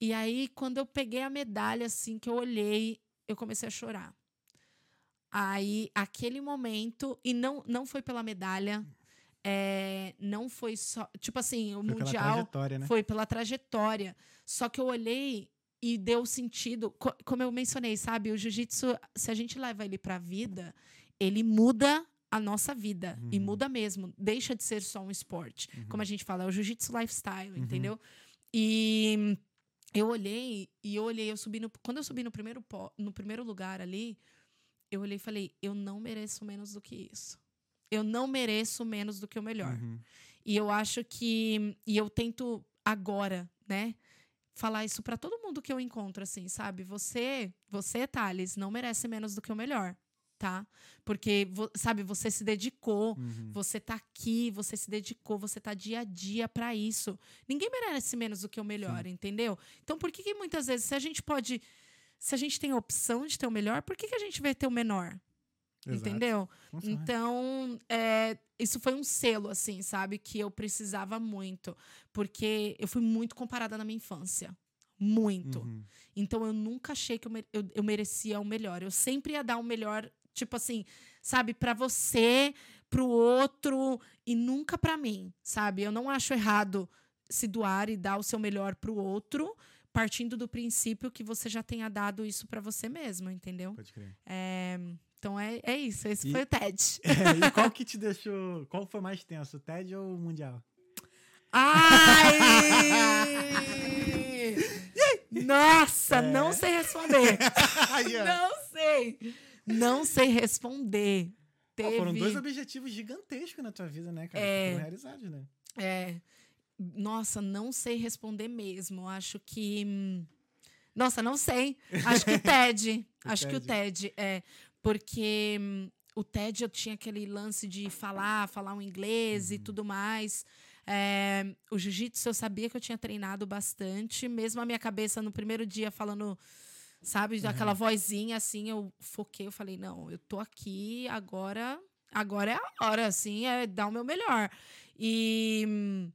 E aí, quando eu peguei a medalha, assim, que eu olhei, eu comecei a chorar. Aí, aquele momento, e não, não foi pela medalha, é, não foi só. Tipo assim, o Foi pela Mundial trajetória, né? foi pela trajetória. Só que eu olhei e deu sentido. Co- como eu mencionei, sabe? O jiu-jitsu, se a gente leva ele pra vida, ele muda a nossa vida. E Uhum. muda mesmo. Deixa de ser só um esporte. Uhum. Como a gente fala, é o jiu-jitsu lifestyle, Uhum. entendeu? E eu olhei, e eu olhei, eu subi no. Quando eu subi no primeiro, no primeiro lugar ali, eu olhei e falei, eu não mereço menos do que isso. Eu não mereço menos do que o melhor. Uhum. E eu acho que. E eu tento agora, né? Falar isso pra todo mundo que eu encontro, assim, sabe? Você, você, Thales, não merece menos do que o melhor, tá? Porque, sabe, você se dedicou, Uhum. você tá aqui, você se dedicou, você tá dia a dia pra isso. Ninguém merece menos do que o melhor, entendeu? Então, por que, que muitas vezes, se a gente pode. Se a gente tem a opção de ter o melhor, por que, que a gente vai ter o menor? Exato. Entendeu? Então, é, isso foi um selo, assim, sabe? Que eu precisava muito. Porque eu fui muito comparada na minha infância. Muito. Uhum. Então, eu nunca achei que eu, me- eu, eu merecia o melhor. Eu sempre ia dar o melhor, tipo assim, sabe? Pra você, pro outro e nunca pra mim, sabe? Eu não acho errado se doar e dar o seu melhor pro outro, partindo do princípio que você já tenha dado isso pra você mesmo, entendeu? Pode crer. É, então é, é isso. Esse E- foi o TED. (laughs) É, e qual que te deixou. Qual foi mais tenso, o TED ou o Mundial? Ai! (laughs) Nossa, É. não sei responder. (laughs) Não sei. Não sei responder. Pô, Teve. foram dois objetivos gigantescos na tua vida, né, cara? É. Foram realizados, né? É, nossa, não sei responder mesmo. Acho que. hum, Nossa, não sei. Acho que o TED. (laughs) O Acho que o TED. TED. É. Porque hum, o TED eu tinha aquele lance de falar, falar o inglês e tudo mais. É, o jiu-jitsu eu sabia que eu tinha treinado bastante, mesmo a minha cabeça no primeiro dia falando, sabe, daquela vozinha assim, eu foquei, eu falei, não, eu tô aqui, agora, agora é a hora, assim, é dar o meu melhor. E hum,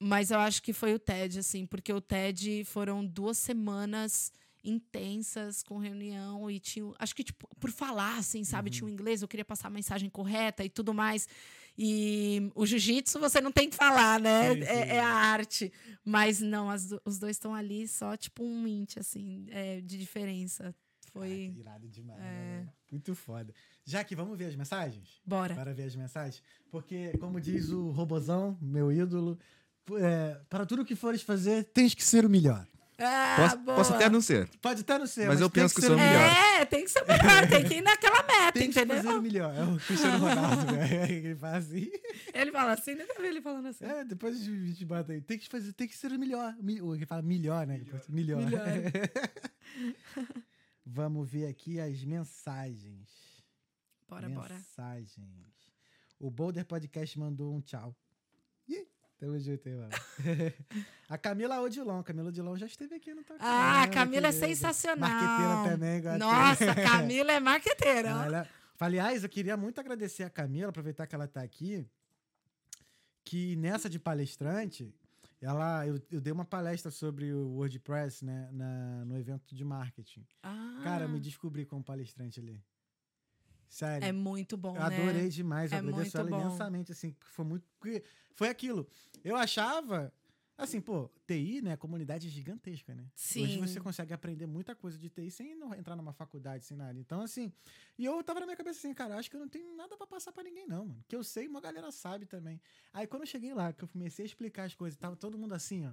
mas eu acho que foi o TED, assim, porque o TED foram duas semanas intensas com reunião e tinha, acho que tipo, por falar assim, sabe, tinha o inglês, eu queria passar a mensagem correta e tudo mais. E o jiu-jitsu você não tem que falar, né? Sim, sim. É, é a arte. Mas não, as os dois estão ali só tipo um int, assim, é, de diferença. Foi. Caraca, irado demais. É. né? Muito foda. Jaque, vamos ver as mensagens? Bora. Para ver as mensagens? Porque, como diz o Robozão, meu ídolo, é, para tudo que fores fazer, tens que ser o melhor. Ah, Posso, posso até não ser. Pode até não ser, Mas eu tem penso que ser sou o melhor. É, tem que ser o melhor, tem que ir naquela meta, Tem que entendeu? fazer o melhor. É o Cristiano Ronaldo, né? (laughs) (laughs) Ele faz assim. Ele fala assim, nunca vi ele falando assim. É, depois a gente bota aí. Tem que, fazer, tem que ser o melhor. Ele fala melhor, né? Melhor. Melhor. (laughs) Vamos ver aqui as mensagens. Bora, bora. mensagens. O Boulder Podcast mandou um tchau. Tamo junto aí, mano. (laughs) a Camila Odilon. Camila Odilon já esteve aqui no Toque. Ah, a Camila é sensacional. Marqueteira também. gosta. Nossa, a (laughs) Camila é marqueteira. Ela- Aliás, eu queria muito agradecer a Camila, aproveitar que ela tá aqui, que nessa de palestrante, ela, eu, eu dei uma palestra sobre o WordPress, né, na- no evento de marketing. Ah, Cara, eu me descobri como palestrante ali. Sério. é muito bom, eu né? adorei demais, eu É agradeço ela bom. imensamente, assim, porque foi muito. Foi aquilo. Eu achava. Assim, pô, TI, né? Comunidade gigantesca, né? Hoje Sim. você consegue aprender muita coisa de TI sem entrar numa faculdade, sem nada. Então, assim, e eu tava na minha cabeça assim, cara, acho que eu não tenho nada pra passar pra ninguém, não, mano. Que eu sei, uma galera sabe também. Aí quando eu cheguei lá, que eu comecei a explicar as coisas, tava todo mundo assim, ó,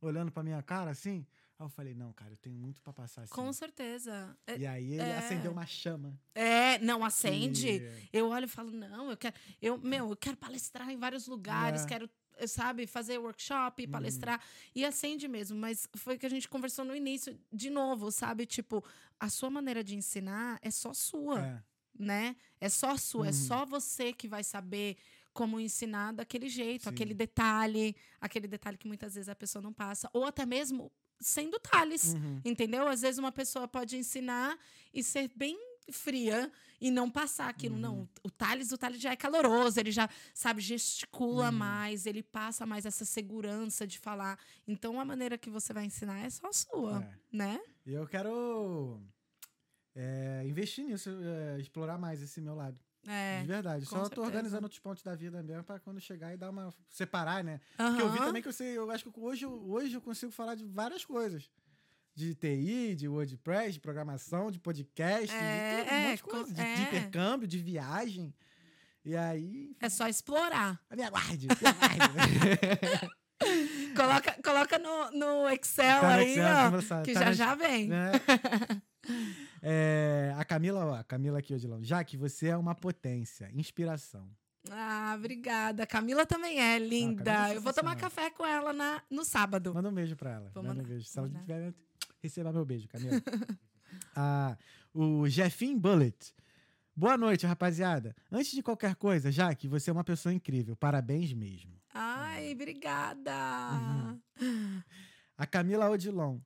olhando pra minha cara, assim. Aí eu falei, não, cara, eu tenho muito pra passar assim. Com certeza. É, E aí ele é. acendeu uma chama. é, não acende. E- Eu olho e falo, não, eu quero, eu, meu, eu quero palestrar em vários lugares, É. quero, sabe, fazer workshop, Uhum. palestrar. E acende mesmo, mas foi o que a gente conversou no início, de novo, sabe? Tipo, a sua maneira de ensinar é só sua, É. né? É só sua, é Uhum. só você que vai saber como ensinar daquele jeito, Sim. aquele detalhe, aquele detalhe que muitas vezes a pessoa não passa, ou até mesmo sem detalhes. Uhum. Entendeu? Às vezes uma pessoa pode ensinar e ser bem fria e não passar aquilo. Uhum. Não, o Thales, o Thales já é caloroso, ele já, sabe, gesticula Uhum. mais, ele passa mais essa segurança de falar. Então a maneira que você vai ensinar é só sua, É. né? E eu quero é, investir nisso, é, explorar mais esse meu lado. É. de verdade. Só tô certeza. organizando outros pontos da vida mesmo pra quando chegar e dar uma. separar, né? Porque eu vi também que eu sei, eu acho que hoje, eu- hoje eu consigo falar de várias coisas. De TI, de WordPress, de programação, de podcast, É, de tudo, um é, monte de coisa. De, de é. intercâmbio, de viagem. E aí. É só explorar. Me aguarde, me aguarde. (laughs) Coloca, coloca no, no Excel Tá no aí, Excel, ó, que Tá já na- já vem. né? (laughs) É, a Camila, ó, a Camila aqui, Odilão. Já que você é uma potência, inspiração. Ah, obrigada. Camila também é linda. É Eu vou tomar café com ela na, no sábado. Manda um beijo pra ela. Vou Manda um mandar, beijo. Se ela tiver, receba meu beijo, Camila. (laughs) ah, o Jeffin Bullet. Boa noite, rapaziada. Antes de qualquer coisa, Jaque, você é uma pessoa incrível. Parabéns mesmo. Ai, obrigada. Uhum. A Camila Odilon.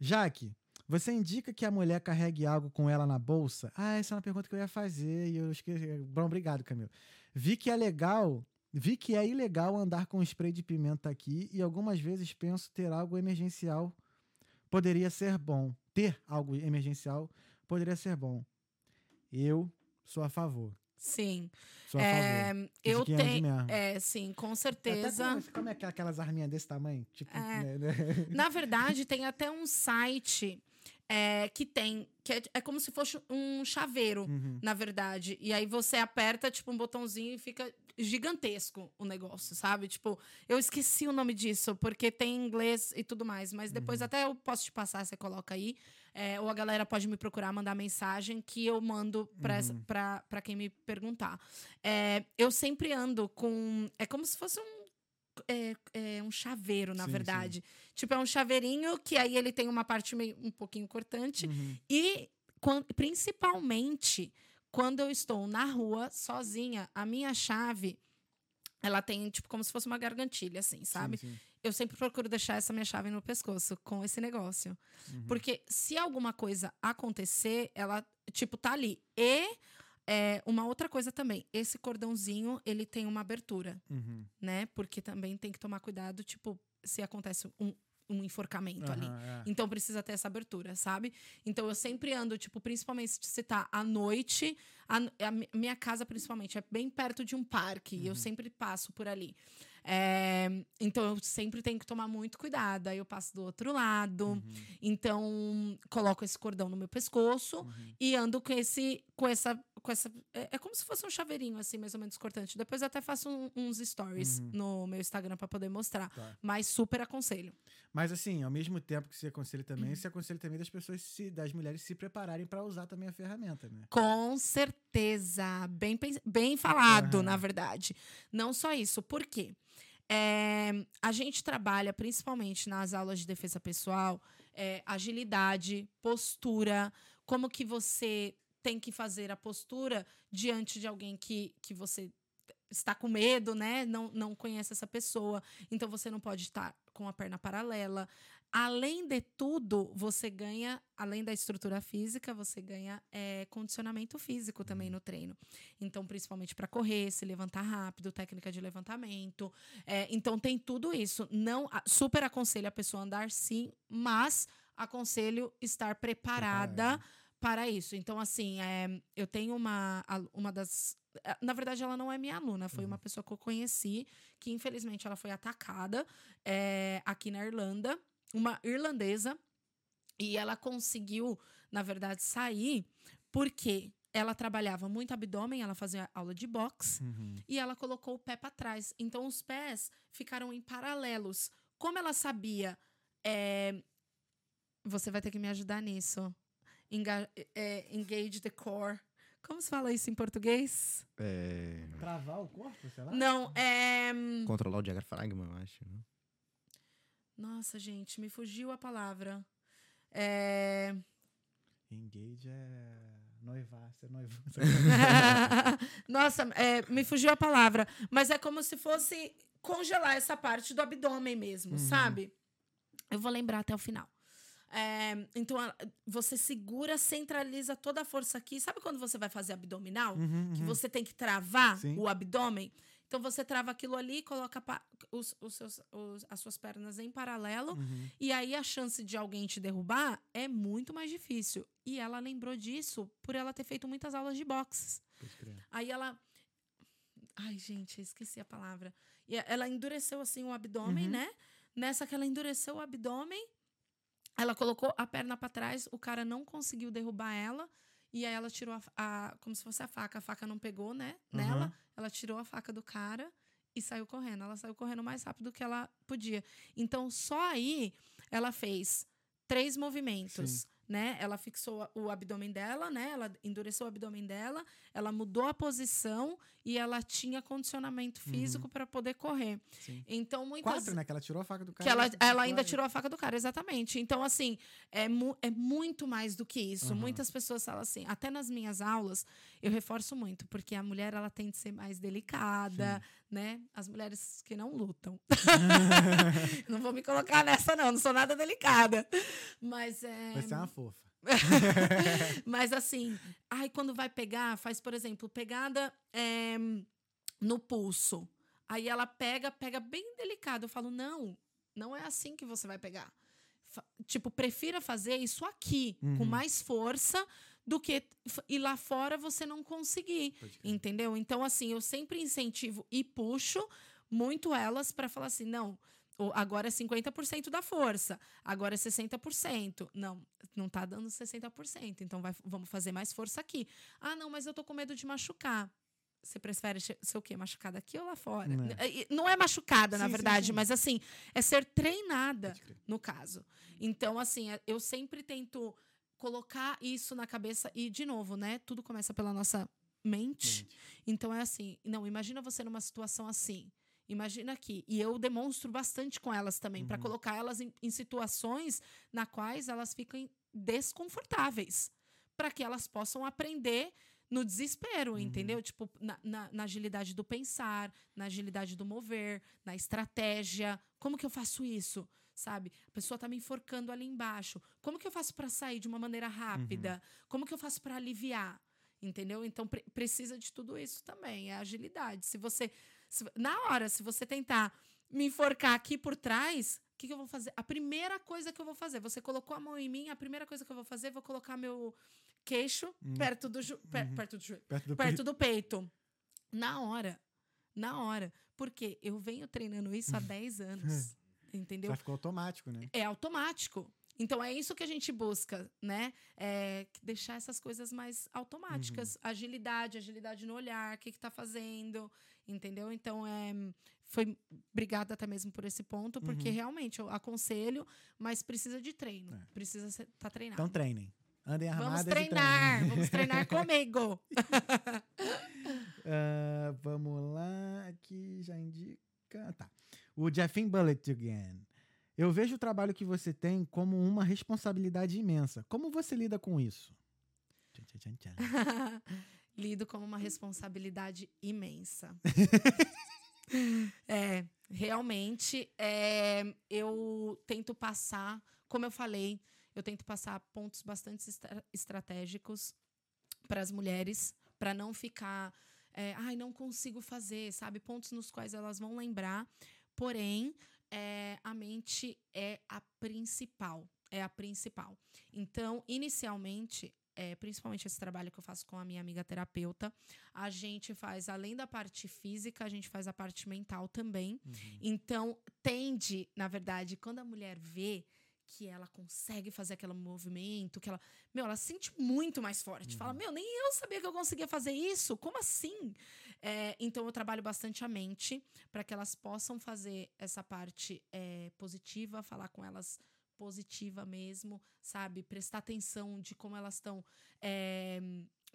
Jaque, você indica que a mulher carregue algo com ela na bolsa? Ah, essa é uma pergunta que eu ia fazer e eu esqueci. Bom, obrigado, Camila. Vi que é legal, vi que é ilegal andar com spray de pimenta aqui e algumas vezes penso ter algo emergencial poderia ser bom. Ter algo emergencial poderia ser bom. Eu sou a favor. Sim. Sou a É, favor. eu ande tenho. É, sim, com Até certeza. como, como é que é aquelas arminhas desse tamanho? Tipo, É. né, né? Na verdade, tem até um site é, que tem. que é, é como se fosse um chaveiro, Uhum. na verdade. E aí você aperta, tipo, um botãozinho e fica gigantesco o negócio, sabe? Tipo, eu esqueci o nome disso, porque tem em inglês e tudo mais. Mas depois Uhum. até eu posso te passar, você coloca aí. É, ou a galera pode me procurar, mandar mensagem que eu mando pra, essa- Uhum. pra, pra quem me perguntar. É, eu sempre ando com. É como se fosse um. É, é um chaveiro, na Sim, sim. verdade. Tipo, é um chaveirinho que aí ele tem uma parte meio, um pouquinho cortante. Uhum. E quan- principalmente quando eu estou na rua sozinha, a minha chave ela tem tipo como se fosse uma gargantilha assim, sabe? Sim, sim. Eu sempre procuro deixar essa minha chave no pescoço com esse negócio. Uhum. Porque se alguma coisa acontecer, ela tipo tá ali. E é, uma outra coisa também, esse cordãozinho, ele tem uma abertura, Uhum. né? Porque também tem que tomar cuidado, tipo, se acontece um, um enforcamento ali. Aham, é. Então precisa ter essa abertura, sabe? Então eu sempre ando, tipo, principalmente se tá à noite, a, a mi- minha casa principalmente é bem perto de um parque, e eu Uhum. sempre passo por ali. É, então eu sempre tenho que tomar muito cuidado. Aí eu passo do outro lado. Uhum. Então coloco esse cordão no meu pescoço Uhum. e ando com esse, com essa, com essa. É, é como se fosse um chaveirinho assim, mais ou menos cortante. Depois eu até faço um- uns stories Uhum. no meu Instagram pra poder mostrar. Tá. Mas super aconselho. Mas assim, ao mesmo tempo que você aconselha também, Uhum. você aconselha também das pessoas, se, das mulheres se prepararem para usar também a ferramenta, né? Com certeza. Bem, bem falado, Aham. na verdade. Não só isso. Por quê? É, a gente trabalha principalmente nas aulas de defesa pessoal, é, agilidade, postura, como que você tem que fazer a postura diante de alguém que, que você está com medo, né? Não, não conhece essa pessoa. Então você não pode estar com a perna paralela. Além de tudo, você ganha, além da estrutura física, você ganha é, condicionamento físico também no treino. Então, principalmente para correr, se levantar rápido, técnica de levantamento. É, então, tem tudo isso. Não super aconselho a pessoa andar sim, mas aconselho estar Preparada. Para isso. Então, assim, é, eu tenho uma, uma das. eh, Na verdade, ela não é minha aluna, foi uma pessoa que eu conheci, que infelizmente ela foi atacada é, aqui na Irlanda, uma irlandesa, e ela conseguiu, na verdade, sair porque ela trabalhava muito abdômen, ela fazia aula de boxe Uhum. e ela colocou o pé para trás. Então os pés ficaram em paralelos. Como ela sabia, é, você vai ter que me ajudar nisso. Enga- é, engage the core. Como se fala isso em português? É... Travar o corpo, sei lá? Não, é. Controlar o diafragma, eu acho. né? Nossa, gente, me fugiu a palavra. É. Engage é noivar, ser noivo. (laughs) Nossa, é, me fugiu a palavra. Mas é como se fosse congelar essa parte do abdômen mesmo, Uhum. sabe? Eu vou lembrar até o final. É, então, você segura, centraliza toda a força aqui. Sabe quando você vai fazer abdominal? Uhum, Que uhum. você tem que travar Sim. o abdômen? Então, você trava aquilo ali, coloca os, os seus, os- as suas pernas em paralelo. Uhum. E aí a chance de alguém te derrubar é muito mais difícil. E ela lembrou disso por ela ter feito muitas aulas de boxe. Aí ela. Ai, gente, esqueci a palavra. E ela endureceu assim o abdômen, Uhum. né? Nessa que ela endureceu o abdômen, ela colocou a perna pra trás, o cara não conseguiu derrubar ela. E aí ela tirou a, a- como se fosse a faca, a faca não pegou, né, nela. Aham. Ela tirou a faca do cara e saiu correndo. Ela saiu correndo mais rápido que ela podia. Então, só aí ela fez três movimentos, Sim. né? Ela fixou o abdômen dela, né? Ela endureceu o abdômen dela, ela mudou a posição e ela tinha condicionamento físico para poder correr. Sim. Então, muitas Quatro, né? Que ela tirou a faca do cara. que ela, ela ainda tirou a faca do cara, exatamente. Então, assim, é, mu- é muito mais do que isso. Aham. Muitas pessoas falam assim, até nas minhas aulas, eu reforço muito, porque a mulher, ela tem de ser mais delicada, né? As mulheres que não lutam. (laughs) não vou me colocar nessa, não, não sou nada delicada. Mas é. Vai ser uma fofa. (laughs) Mas assim, ai, quando vai pegar, faz, por exemplo, pegada é, no pulso. Aí ela pega, pega bem delicado. Eu falo, não, não é assim que você vai pegar. Fa- tipo, prefira fazer isso aqui, com Uhum. mais força, do que ir lá fora você não conseguir. Entendeu? Então, assim, eu sempre incentivo e puxo muito elas para falar assim: não, agora é 50% da força, agora é 60%. Não, não tá dando 60%, então vai- vamos fazer mais força aqui. Ah, não, mas eu tô com medo de machucar. Você prefere ser o quê? Machucada aqui ou lá fora? Né. N- e- Não é machucada, na Sim, sim, verdade, sim. mas assim, é ser treinada no caso. Então, assim, é- eu sempre tento colocar isso na cabeça e, de novo, né? Tudo começa pela nossa mente. Mente. Então é assim, não, imagina você numa situação assim. Imagina aqui. E eu demonstro bastante com elas também, para Uhum. colocar elas em, em situações na quais elas ficam desconfortáveis. Para que elas possam aprender no desespero, Uhum. entendeu? Tipo, na, na- na agilidade do pensar, na agilidade do mover, na estratégia. Como que eu faço isso? Sabe? A pessoa tá me enforcando ali embaixo. Como que eu faço para sair de uma maneira rápida? Como que eu faço para aliviar? Entendeu? Então pre- precisa de tudo isso também, é agilidade. Se você se- na hora, se você tentar me enforcar aqui por trás, o que, que eu vou fazer? A primeira coisa que eu vou fazer, você colocou a mão em mim, a primeira coisa que eu vou fazer, vou colocar meu queixo perto do jo- per- Uhum. perto do Perto do perto do peito. Na hora. Na hora. Porque eu venho treinando isso há (laughs) 10 anos. Entendeu? Já ficou automático, né? É automático. Então é isso que a gente busca, né? É deixar essas coisas mais automáticas. Agilidade, agilidade no olhar, o que, que tá fazendo, entendeu? Então é. Foi obrigada até mesmo por esse ponto, porque realmente eu aconselho, mas precisa de treino. É. Precisa estar tá treinado. Então treinem. Andem armadas vamos e treinem. treinar, vamos treinar (laughs) comigo. (laughs) Ah, vamos lá, aqui já indica. Tá. O Jeffin Bullet again. Eu vejo o trabalho que você tem como uma responsabilidade imensa. Como você lida com isso? Tchan, tchan, tchan. (laughs) Lido como uma responsabilidade imensa. (laughs) é, realmente, é, eu tento passar, como eu falei, eu tento passar pontos bastante estra- estratégicos para as mulheres, para não ficar, é, ai, não consigo fazer, sabe? Pontos nos quais elas vão lembrar. Porém, é, a mente é a principal. É a principal. Então, inicialmente, é, principalmente esse trabalho que eu faço com a minha amiga terapeuta, a gente faz, além da parte física, a gente faz a parte mental também. Então, tende, na verdade, quando a mulher vê que ela consegue fazer aquele movimento, que ela, meu, ela se sente muito mais forte. Fala, meu, nem eu sabia que eu conseguia fazer isso. Como assim? É, então, eu trabalho bastante a mente para que elas possam fazer essa parte é, positiva, falar com elas positiva mesmo, sabe? Prestar atenção de como elas estão. é,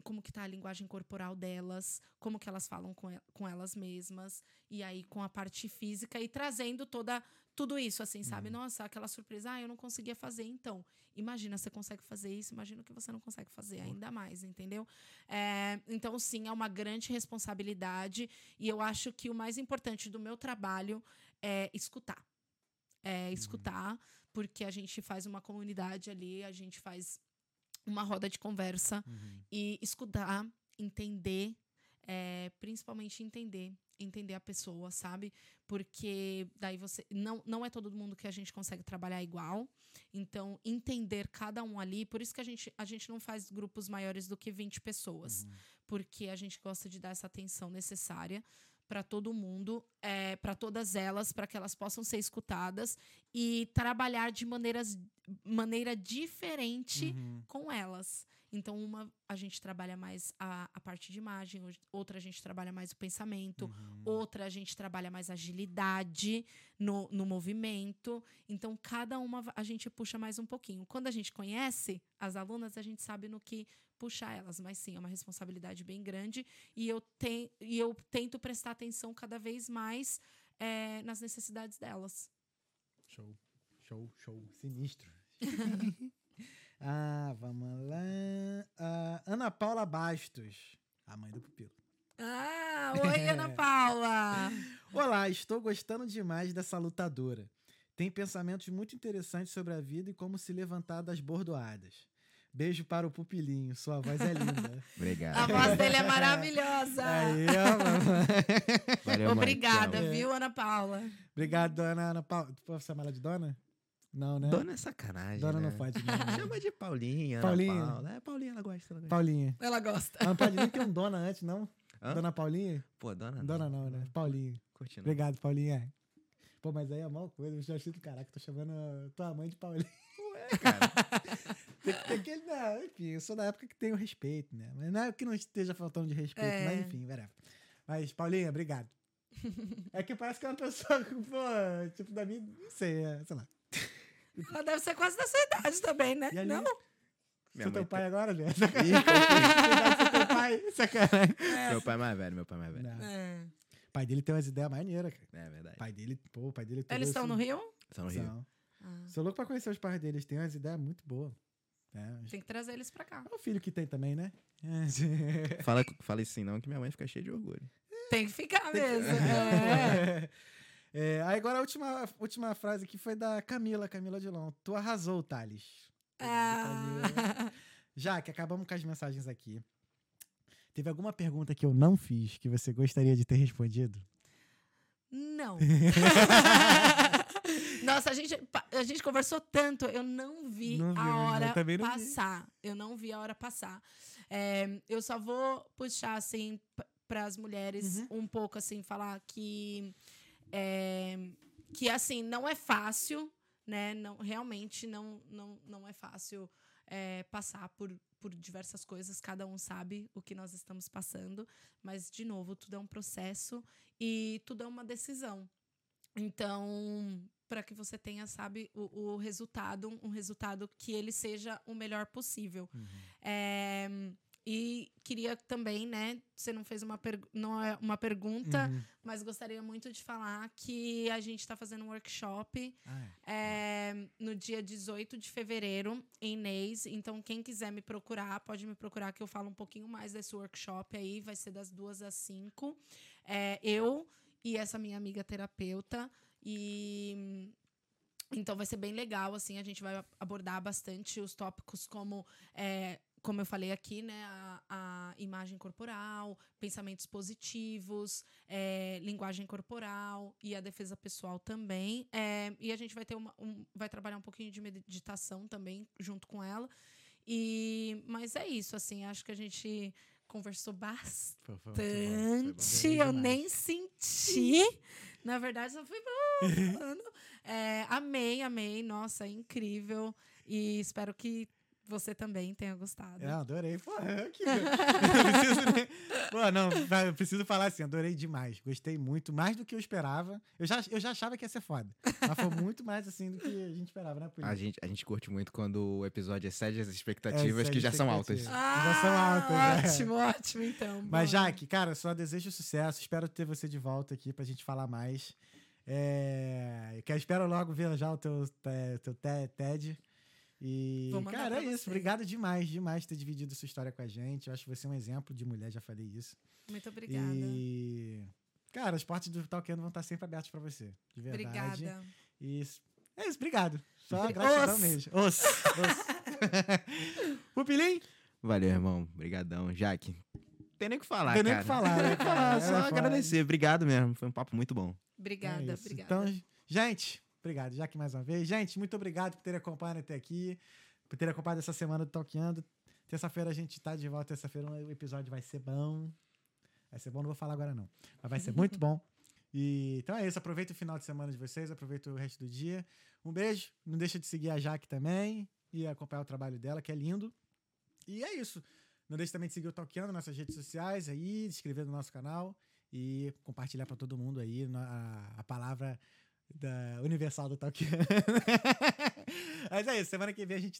como que tá a linguagem corporal delas, como que elas falam com, el- com elas mesmas, e aí com a parte física e trazendo toda tudo isso, assim, sabe? Nossa, aquela surpresa, ah, eu não conseguia fazer, então. Imagina, você consegue fazer isso, imagina que você não consegue fazer, ainda mais, entendeu? É, então, sim, é uma grande responsabilidade, e eu acho que o mais importante do meu trabalho é escutar. É escutar, porque a gente faz uma comunidade ali, a gente faz uma roda de conversa Uhum. e escutar, entender, é, principalmente entender, entender a pessoa, sabe? Porque daí você não não é todo mundo que a gente consegue trabalhar igual. Então, entender cada um ali, por isso que a gente a gente não faz grupos maiores do que 20 pessoas, porque a gente gosta de dar essa atenção necessária para todo mundo, é, para todas elas, para que elas possam ser escutadas e trabalhar de maneiras maneira diferente Uhum. com elas. Então, uma a gente trabalha mais a, a parte de imagem, outra a gente trabalha mais o pensamento, Uhum. outra a gente trabalha mais agilidade no, no movimento. Então, cada uma a gente puxa mais um pouquinho. Quando a gente conhece as alunas, a gente sabe no que puxar elas. Mas sim, é uma responsabilidade bem grande e eu, ten, e eu tento prestar atenção cada vez mais eh, nas necessidades delas. Show, show, show. Sinistro. (laughs) ah, vamos lá. Ah, Ana Paula Bastos, a mãe do pupilo. Ah, oi, Ana (laughs) Paula! Olá, estou gostando demais dessa lutadora. Tem pensamentos muito interessantes sobre a vida e como se levantar das bordoadas. Beijo para o pupilinho, sua voz é linda. (laughs) Obrigado. A voz dele é maravilhosa. (laughs) Aí, ó. Valeu, mãe, Obrigada, amo. viu, Ana Paula? Obrigado, dona Ana Paula. Tu pode chamar ela de dona? Não, né? Dona é sacanagem. Dona né? não pode, não. (laughs) Chama de Paulinha. Paulinha. Paula. É, Paulinha, ela gosta. Ela gosta. Paulinha. Ela gosta. Mas não pode nem ter um dona antes, não? Hã? Dona Paulinha? Pô, dona. Dona não, né? Paulinha. Curtindo. Obrigado, Paulinha. Pô, mas aí é a maior coisa. Eu já achei do caraca, tô chamando a tua mãe de Paulinha. É, cara. (laughs) Tem que ter aquele. Não, enfim, eu sou da época que tem o respeito, né? Mas não é que não esteja faltando de respeito, É. mas enfim, whatever. Mas, Paulinha, obrigado. (laughs) é que parece que é uma pessoa, pô, tipo, da minha. Não sei, é, sei lá. Ela deve ser quase da sua idade também, né? Ali? Não? Sou Minha mãe teu pai tem- agora, né? Ih, (laughs) Sou teu pai, (laughs) sacanagem. Meu pai é mais velho, meu pai é mais velho. É. O pai dele tem umas ideias maneiras, cara. É verdade. Pai dele, pô, o pai dele todo Eles estão no assim- Rio? Só no Rio. São. Ah, Sou louco pra conhecer os pais deles, tem umas ideias muito boas. É, tem que trazer eles pra cá. é o filho que tem também, né? É. Fala, fala isso assim não, que minha mãe fica cheia de orgulho. Tem que ficar mesmo. (laughs) É. É, aí agora a última, última frase aqui foi da Camila, Camila Dilon. Tu arrasou, Thales. Ah. Já que acabamos com as mensagens aqui. Teve alguma pergunta que eu não fiz que você gostaria de ter respondido? Não. (laughs) Nossa, a gente, a gente conversou tanto, eu não vi Não viu, a eu hora também não vi. passar. Eu não vi a hora passar. É, eu só vou puxar, assim, para as mulheres Uhum. um pouco assim falar que é, que assim não é fácil, né? Não realmente não não, não é fácil é, passar por por diversas coisas, cada um sabe o que nós estamos passando, mas de novo tudo é um processo e tudo é uma decisão. Então, para que você tenha, sabe, o, o resultado, um resultado que ele seja o melhor possível. É, e queria também, né? Você não fez uma, não é uma pergunta, Uhum. mas gostaria muito de falar que a gente está fazendo um workshop Ah, é. é, no dia 18 de fevereiro, em Inês. Então, quem quiser me procurar, pode me procurar, que eu falo um pouquinho mais desse workshop aí. Vai ser das duas às cinco. É, eu e essa minha amiga terapeuta. E. Então vai ser bem legal, assim, a gente vai abordar bastante os tópicos como, é, como eu falei aqui, né, a, a imagem corporal, pensamentos positivos, é, linguagem corporal e a defesa pessoal também. É, e a gente vai ter uma, um, vai trabalhar um pouquinho de meditação também junto com ela. E, mas é isso, assim, acho que a gente conversou bastante. Foi, foi foi. Eu nem senti. (laughs) Na verdade, só fui falando. (laughs) É, amei, amei. Nossa, incrível. E espero que você também tenha gostado. É, adorei. Pô, (laughs) eu que... não preciso nem... Pô, não, eu preciso falar assim, adorei demais. Gostei muito, mais do que eu esperava. Eu já, eu já achava que ia ser foda. Mas foi muito mais assim do que a gente esperava, né? A gente, a gente curte muito quando o episódio excede as expectativas, excede que já são altas. expectativas. Já são altas, né? Ótimo, ótimo, então. Mas, Bora. Jaque, cara, só desejo sucesso. Espero ter você de volta aqui pra gente falar mais. É... que eu espero logo ver já o teu, é, teu te- TED. E, cara, é isso. você. Obrigado demais, demais por ter dividido sua história com a gente. Eu acho que você é um exemplo de mulher, já falei isso. Muito obrigada. E, cara, as portas do Talkando vão estar sempre abertas pra você. De verdade. Obrigada. E isso. É isso, obrigado. Só Os. gratidão mesmo. Os. Os. (laughs) Pupilim? Valeu, irmão. Obrigadão. Jaque, tem nem o que falar, Não tem nem o que falar, né, Tem nem o que cara? falar, (laughs) É só foda. agradecer. Obrigado mesmo. Foi um papo muito bom. Obrigada, É obrigada. Então, gente, obrigado, Jaque, mais uma vez. Gente, muito obrigado por terem acompanhado até aqui, por terem acompanhado essa semana do Talkando. Terça-feira a gente tá de volta. Terça-feira o episódio vai ser bom. Vai ser bom, não vou falar agora não. Mas vai ser muito (laughs) bom. E, então é isso. Aproveita o final de semana de vocês, aproveita o resto do dia. Um beijo. Não deixa de seguir a Jaque também e acompanhar o trabalho dela, que é lindo. E é isso. Não deixe também de seguir o Talkando nas nossas redes sociais aí, se inscrever no nosso canal e compartilhar para todo mundo aí a, a palavra da universal do Talkando. (laughs) Mas é isso. Semana que vem a gente tá